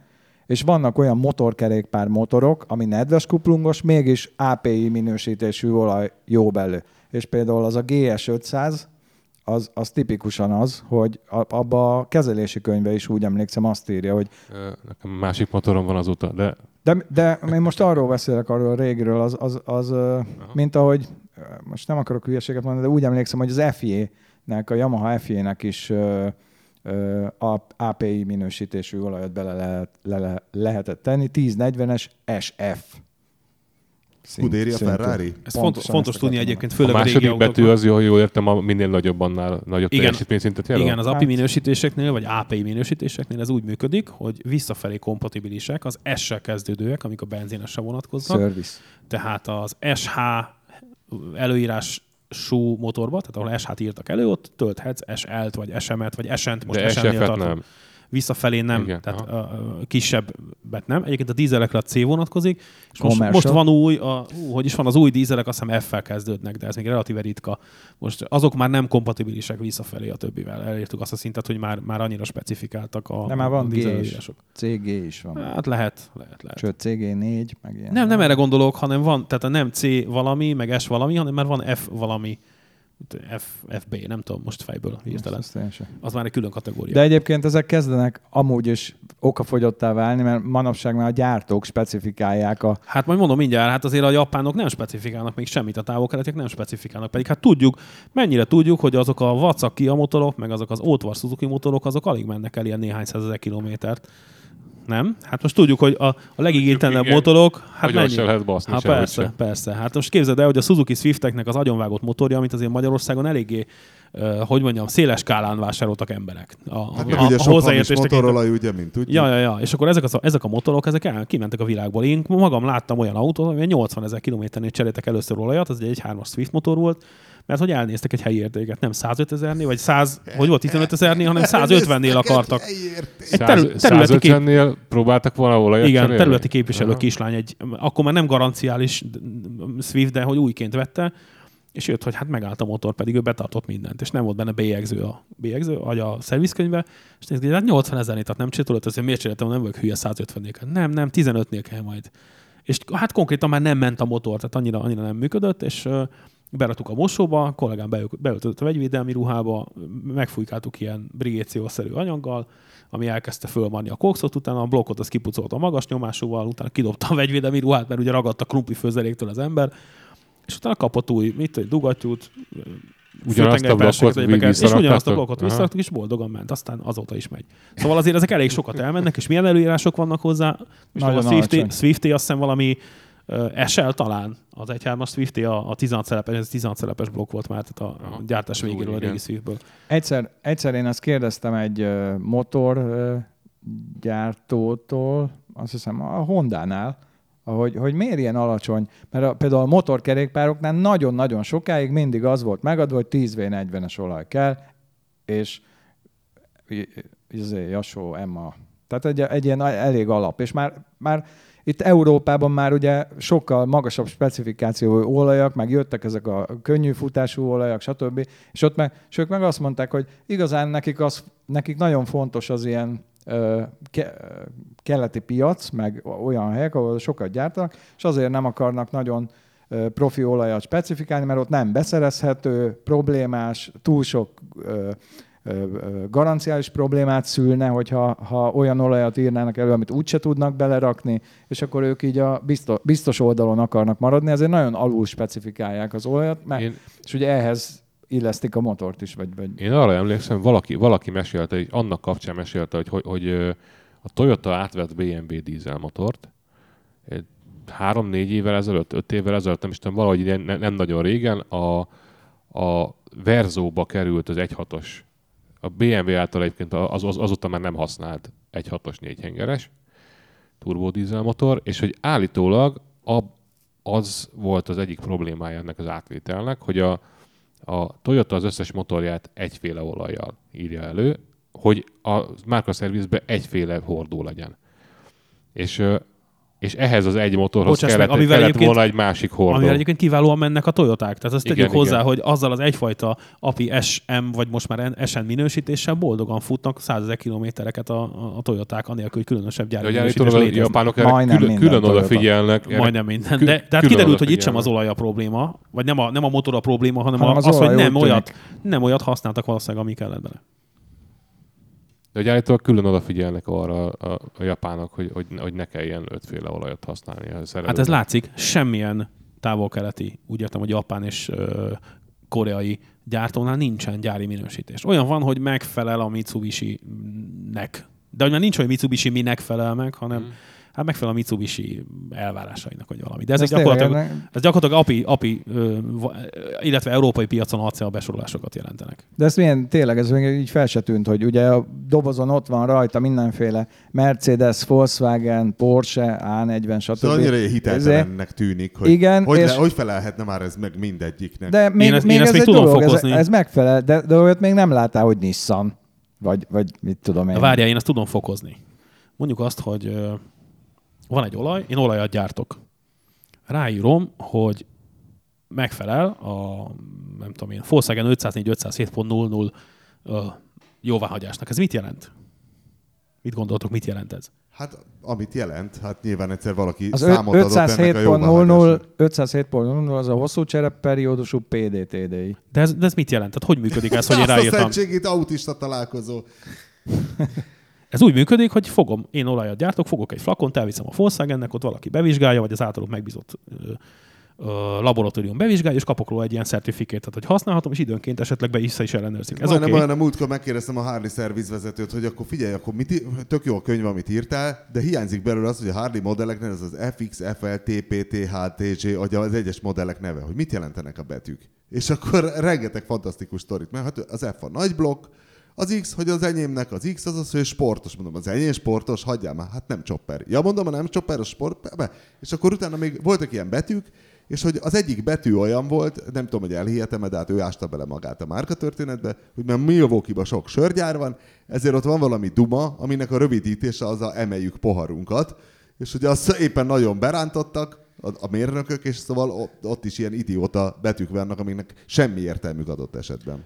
és vannak olyan motorkerékpár motorok, ami nedves kuplungos, mégis API minősítésű olaj jó belő. És például az a GS 500, az, az tipikusan az, hogy abba a kezelési könyve is úgy emlékszem azt írja, hogy Nekem másik motorom van azóta, de de, de én most arról beszélek, arról a régiről, az, az, az mint ahogy, most nem akarok hülyeséget mondani, de úgy emlékszem, hogy az FJ-nek, a Yamaha FJ-nek is API minősítésű olajat bele lehet, le, le, lehetett tenni, 1040-es SF. Scuderia. Ferrari? Ez fontos, fontos tudni egyébként, a főleg a, régi második betű az, jól, jól értem, a minél nagyobbannál nagyobb Igen. teljesítményszintet jelöl? Igen, az API Hát- minősítéseknél, vagy API minősítéseknél ez úgy működik, hogy visszafelé kompatibilisek az S-sel kezdődőek, amik a benzinesre vonatkoznak. Service. Tehát az SH előírású motorba, tehát ahol SH-t írtak elő, ott tölthetsz SL-t, vagy SM-et, vagy SN-t, most De SN-nél SF-et tartom. nem. Visszafelé nem, Igen, tehát aha. a, a kisebbet nem. Egyébként a dízelekre a C vonatkozik, és most, most van új, a, ú, hogy is van, az új dízelek azt hiszem F-fel kezdődnek, de ez még relatíve ritka. Most azok már nem kompatibilisek visszafelé a többivel. Elértük azt a szintet, hogy már, már annyira specifikáltak a, De már van a G is. CG is van. Hát lehet, lehet, lehet. Sőt, CG4, meg ilyen. Nem, nem erre gondolok, hanem van, tehát a nem C valami, meg S valami, hanem már van F valami, F, FB, nem tudom most fejből hirtelen. Azt teljesen. Az már egy külön kategória. De egyébként ezek kezdenek amúgy is okafogyottá válni, mert manapság már a gyártók specifikálják a... Hát majd mondom mindjárt, hát azért a japánok nem specifikálnak még semmit, a távol nem specifikálnak. Pedig hát tudjuk, mennyire tudjuk, hogy azok a Wacaki a motorok, meg azok az Oldvar Suzuki motorok, azok alig mennek el ilyen néhány százezer kilométert. Nem? Hát most tudjuk, hogy a, a legigénytelenebb motorok, hát mennyi? se lehet baszni Hát persze, se. persze. Hát most képzeld el, hogy a Suzuki Swifteknek az agyonvágott motorja, amit azért Magyarországon eléggé, uh, hogy mondjam, széles skálán vásároltak emberek. A, Hát a, a, ugye a tekintve- motorolaj, ugye, mint tudjuk. Ja, ja, ja. És akkor ezek, az, ezek a motorok, ezek el, kimentek a világból. Én magam láttam olyan autót, ami 80 ezer kilométernél cseréltek először olajat, az egy 1.3-as Swift motor volt, mert hogy elnéztek egy helyi értéket, nem 105 ezernél, vagy 100, hogy volt 15 ezernél, hanem 150-nél akartak. Egy terül- területi kép- 150-nél próbáltak volna olajat Igen, cserélni? területi képviselő Aha. kislány, egy, akkor már nem garanciális Swift, de hogy újként vette, és jött, hogy hát megállt a motor, pedig ő betartott mindent, és nem volt benne bélyegző a, bélyegző, vagy a szervizkönyvbe, és nézd, hát 80 ezernél, tehát nem csinálod, azért miért csináltam, nem vagyok hülye 150-nél. kell. Nem, nem, 15-nél kell majd. És hát konkrétan már nem ment a motor, tehát annyira, annyira nem működött, és beraktuk a mosóba, a kollégám beöl- beöltözött a vegyvédelmi ruhába, megfújkáltuk ilyen brigéciószerű anyaggal, ami elkezdte fölmarni a kokszot, utána a blokkot az kipucolta a magas nyomásúval, utána kidobta a vegyvédelmi ruhát, mert ugye ragadt a krumpli főzeléktől az ember, és utána kapott új, mit, egy dugattyút, Ugyanazt a blokkot és ugyanazt a blokkot visszaraktuk, és boldogan ment, aztán azóta is megy. Szóval azért ezek elég sokat elmennek, és milyen előírások vannak hozzá? És Nagyon a Swifty. Swifty azt hiszem valami SL talán, az 1.3-as Swifty a, a 16 szelepes, ez 16 szelepes blokk volt már, tehát a, a gyártás végéről a régi Swiftből. Egyszer, egyszer én ezt kérdeztem egy motor gyártótól, azt hiszem a Honda-nál, hogy, hogy miért ilyen alacsony, mert a, például a motorkerékpároknál nagyon-nagyon sokáig mindig az volt megadva, hogy 10V40-es olaj kell, és azért Jasó, Emma, tehát egy, egy ilyen elég alap, és már, már itt Európában már ugye sokkal magasabb specifikációú olajak, meg jöttek ezek a könnyű futású olajak, stb. És ott meg, és ők meg azt mondták, hogy igazán nekik, az, nekik nagyon fontos az ilyen ke, keleti piac, meg olyan helyek, ahol sokat gyártanak, és azért nem akarnak nagyon profi olajat specifikálni, mert ott nem beszerezhető, problémás, túl sok garanciális problémát szülne, hogyha ha olyan olajat írnának elő, amit úgyse tudnak belerakni, és akkor ők így a biztos, biztos oldalon akarnak maradni, ezért nagyon alul specifikálják az olajat, mert, Én- és ugye ehhez illesztik a motort is, vagy, vagy Én arra emlékszem, valaki, valaki mesélte, hogy annak kapcsán mesélte, hogy, hogy, hogy a Toyota átvett BMW dízelmotort, három-négy évvel ezelőtt, öt évvel ezelőtt, nem is tudom, valahogy ilyen ne, nem nagyon régen, a, a Verzóba került az 1.6-os. A BMW által egyébként az, az, azóta már nem használt 1.6-os négyhengeres turbodízelmotor, és hogy állítólag a, az volt az egyik problémája ennek az átvételnek, hogy a, a Toyota az összes motorját egyféle olajjal írja elő, hogy a márkaszervizbe egyféle hordó legyen. És, és ehhez az egy motorhoz Bocsáss meg, kellett, amivel kellett volna egy másik hordó. Amivel egyébként kiválóan mennek a Toyoták. Tehát azt Igen, tegyük hozzá, igen. hogy azzal az egyfajta API SM, vagy most már SN minősítéssel boldogan futnak százezer kilométereket a, a, Toyoták, anélkül, hogy különösebb De gyári hogy minősítés a japánok erre Majdnem külön, külön odafigyelnek. erre Majdnem minden. De, de hát kiderült, hogy itt sem az olaj a probléma, vagy nem a, nem a motor a probléma, hanem, Hanem az, az az, hogy nem olyat, nem olyat használtak valószínűleg, ami kellett bele. De hogy állítólag külön odafigyelnek arra a, a japánok, hogy, hogy, hogy ne kelljen ötféle olajat használni a szerelőnek. Hát ez látszik, semmilyen távol-keleti, úgy értem, hogy japán és ö, koreai gyártónál nincsen gyári minősítés. Olyan van, hogy megfelel a Mitsubishi-nek. De hogy már nincs, hogy Mitsubishi minek felel meg, hanem Mhm. Hát megfelel a Mitsubishi elvárásainak, vagy valami. De ez, Ez ez gyakorlatilag, tényleg ez gyakorlatilag API, API ö, illetve európai piacon acél besorolásokat jelentenek. De ez milyen, tényleg ez még így fel se tűnt, hogy ugye a dobozon ott van rajta mindenféle Mercedes, Volkswagen, Porsche, A40, stb. Szóval annyira hiteltelennek tűnik, hogy Igen, hogy, és- le, hogy felelhetne már ez meg mindegyiknek. De még, ezt- még én ezt ez még egy tudom dolog, ez, fokozni. ez megfelel, de, de olyat még nem láttál, hogy Nissan, vagy, vagy mit tudom én. Várjál, én ezt tudom fokozni. Mondjuk azt, hogy van egy olaj, én olajat gyártok. Ráírom, hogy megfelel a, nem tudom én, Volkswagen 504-507.00 ö, jóváhagyásnak. Ez mit jelent? Mit gondoltok, mit jelent ez? Hát amit jelent, hát nyilván egyszer valaki Az számot adott ennek a 507.00 jóváhagyásnak. 507.00 az a hosszú csereperiódusú PDTDI. De ez, de ez mit jelent? Tehát hogy működik ez, hogy én Azt a ráírtam? szentségét autista találkozó. Ez úgy működik, hogy fogom, én olajat gyártok, fogok egy flakont, elviszem a Volkswagennek, ott valaki bevizsgálja, vagy az általuk megbízott ö, ö, laboratórium bevizsgálja, és kapok róla egy ilyen certifikétet, hogy használhatom, és időnként esetleg be is, is ellenőrzik. Ez. Majdnem Okay. olyan, a múltkor megkérdeztem a Harley szervizvezetőt, hogy akkor figyelj, akkor mit, tök jó a könyv, amit írtál, de hiányzik belőle az, hogy a Harley modelleknél ez az FX, FL, TPT, HTG, az egyes modellek neve, hogy mit jelentenek a betűk. És akkor rengeteg fantasztikus sztorit, mert hát az F a nagy blokk, az X, hogy az enyémnek az X az az, hogy sportos. Mondom, az enyém sportos, hagyjál már, hát nem chopper. Ja, mondom, ha nem chopper, a sport, be. És akkor utána még voltak ilyen betűk, és hogy az egyik betű olyan volt, nem tudom, hogy elhihetem de hát ő ásta bele magát a márka történetbe, hogy mert Milwaukee-ban sok sörgyár van, ezért ott van valami duma, aminek a rövidítése az a emeljük poharunkat, és ugye azt éppen nagyon berántottak a, a mérnökök, és szóval ott, ott is ilyen idióta betűk vannak, amiknek semmi értelmük adott esetben.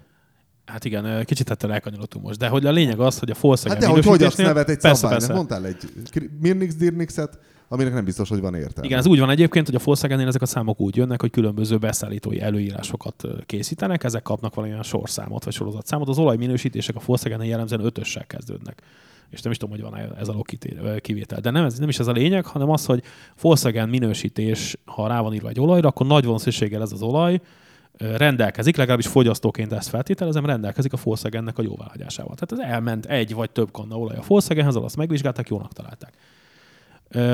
Hát igen, kicsit ettől elkanyarodtunk most. De hogy a lényeg az, hogy a Volkswagen Hát de hogy hogy adsz nevet egy persze, szabálynak? persze. Mondtál egy Mirnix Dirnixet, aminek nem biztos, hogy van értelme. Igen, ez úgy van egyébként, hogy a Volkswagennél ezek a számok úgy jönnek, hogy különböző beszállítói előírásokat készítenek, ezek kapnak valamilyen sorszámot vagy sorozatszámot. Az olajminősítések a Volkswagen jellemzően ötössel kezdődnek. És nem is tudom, hogy van ez a kivétel. De nem, ez, nem is ez a lényeg, hanem az, hogy Volkswagen minősítés, ha rá van írva egy olajra, akkor nagy valószínűséggel ez az olaj rendelkezik, legalábbis fogyasztóként ezt feltételezem, rendelkezik a Volkswagennek a jóváhagyásával. Tehát ez elment egy vagy több kanna olaj a Volkswagenhez, azt megvizsgálták, jónak találták.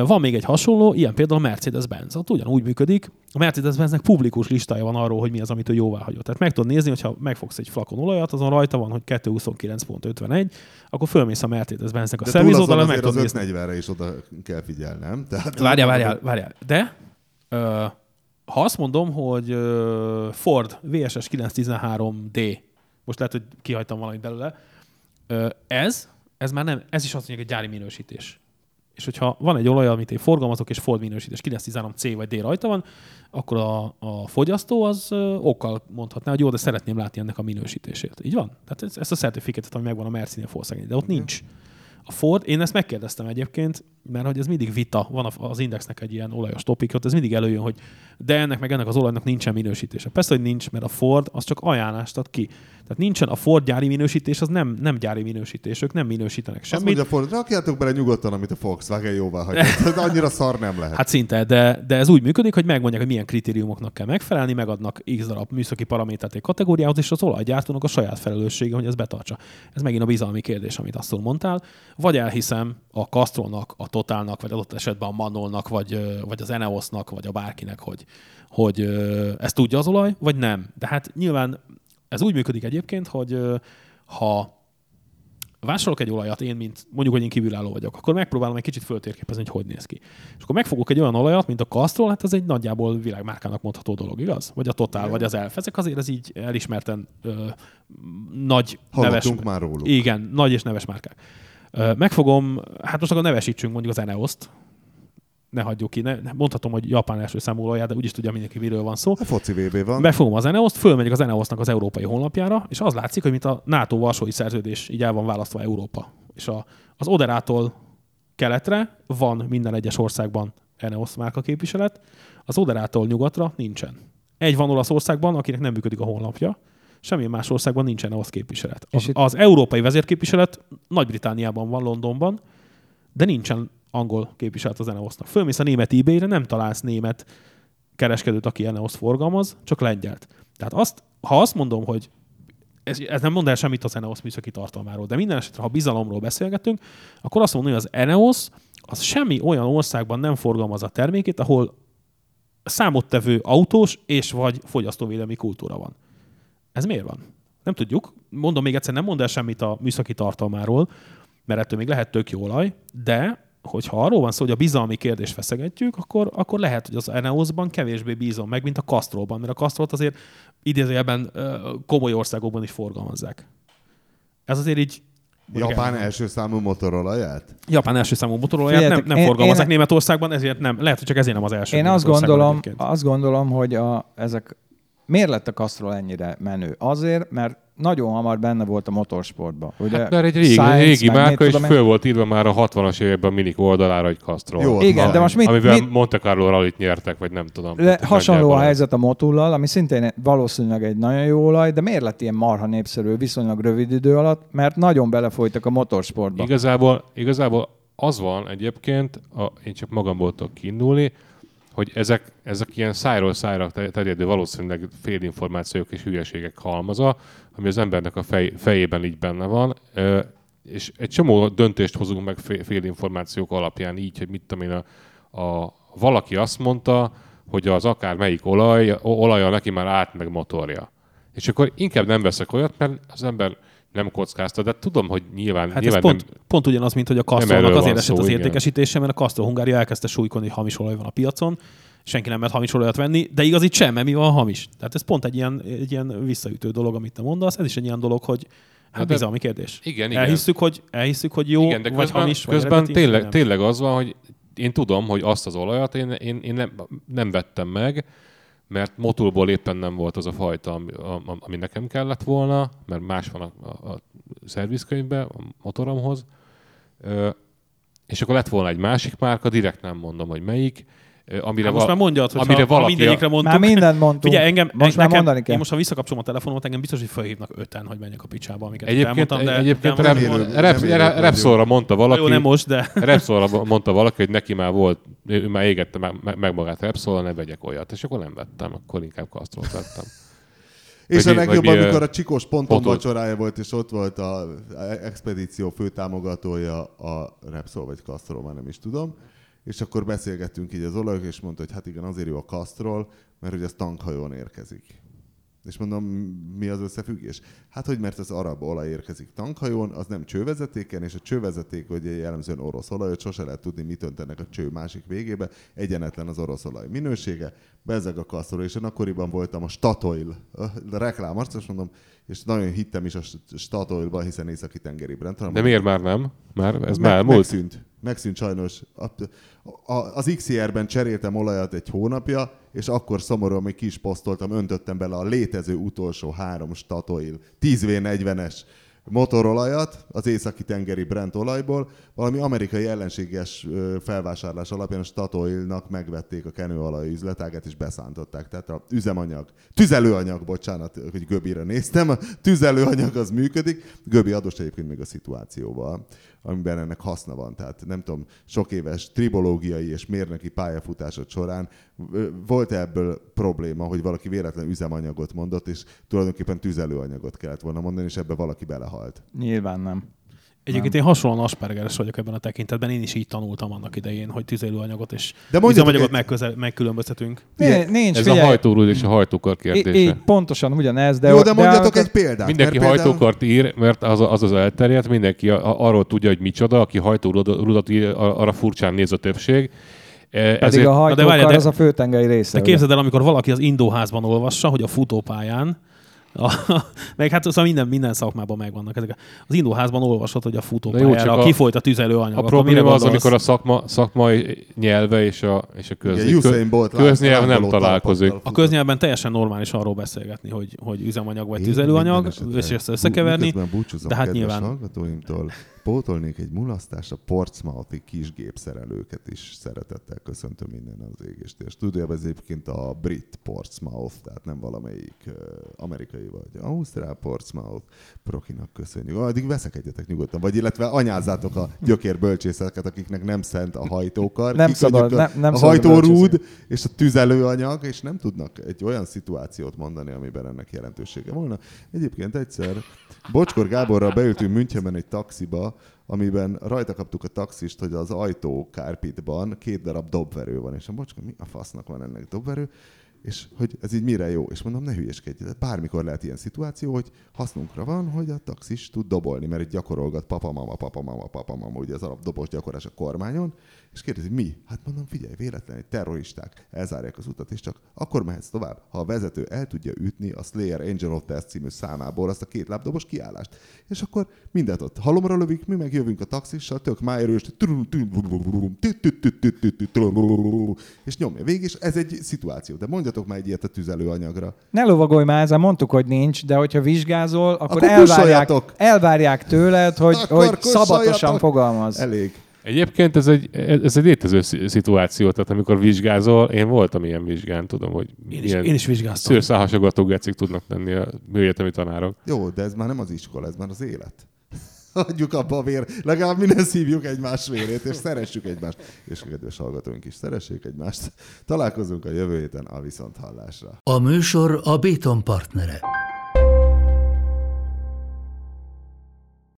Van még egy hasonló, ilyen például a Mercedes-Benz. Ott ugyanúgy működik. A Mercedes-Benznek publikus listája van arról, hogy mi az, amit ő jóvá hagyott. Tehát meg tudod nézni, hogyha megfogsz egy flakon olajat, azon rajta van, hogy 229.51, akkor fölmész a Mercedes-Benznek a De túl szerviz azon oldalra, meg tudod az nézni. 540-re is oda kell figyelnem. Tehát Várjál, várjál, várjál. De ö, ha azt mondom, hogy Ford VSS 913D, most lehet, hogy kihagytam valamit belőle, ez, ez már nem, ez is azt mondja, hogy gyári minősítés. És hogyha van egy olaj, amit én forgalmazok, és Ford minősítés 913C vagy D rajta van, akkor a, a fogyasztó az okkal mondhatná, hogy jó, de szeretném látni ennek a minősítését. Így van? Tehát ez, ezt a certifikátet, ami megvan a Mercedes Volkswagen, de ott nincs. A Ford, én ezt megkérdeztem egyébként, mert hogy ez mindig vita, van a- az Indexnek egy ilyen olajos topik, ott ez mindig előjön, hogy de ennek meg ennek az olajnak nincsen minősítése. Persze, hogy nincs, mert a Ford az csak ajánlást ad ki. Tehát nincsen a Ford gyári minősítés, az nem, nem gyári minősítés, ők nem minősítenek Azt semmit. mondja Ford, rakjátok bele nyugodtan, amit a Volkswagen jóvá hagyott. Annyira szar nem lehet. Hát szinte, de, de ez úgy működik, hogy megmondják, hogy milyen kritériumoknak kell megfelelni, megadnak x darab műszaki paramétert egy kategóriához, és az olajgyártónak a saját felelőssége, hogy ezt betartsa. Ez megint a bizalmi kérdés, amit azt mondtál. Vagy elhiszem a Castrolnak, a Totalnak, vagy adott esetben a Manolnak, vagy, vagy az Eneosnak, vagy a bárkinek, hogy, hogy ezt tudja az olaj, vagy nem. De hát nyilván ez úgy működik egyébként, hogy ha vásárolok egy olajat, én, mint mondjuk, hogy én kívülálló vagyok, akkor megpróbálom egy kicsit föltérképezni, hogy hogy néz ki. És akkor megfogok egy olyan olajat, mint a Castrol, hát ez egy nagyjából világmárkának mondható dolog, igaz? Vagy a Total, vagy az Elf. Ezek azért ez így elismerten ö, nagy, neves... Hallottunk már róluk. Igen, nagy és neves márkák. Megfogom, hát most akkor nevesítsünk mondjuk az Eneoszt, ne hagyjuk ki, ne, mondhatom, hogy Japán első számú olaját, de úgyis tudja mindenki, miről van szó. A foci VB van. Befogom az Eneoszt, fölmegyek az Eneosznak az európai honlapjára, és az látszik, hogy mint a NATO Varsói Szerződés, így el van választva Európa. És a, az Oderától keletre van minden egyes országban Eneosz márka képviselet, az Oderától nyugatra nincsen. Egy van Olaszországban, akinek nem működik a honlapja, semmilyen más országban nincsen Eneosz képviselet. Az, itt- az európai vezérképviselet Nagy-Britániában van, Londonban, de nincsen angol képviselet az Eneosznak. Fölmész a német eBay-re, nem találsz német kereskedőt, aki Eneoszt forgalmaz, csak lengyelt. Tehát azt, ha azt mondom, hogy ez, ez nem mond el semmit az Eneos műszaki tartalmáról, de minden esetre, ha bizalomról beszélgetünk, akkor azt mondom, hogy az Eneos az semmi olyan országban nem forgalmaz a termékét, ahol számottevő autós és vagy fogyasztóvédelmi kultúra van. Ez miért van? Nem tudjuk. Mondom még egyszer, nem mond el semmit a műszaki tartalmáról, mert ettől még lehet tök jó olaj, de hogyha arról van szó, hogy a bizalmi kérdést feszegetjük, akkor, akkor lehet, hogy az Eneosban kevésbé bízom meg, mint a Castrolban, mert a Castrot azért idézőjelben komoly országokban is forgalmazzák. Ez azért így Japán első számú motorolaját? Japán első számú motorolaját nem, Figyeljetek, nem én- forgalmazzák én- Németországban, ezért nem. Lehet, hogy csak ezért nem az első. Én azt gondolom, egyébként. azt gondolom, hogy a, ezek miért lett a Castrol ennyire menő? Azért, mert nagyon hamar benne volt a motorsportban. Ugye Hát, mert egy régi, Science, régi meg márka, és föl volt írva már a 60-as években a minik oldalára, hogy Castrol. Jó, Igen, de most mit, amivel mit Monte Carlo rallyt nyertek, vagy nem tudom. Le, hasonló a helyzet a motullal, ami szintén valószínűleg egy nagyon jó olaj, de miért lett ilyen marha népszerű viszonylag rövid idő alatt? Mert nagyon belefolytak a motorsportba. Igazából, igazából az van egyébként, a, én csak magamból tudok kiindulni, hogy ezek, ezek ilyen szájról szájra te- terjedő valószínűleg félinformációk és hülyeségek halmaza, ami az embernek a fej, fejében így benne van, és egy csomó döntést hozunk meg fé- félinformációk alapján így, hogy mit tudom én, a, a, valaki azt mondta, hogy az akár melyik olaj, olaja neki már át meg motorja. És akkor inkább nem veszek olyat, mert az ember nem kockázta, de tudom, hogy nyilván, Hát ez nyilván pont, nem, pont ugyanaz, mint hogy a van azért esett szó, az igen. értékesítése, mert a Castrol Hungária elkezdte súlykolni, hogy hamis olaj van a piacon, senki nem mert hamis olajat venni, de igaz itt sem, mert mi van hamis. Tehát ez pont egy ilyen, egy ilyen visszaütő dolog, amit te mondasz, ez is egy ilyen dolog, hogy hát Na de- bizalmi kérdés. Igen, igen. Elhisszük, hogy, elhisszük, hogy jó, Igen, de vagy közben, hamis, vagy közben eredeti, tényleg, tényleg az van, hogy én tudom, hogy azt az olajat én, én, én nem, nem vettem meg, mert motulból éppen nem volt az a fajta, ami, ami nekem kellett volna, mert más van a, a, a szervizkönyvben, a motoromhoz. Ö, és akkor lett volna egy másik márka, direkt nem mondom, hogy melyik, amire, Hát most val- már mondjad, hogy amire ha, ha valaki mindegyikre mondtuk. Már mindent mondtunk. Figyelj, engem, Most már nekem, mondani kell. Én most, ha visszakapcsolom a telefonomat, engem biztos, hogy felhívnak öten, hogy menjek a picsába, amiket Egyébként, elmondtam, de, egyébként de rep, rep, rep, Repsolra mondta valaki, Jó, nem most, de Repsolra mondta valaki, hogy neki már volt, ő már égette meg, meg magát Repsolra, ne vegyek olyat. És akkor nem vettem, akkor inkább Castrol vettem. És a legjobb, amikor a Csikos ponton Potol- vacsorája volt, és ott volt a expedíció főtámogatója a Repsol, vagy Castrol, már nem is tudom. És akkor beszélgettünk így az olajok, és mondta, hogy hát igen, azért jó a Castrol, mert hogy ez tankhajón érkezik. És mondom, mi az összefüggés? Hát, hogy mert az arab olaj érkezik tankhajón, az nem csővezetéken, és a csővezeték, hogy jellemzően orosz olaj, hogy sose lehet tudni, mit öntenek a cső másik végébe, egyenetlen az orosz olaj minősége, bezeg a kasztról, és én akkoriban voltam a Statoil a reklám, azt azt mondom, és nagyon hittem is a Statoilban, hiszen északi tengeri brand. De miért már nem? Már ez Meg- már elmúlt? Megszűnt. Megszűnt sajnos. A, a, az XCR-ben cseréltem olajat egy hónapja, és akkor szomorúan még ki is posztoltam, öntöttem bele a létező utolsó három Statoil 10V40-es motorolajat, az északi tengeri Brent olajból, valami amerikai ellenséges felvásárlás alapján a Statoilnak megvették a kenőolaj üzletágát és beszántották. Tehát a üzemanyag, tüzelőanyag, bocsánat, hogy Göbire néztem, a tüzelőanyag az működik, Göbi adós egyébként még a szituációval amiben ennek haszna van. Tehát nem tudom, sok éves tribológiai és mérnöki pályafutásod során volt ebből probléma, hogy valaki véletlen üzemanyagot mondott, és tulajdonképpen tüzelőanyagot kellett volna mondani, és ebbe valaki belehalt. Nyilván nem. Egyébként én hasonlóan aspergeres vagyok ebben a tekintetben. Én is így tanultam annak idején, hogy tüzelőanyagot és De üzemanyagot egy- megköze- megkülönböztetünk. Nincs, nincs Ez figyelj, a hajtórúd és a hajtókar kérdése. így pontosan ugyanez, de... De Jó, de mondjatok de, egy példát. Mindenki például- hajtókart ír, mert az az, az elterjedt, mindenki a, a, arról tudja, hogy micsoda, aki hajtórudat ír, ar- arra furcsán néz a többség. E, Pedig a Na de hajtókar várjál, de- az a főtengely része. De képzeld el, amikor valaki az indóházban olvassa, hogy a futópályán, a, meg hát szóval minden, minden szakmában megvannak ezek. Az indóházban olvasod, hogy a futópályára a- kifolyt a tüzelőanyag. A probléma az, gondolsz? amikor a szakma, szakmai nyelve és a, és a köznyelv, nem találkozik. A köznyelvben teljesen normális arról beszélgetni, hogy, hogy üzemanyag vagy Én tüzelőanyag, és ezt összekeverni. de hát nyilván- pótolnék egy mulasztást, a Portsmouthi kis gépszerelőket is szeretettel köszöntöm minden az égést. És stúdióban ez egyébként a brit Portsmouth, tehát nem valamelyik amerikai vagy ausztrál Portsmouth. Prokinak köszönjük. Addig veszekedjetek nyugodtan, vagy illetve anyázzátok a gyökér bölcsészeket, akiknek nem szent a hajtókar. Nem kik szabad, a, nem- nem a hajtórúd és a tüzelőanyag, és nem tudnak egy olyan szituációt mondani, amiben ennek jelentősége volna. Egyébként egyszer Bocskor Gáborral beültünk Münchenben egy taxiba, amiben rajta kaptuk a taxist, hogy az ajtó kárpitban két darab dobverő van, és a Bocskor, mi a fasznak van ennek dobverő? és hogy ez így mire jó. És mondom, ne hülyeskedj, tehát bármikor lehet ilyen szituáció, hogy hasznunkra van, hogy a taxis tud dobolni, mert itt gyakorolgat papa, mama, papa, mama, papa, mama, ugye az alapdobos gyakorlás a kormányon, és kérdezi, mi? Hát mondom, figyelj, véletlen, egy terroristák elzárják az utat, és csak akkor mehetsz tovább, ha a vezető el tudja ütni a Slayer Angel of Death című számából azt a két lábdobos kiállást. És akkor mindent ott halomra lövik, mi meg jövünk a taxissal, tök májörős, és nyomja végig, és ez egy szituáció. De mondjatok már egy ilyet a tüzelőanyagra. Ne lovagolj már ezen, mondtuk, hogy nincs, de hogyha vizsgázol, akkor, Akkor elvárják, elvárják tőled, hogy, Akkor hogy szabatosan fogalmaz. Elég. Egyébként ez egy, ez egy létező szi- szituáció, tehát amikor vizsgázol, én voltam ilyen vizsgán, tudom, hogy Én is, én is vizsgáztam. szőrszálhasogató gecik tudnak lenni a műegyetemi tanárok. Jó, de ez már nem az iskola, ez már az élet. Hagyjuk abba a vér, legalább mi ne szívjuk egymás vérét, és szeressük egymást. És a kedves hallgatóink is szeressék egymást. Találkozunk a jövő héten a Viszonthallásra. A műsor a Béton partnere.